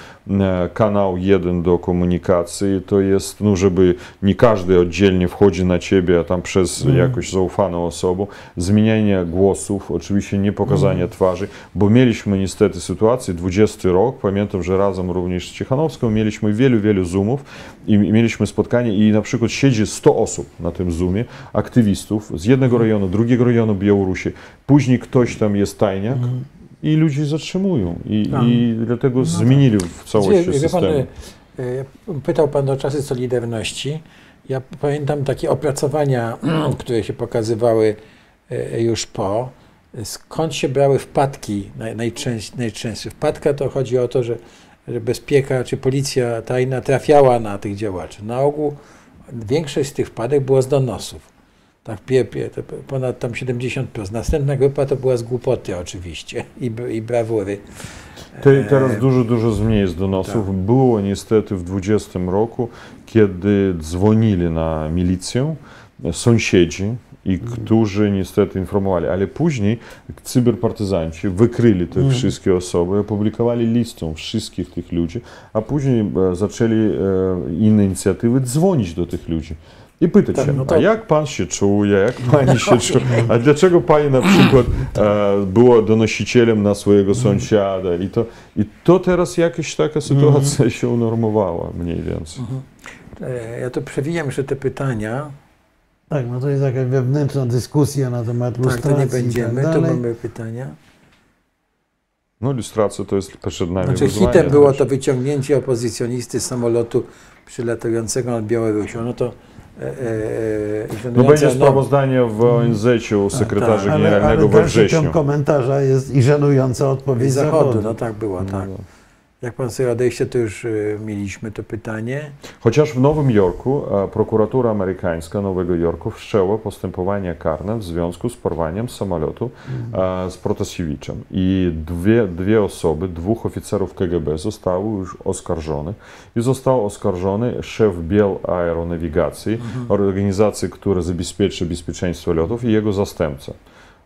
kanał jeden do komunikacji, to jest, no, żeby nie każdy oddzielnie wchodzi na ciebie, a tam przez jakąś zaufaną osobę, zmienianie głosów, oczywiście nie pokazanie twarzy, bo mieliśmy niestety sytuację, 20 rok, pamiętam, że razem również z Cichanowską mieliśmy wielu, wielu Zoomów i mieliśmy spotkanie i na przykład siedzi 100 osób na tym Zoomie, aktywistów z jednego rejonu, drugiego rejonu Białorusi, później ktoś tam jest tajniak i ludzie zatrzymują i, Tak. i dlatego zmienili w całości Wie- wie pan, system. e, e, Pytał Pan o czasy Solidarności. Ja pamiętam takie opracowania, które się pokazywały e, już po. Skąd się brały wpadki naj- najczęst, najczęstsze? Wpadka to chodzi o to, że, że bezpieka czy policja tajna trafiała na tych działaczy. Na ogół większość z tych wpadek było z donosów. Tak, pie, pie, to ponad tam 70%. Następna grupa to była z głupoty oczywiście i, i brawury. Te, E, teraz dużo, dużo zmniej jest donosów. tak. Było niestety w 20 roku, kiedy dzwonili na milicję sąsiedzi, i Mhm. którzy niestety informowali, ale później cyberpartyzanci wykryli te Mhm. wszystkie osoby, opublikowali listę wszystkich tych ludzi, a później e, zaczęli e, inne inicjatywy dzwonić do tych ludzi. I pytać Tak, się, no to- a jak pan się czuje, jak pani się czuje, a dlaczego pani na przykład e, była donosicielem na swojego sąsiada i to, i to teraz jakaś taka sytuacja się unormowała mniej więcej. E, Ja tu przewijam jeszcze te pytania. Tak, no to jest jakaś wewnętrzna dyskusja na temat Tak, lustracji to nie i będziemy. tak dalej. mamy pytania. No ilustracja to jest przed nami Znaczy wyzwanie. hitem było to wyciągnięcie opozycjonisty z samolotu przylatującego nad Białorusią. No to No będzie sprawozdanie w ONZ u sekretarza tak, Ale, generalnego ale we dalszy ciąg wrześniu. komentarza jest i żenująca odpowiedź z zachodu. zachodu. No tak było, tak. No. Jak pan sobie odejście, to już e, mieliśmy to pytanie. Chociaż w Nowym Jorku prokuratura amerykańska Nowego Jorku wszczęła postępowanie karne w związku z porwaniem samolotu z Protasiewiczem. I dwie, dwie osoby, dwóch oficerów KGB zostały już oskarżone. I został oskarżony szef Biel Aeronawigacji, organizacji, która zabezpieczy bezpieczeństwo lotów i jego zastępca.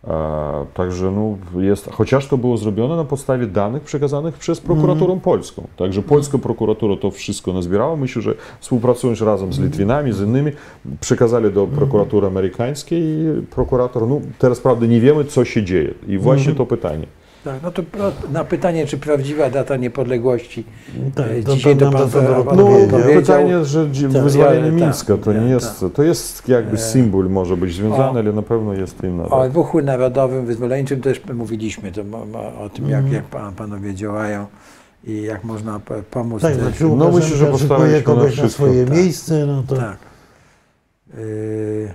E, Także no, jest, chociaż to było zrobione na podstawie danych przekazanych przez prokuraturę polską. Także polska prokuratura to wszystko nazbierała. Myślę, że współpracując razem z Litwinami, z innymi, przekazali do prokuratury amerykańskiej i prokurator, no teraz prawda nie wiemy, co się dzieje. I właśnie to pytanie. Tak, no to na pytanie, czy prawdziwa data niepodległości. Tak, e, to dzisiaj pan to pan na to pan No, powiedział. pytanie, że Tak, wyzwolenie ja- tak, Mińska to ja- nie jest, to jest jakby E, symbol może być związany, o. ale na pewno jest inna O ruchu narodowym, wyzwoleńczym też mówiliśmy to, mo- o tym, jak, jak pan, panowie działają i jak można pomóc. Tak, też. znaczy No, myślę, że na kogoś na wszystko, swoje tak. miejsce, no to Tak. Yy,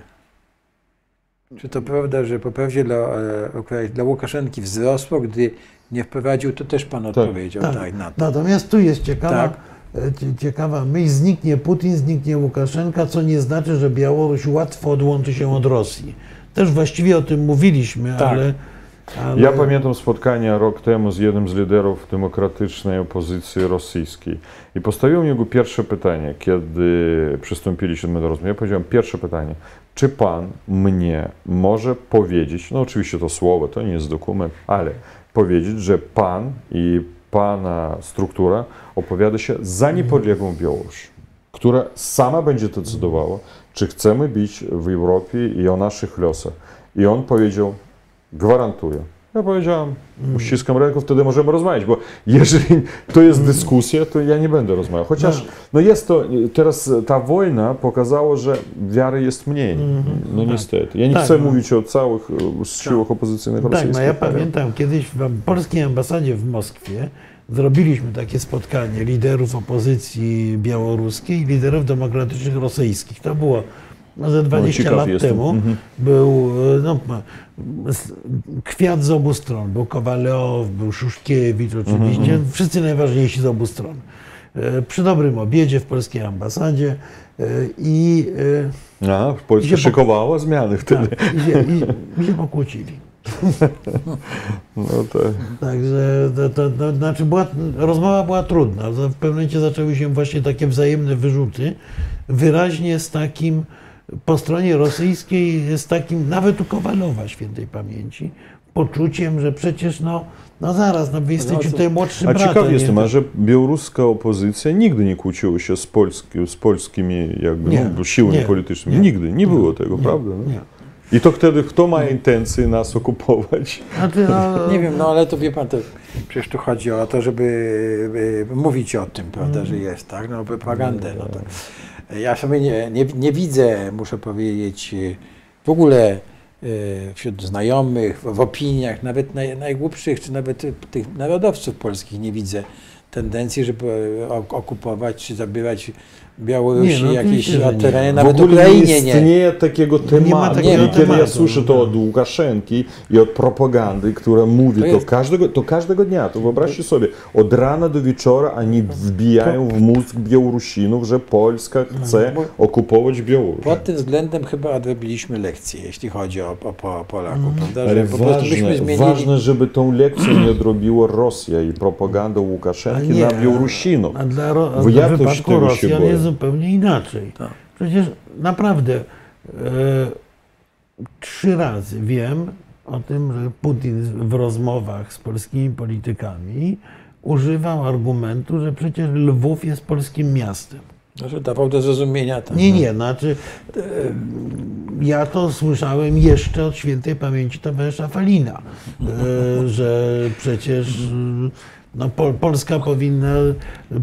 czy to prawda, że po prawdzie dla, e, dla Łukaszenki wzrosło, gdy nie wprowadził, to też pan odpowiedział Tak. tak, na to. Natomiast tu jest ciekawa, Tak. e, cie- ciekawa myśl, zniknie Putin, zniknie Łukaszenka, co nie znaczy, że Białoruś łatwo odłączy się od Rosji. Też właściwie o tym mówiliśmy, Tak. ale Ale... Ja pamiętam spotkanie rok temu z jednym z liderów demokratycznej opozycji rosyjskiej i postawiłem jego pierwsze pytanie, kiedy przystąpiliśmy do rozmowy. Ja powiedziałem pierwsze pytanie, czy pan mnie może powiedzieć, no oczywiście to słowo, to nie jest dokument, ale powiedzieć, że pan i pana struktura opowiada się za niepodległą Białoruś, która sama będzie decydowała, czy chcemy być w Europie i o naszych losach. I on powiedział, gwarantuję. Ja powiedziałem, uściskam rękę, wtedy możemy rozmawiać, bo jeżeli to jest dyskusja, to ja nie będę rozmawiał. Chociaż no jest to, teraz ta wojna pokazała, że wiary jest mniej. No niestety. Ja nie Tak, chcę no. mówić o całych e, siłach opozycyjnych Tak, no rosyjskich. ja ale- pamiętam kiedyś w polskiej ambasadzie w Moskwie zrobiliśmy takie spotkanie liderów opozycji białoruskiej i liderów demokratycznych rosyjskich. To było no, ze 20 ciekaw lat jestem. temu. Mhm. Był e, no, kwiat z obu stron. Był Kowalew, był Szuszkiewicz oczywiście. Mhm, Wszyscy najważniejsi z obu stron. E, Przy dobrym obiedzie w polskiej ambasadzie e, i, A, Polska się szykowała zmiany wtedy. tak, i, się, i, i się pokłócili. No to, Także to, to, to znaczy była, rozmowa była trudna. W pewnym momencie zaczęły się właśnie takie wzajemne wyrzuty, wyraźnie z takim, po stronie rosyjskiej, z takim, nawet u Kowalowa świętej pamięci, poczuciem, że przecież no, no zaraz, no wy jesteście to- tutaj młodszym a bratem. ciekaw nie? jestem, a że białoruska opozycja nigdy nie kłóciła się z, polski, z polskimi jakby, Nie, no, siłami nie, politycznymi. nie. nigdy, nie było tego, Nie, prawda? No? nie. I to wtedy kto ma intencje nas okupować? No, Nie wiem, no ale to wie pan, to przecież tu chodzi o to, żeby y, mówić o tym, prawda, że jest, tak? No propagandę. No to. Ja sobie nie, nie, nie widzę, muszę powiedzieć, y, w ogóle y, wśród znajomych, w, opiniach, nawet naj, najgłupszych, czy nawet y, tych narodowców polskich nie widzę tendencji, żeby ok- okupować czy zabywać Białorusi, Nie, no jakieś oczywiście, że nie. tereny, W nawet ogóle Ukrainie nie nie. istnieje takiego tematu. takiego I kiedy ja słyszę no. to od Łukaszenki i od propagandy, która mówi To to, jest- każdego, to każdego dnia, to wyobraźcie sobie, od rana do wieczora oni wbijają w mózg Białorusinów, że Polska chce bo- okupować Białoruś. Pod tym względem chyba odrobiliśmy lekcję, jeśli chodzi o, o, po Polaków, prawda? Ale po ważne, zmienili. ważne, żeby tą lekcję nie odrobiła Rosja i propaganda Łukaszenki nie, na Białorusinów. A dla, a Bo ja też tego się boję. Zupełnie inaczej. Tak. Przecież naprawdę e, trzy razy wiem o tym, że Putin w rozmowach z polskimi politykami używał argumentu, że przecież Lwów jest polskim miastem. No, że dawał do zrozumienia tam. Nie, nie, znaczy e, ja to słyszałem jeszcze od świętej pamięci towarzysza Falina, e, że przecież no, Pol, Polska powinna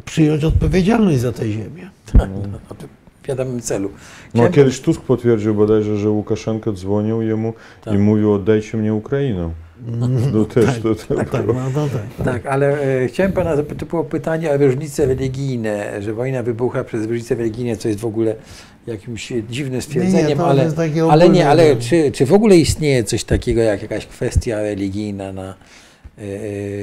przyjąć odpowiedzialność za tę ziemię. Tak, no, w wiadomym celu. No, Chciałem- kiedyś Tusk potwierdził bodajże, że Łukaszenka dzwonił jemu Tak. i mówił oddajcie mnie Ukrainę. No też to, to Tak, tak, no, no tak. Tak, ale e, chciałem pana zapytać, to było pytanie o różnice religijne, że wojna wybucha przez różnice religijne, co jest w ogóle jakimś dziwnym stwierdzeniem, to ale, ale nie, ale no. czy, czy w ogóle istnieje coś takiego jak jakaś kwestia religijna na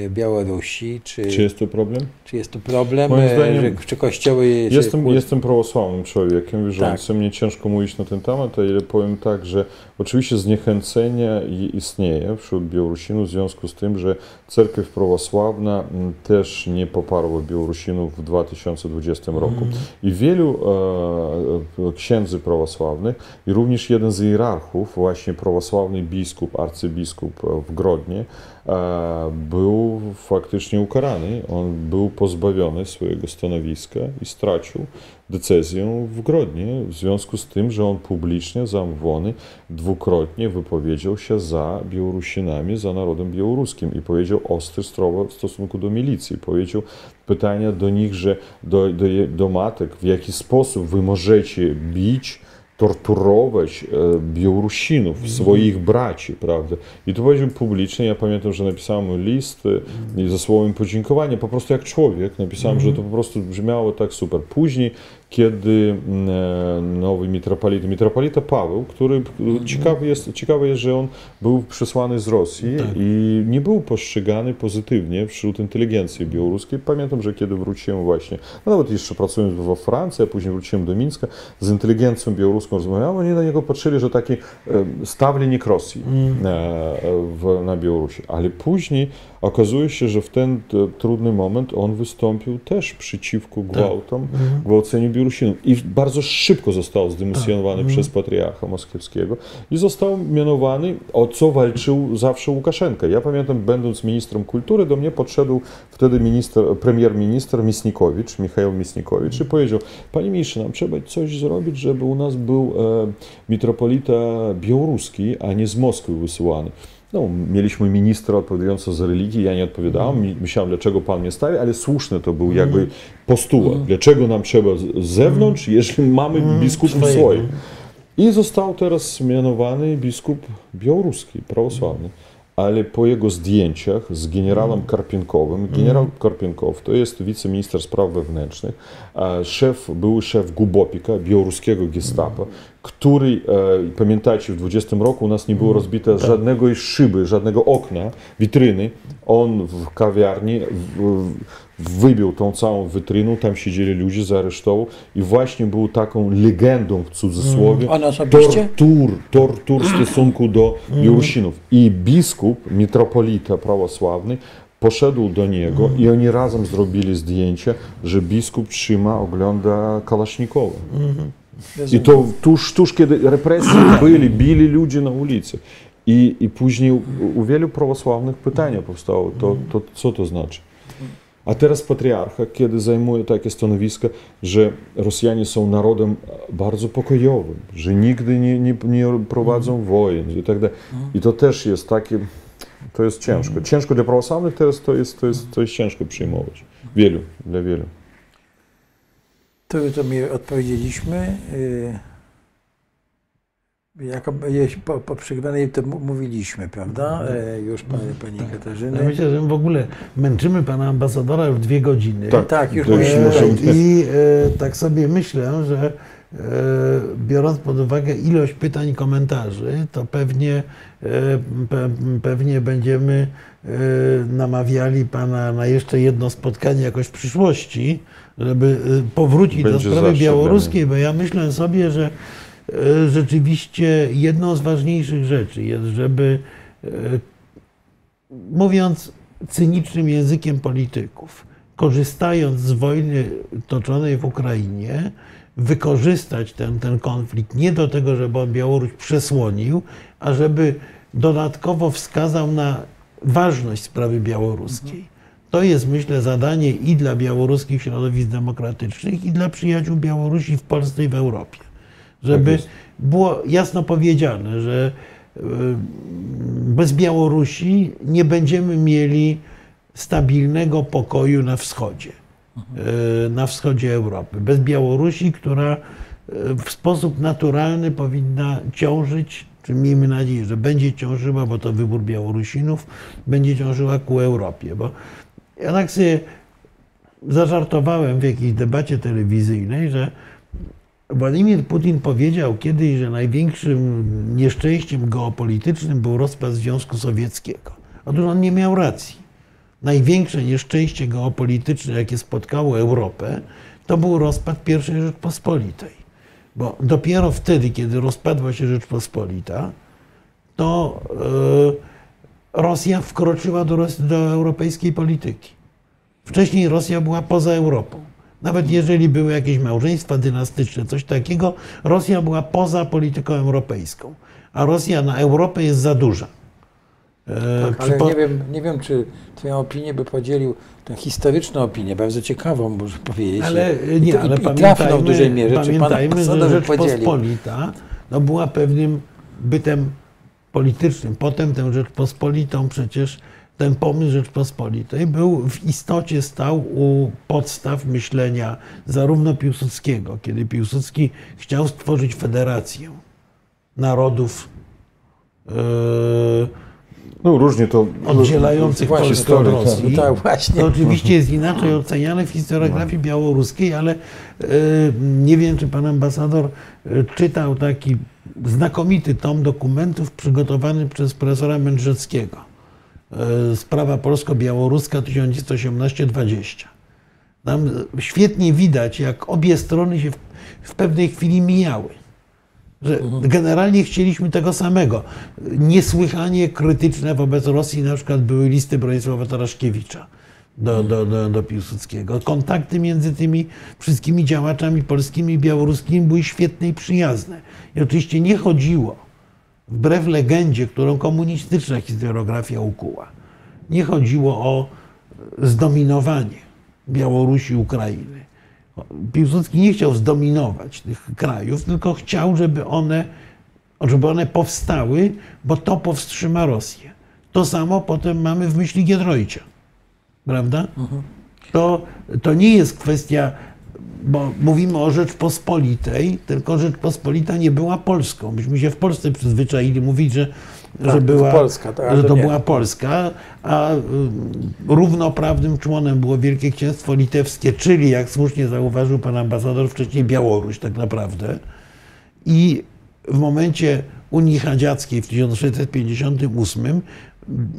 Białorusi? Czy, Czy jest to problem? czy jest to problem, Moim e, zdaniem- że, czy kościoły... czy Jestem, kult- jestem prawosławnym człowiekiem wierzącym, Tak. mnie ciężko mówić na ten temat, ale powiem tak, że oczywiście zniechęcenie istnieje wśród Białorusinów w związku z tym, że cerkiew prawosławna mm, też nie poparła Białorusinów w 2020 roku. I wielu e, e, księdzy prawosławnych i również jeden z hierarchów, właśnie prawosławny biskup, arcybiskup e, w Grodnie, e, był faktycznie ukarany. On był pozbawiony swojego stanowiska i stracił decyzję w Grodnie w związku z tym, że on publicznie zamówiony dwukrotnie wypowiedział się za Białorusinami, za narodem białoruskim i powiedział ostre słowa w stosunku do milicji. Powiedział pytania do nich, że do, do, do matek, w jaki sposób wy możecie bić torturować e, Białorusinów, swoich braci, prawda? I to powiedział publicznie, ja pamiętam, że napisałem list e, i ze słowem podziękowania, po prostu jak człowiek napisałem, że to po prostu brzmiało tak super. Później, kiedy e, nowy mitropolita, mitropolita Paweł, który ciekawy jest, ciekawe jest, że on był przesłany z Rosji Tak. i nie był postrzegany pozytywnie wśród inteligencji białoruskiej. Pamiętam, że kiedy wróciłem właśnie, no nawet jeszcze pracując we Francji, a później wróciłem do Mińska, z inteligencją białoruską rozmawiałem, oni na niego patrzyli, że taki stawlenik Rosji e, w, na Białorusi. Ale później okazuje się, że w ten t, trudny moment on wystąpił też przeciwko gwałtom, gwałceniu Białorusinów. I bardzo szybko został zdymisjonowany przez patriarcha moskiewskiego i został mianowany, o co walczył zawsze Łukaszenka. Ja pamiętam, będąc ministrem kultury, do mnie podszedł wtedy minister, premier-minister Misnikowicz, Michał Misnikowicz i powiedział, panie ministrze, nam trzeba coś zrobić, żeby u nas był e, mitropolita białoruski, a nie z Moskwy wysyłany. No, mieliśmy ministra odpowiadającego za religię, ja nie odpowiadałem, mi- myślałem, dlaczego pan mnie stawi, ale słuszny to był jakby postulat, dlaczego nam trzeba z zewnątrz, jeśli mamy biskupów swojego. swoich. I został teraz mianowany biskup białoruski, prawosławny. Ale po jego zdjęciach z generałem Karpienkowym, generał Karpienkow to jest wiceminister spraw wewnętrznych, szef, były szef Gubopika, białoruskiego gestapo, który, e, pamiętajcie, w 20 roku u nas nie było rozbite żadnego szyby, żadnego okna, witryny. On w kawiarni w, wybił tą całą wytrynę, tam siedzieli ludzie, zaaresztował i właśnie był taką legendą w cudzysłowie osobiście? tortur, tortur w stosunku do Białorusinów. I biskup, mitropolita prawosławny, poszedł do niego i oni razem zrobili zdjęcie, że biskup trzyma, ogląda Kalasznikowa. I to tuż, tuż kiedy represje byli, bili ludzi na ulicy. I, i później u, u wielu prawosławnych pytania powstało, to, to co to znaczy? A teraz patriarcha, kiedy zajmuje takie stanowisko, że Rosjanie są narodem bardzo pokojowym, że nigdy nie, nie, nie prowadzą wojen i tak dalej. I to też jest takie, to jest ciężko. Ciężko dla prawosławnych teraz to jest, to jest, to jest ciężko przyjmować. Wielu, dla wielu. To już sobie odpowiedzieliśmy. y, Jako po, po przegranej to mówiliśmy, prawda? E, Już pani, pani Ja Katarzyny. myślę, że w ogóle męczymy pana ambasadora już dwie godziny. Tak, Tak, już już muszę- I e, tak sobie myślę, że e, biorąc pod uwagę ilość pytań i komentarzy, to pewnie, e, pe, pewnie będziemy e, namawiali pana na jeszcze jedno spotkanie jakoś w przyszłości, żeby e, powrócić Będzie do sprawy białoruskiej, bo ja myślę sobie, że e, rzeczywiście jedną z ważniejszych rzeczy jest, żeby e, mówiąc cynicznym językiem polityków, korzystając z wojny toczonej w Ukrainie, wykorzystać ten, ten konflikt nie do tego, żeby on Białoruś przesłonił, a żeby dodatkowo wskazał na ważność sprawy białoruskiej. To jest, myślę, zadanie i dla białoruskich środowisk demokratycznych, i dla przyjaciół Białorusi w Polsce i w Europie. Żeby jest. było jasno powiedziane, że y, bez Białorusi nie będziemy mieli stabilnego pokoju na wschodzie, y, na wschodzie Europy. Bez Białorusi, która y, w sposób naturalny powinna ciążyć, czy miejmy nadzieję, że będzie ciążyła, bo to wybór Białorusinów, będzie ciążyła ku Europie. Bo ja tak sobie zażartowałem w jakiejś debacie telewizyjnej, że Władimir Putin powiedział kiedyś, że największym nieszczęściem geopolitycznym był rozpad Związku Sowieckiego. Otóż on nie miał racji. Największe nieszczęście geopolityczne, jakie spotkało Europę, to był rozpad I Rzeczpospolitej. Bo dopiero wtedy, kiedy rozpadła się Rzeczpospolita, to e, Rosja wkroczyła do, do europejskiej polityki. Wcześniej Rosja była poza Europą. Nawet jeżeli były jakieś małżeństwa dynastyczne, coś takiego, Rosja była poza polityką europejską. A Rosja na Europę jest za duża. E, Tak, ale nie wiem, nie wiem, czy Twoją opinię by podzielił, tę historyczną opinię, bardzo ciekawą, muszę powiedzieć. Ale I nie, to- ale i, i trafną w dużej pamiętajmy, mierze, czy Pan pamiętajmy że. Rzeczpospolita no, była pewnym bytem politycznym. Potem tę Rzeczpospolitą przecież ten pomysł Rzeczpospolitej był w istocie stał u podstaw myślenia zarówno Piłsudskiego, kiedy Piłsudski chciał stworzyć federację narodów e, No różnie to... oddzielających Właśnie, Polskę od historię, tak. Rosji. Tak, właśnie. To oczywiście jest inaczej oceniane w historiografii białoruskiej, ale e, nie wiem, czy pan ambasador e, czytał taki znakomity tom dokumentów przygotowany przez profesora Mędrzeckiego. E, Sprawa polsko-białoruska 1918-20. Tam świetnie widać, jak obie strony się w, w pewnej chwili mijały. Że generalnie chcieliśmy tego samego. Niesłychanie krytyczne wobec Rosji na przykład były listy Bronisława Taraszkiewicza do, do, do, do Piłsudskiego. Kontakty między tymi wszystkimi działaczami polskimi i białoruskimi były świetne i przyjazne. I oczywiście nie chodziło, wbrew legendzie, którą komunistyczna historiografia ukuła, nie chodziło o zdominowanie Białorusi Ukrainy. Piłsudski nie chciał zdominować tych krajów, tylko chciał, żeby one, żeby one powstały, bo to powstrzyma Rosję. To samo potem mamy w myśli Giedroycia. Prawda? To, to nie jest kwestia, bo mówimy o Rzeczpospolitej, tylko Rzeczpospolita nie była Polską. Myśmy się w Polsce przyzwyczaili mówić, że, że, Tak, była, Polska, tak, że to nie. była Polska, a y, równoprawnym członem było Wielkie Księstwo Litewskie, czyli jak słusznie zauważył pan ambasador, wcześniej Białoruś tak naprawdę. I w momencie Unii Hadziackiej w 1658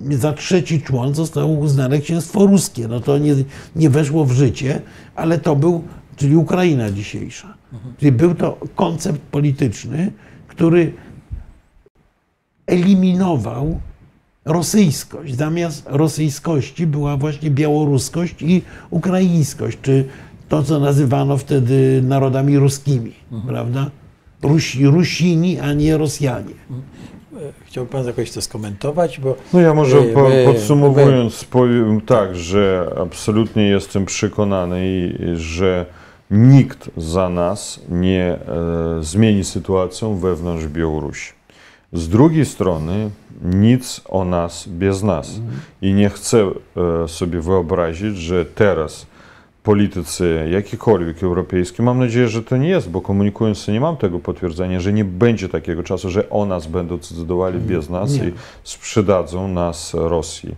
za trzeci człon zostało uznane księstwo ruskie. No to nie, nie weszło w życie, ale to był, czyli Ukraina dzisiejsza. Czyli był to koncept polityczny, który eliminował rosyjskość. Zamiast rosyjskości była właśnie białoruskość i ukraińskość, czy to, co nazywano wtedy narodami ruskimi, prawda? Rusi, Rusini, a nie Rosjanie. Chciałby pan jakoś to skomentować, bo No ja może Ej, po, podsumowując powiem tak, że absolutnie jestem przekonany, i- że nikt za nas nie e, zmieni sytuację wewnątrz Białorusi. Z drugiej strony nic o nas bez nas. I nie chcę e, sobie wyobrazić, że teraz politycy jakikolwiek europejskie, mam nadzieję, że to nie jest, bo komunikując nie mam tego potwierdzenia, że nie będzie takiego czasu, że o nas będą decydowali bez nas Nie. i sprzedadzą nas Rosji.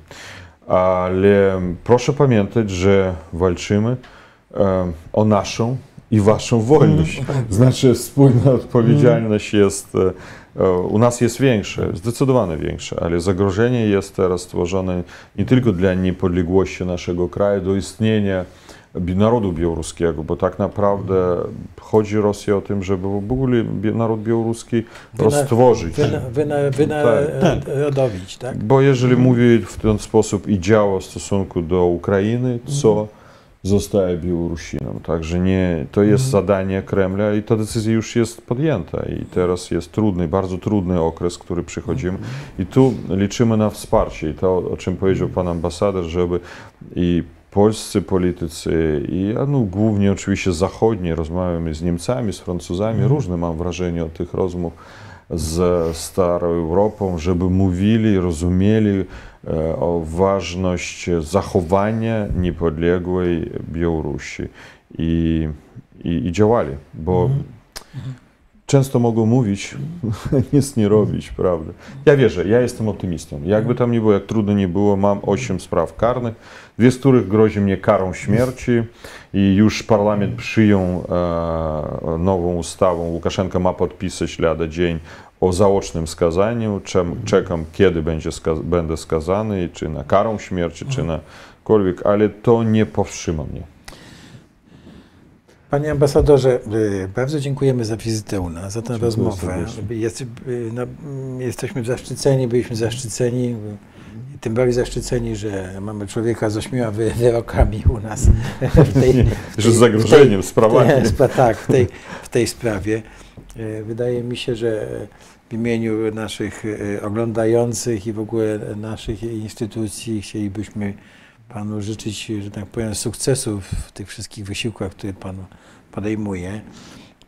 Ale proszę pamiętać, że walczymy e, o naszą i waszą wolność. Znaczy wspólna odpowiedzialność jest, e, e, u nas jest większa, zdecydowanie większa, ale zagrożenie jest teraz stworzone nie tylko dla niepodległości naszego kraju, do istnienia narodu białoruskiego, bo tak naprawdę chodzi Rosja o tym, żeby w ogóle naród białoruski roztworzyć. wyna, wyna, wyna, Tak. rodowić, tak? Bo jeżeli mówi w ten sposób i działa w stosunku do Ukrainy, co zostaje Białorusinom. Także nie, to jest zadanie Kremla i ta decyzja już jest podjęta. I teraz jest trudny, bardzo trudny okres, który przychodzimy. I tu liczymy na wsparcie. I to, o czym powiedział pan ambasador, żeby i polscy politycy i no, głównie oczywiście zachodni, rozmawiamy z Niemcami, z Francuzami, różne mam wrażenie od tych rozmów z starą Europą, żeby mówili, rozumieli o ważność zachowania niepodległej Białorusi i, i, i działali, bo często mogą mówić, nic nie robić, prawda? Ja wierzę, ja jestem optymistą. Jakby tam nie było, jak trudno nie było, mam 8 spraw karnych, dwie z których grozi mnie karą śmierci i już parlament przyjął e, nową ustawę. Łukaszenka ma podpisać lada dzień o zaocznym skazaniu. Czem, czekam, kiedy będzie skaz będę skazany, i czy na karą śmierci, czy na kolwiek, ale to nie powstrzyma mnie. Panie ambasadorze, y, bardzo dziękujemy za wizytę u nas, za tę Dziękuję rozmowę. serdecznie. Jest, y, no, jesteśmy zaszczyceni, byliśmy zaszczyceni, y, tym bardziej zaszczyceni, że mamy człowieka z ośmioma wy- wyrokami u nas w tej, Że z zagrożeniem, sprawami. tak, w tej, w tej sprawie. Y, Wydaje mi się, że w imieniu naszych y, oglądających i w ogóle naszych instytucji chcielibyśmy Panu życzyć, że tak powiem, sukcesów w tych wszystkich wysiłkach, które Pan podejmuje.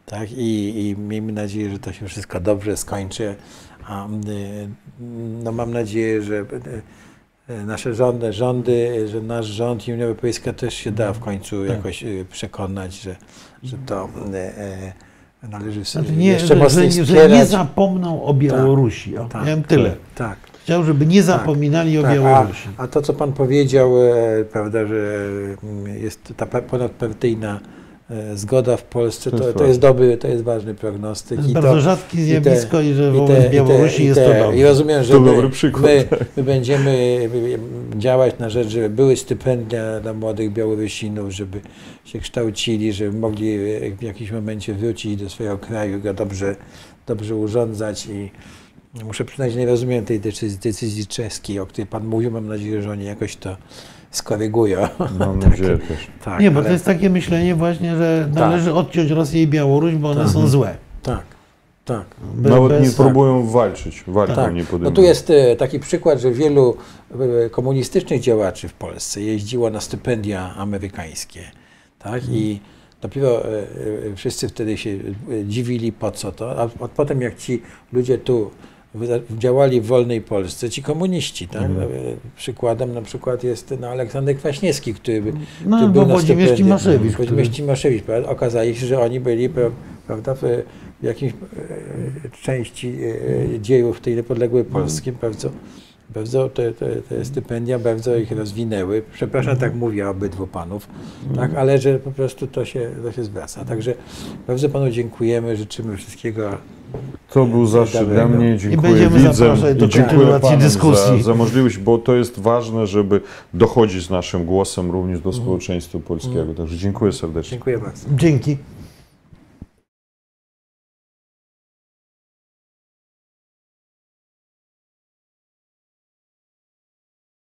Tak? I, I miejmy nadzieję, że to się wszystko dobrze skończy. A, no, mam nadzieję, że y, y, nasze rządy, rządy, że nasz rząd i Unia Europejska też się da w końcu Tak. jakoś przekonać, że, że to y, należy Znaczy sobie nie, jeszcze że, mocniej że, że nie zapomną o Białorusi. O, Tak, miałem tyle. Tak, chciał, żeby nie zapominali o Tak, a, Białorusi. a to, co pan powiedział, e, prawda, że mm, jest ta pa- ponadpartyjna zgoda w Polsce, To to, jest dobry, to jest ważny prognostyk. To jest i bardzo to, rzadkie i te- zjawisko i że i te- i Białorusi te- i jest te- to dobrze. I rozumiem, że To my, dobry przykład, my, my będziemy działać na rzecz, żeby były stypendia dla młodych Białorusinów, żeby się kształcili, żeby mogli w jakimś momencie wrócić do swojego kraju, go dobrze, dobrze urządzać i muszę przyznać, że nie rozumiem tej decyzji, decyzji czeskiej, o której Pan mówił. Mam nadzieję, że oni jakoś to skorygują. Mam Tak. nadzieję też. Tak, Nie, bo ale- to jest takie myślenie właśnie, że należy odciąć Rosję i Białoruś, bo one Tak. są złe. Tak, tak. Be- Nawet bez- nie próbują walczyć, walką Tak. nie No podejmują. tu jest e, taki przykład, że wielu e, komunistycznych działaczy w Polsce jeździło na stypendia amerykańskie, tak? I dopiero e, wszyscy wtedy się dziwili, po co to, a, potem jak ci ludzie tu działali w wolnej Polsce, ci komuniści, tak? Mhm. E, Przykładem na przykład jest no, Aleksander Kwaśniewski, który, No, który bo na Włodzimierz stypendium. Cimaszewicz, który- prawda? Okazało się, że oni byli pra- prawda, w, w jakiejś e, części e, dziejów tej niepodległej Polski bardzo, bardzo te, te, te stypendia bardzo ich rozwinęły. Przepraszam, tak mówię obydwu panów, tak, ale że po prostu to się, to się zwraca. Także bardzo panu dziękujemy, życzymy wszystkiego. To był zaszczyt dla mnie. Dziękuję będziemy widzom zapraszać do i dziękuję panom dyskusji. za, za możliwość, bo to jest ważne, żeby dochodzić naszym głosem również do społeczeństwa polskiego. Także dziękuję serdecznie. Dziękuję bardzo. Dzięki.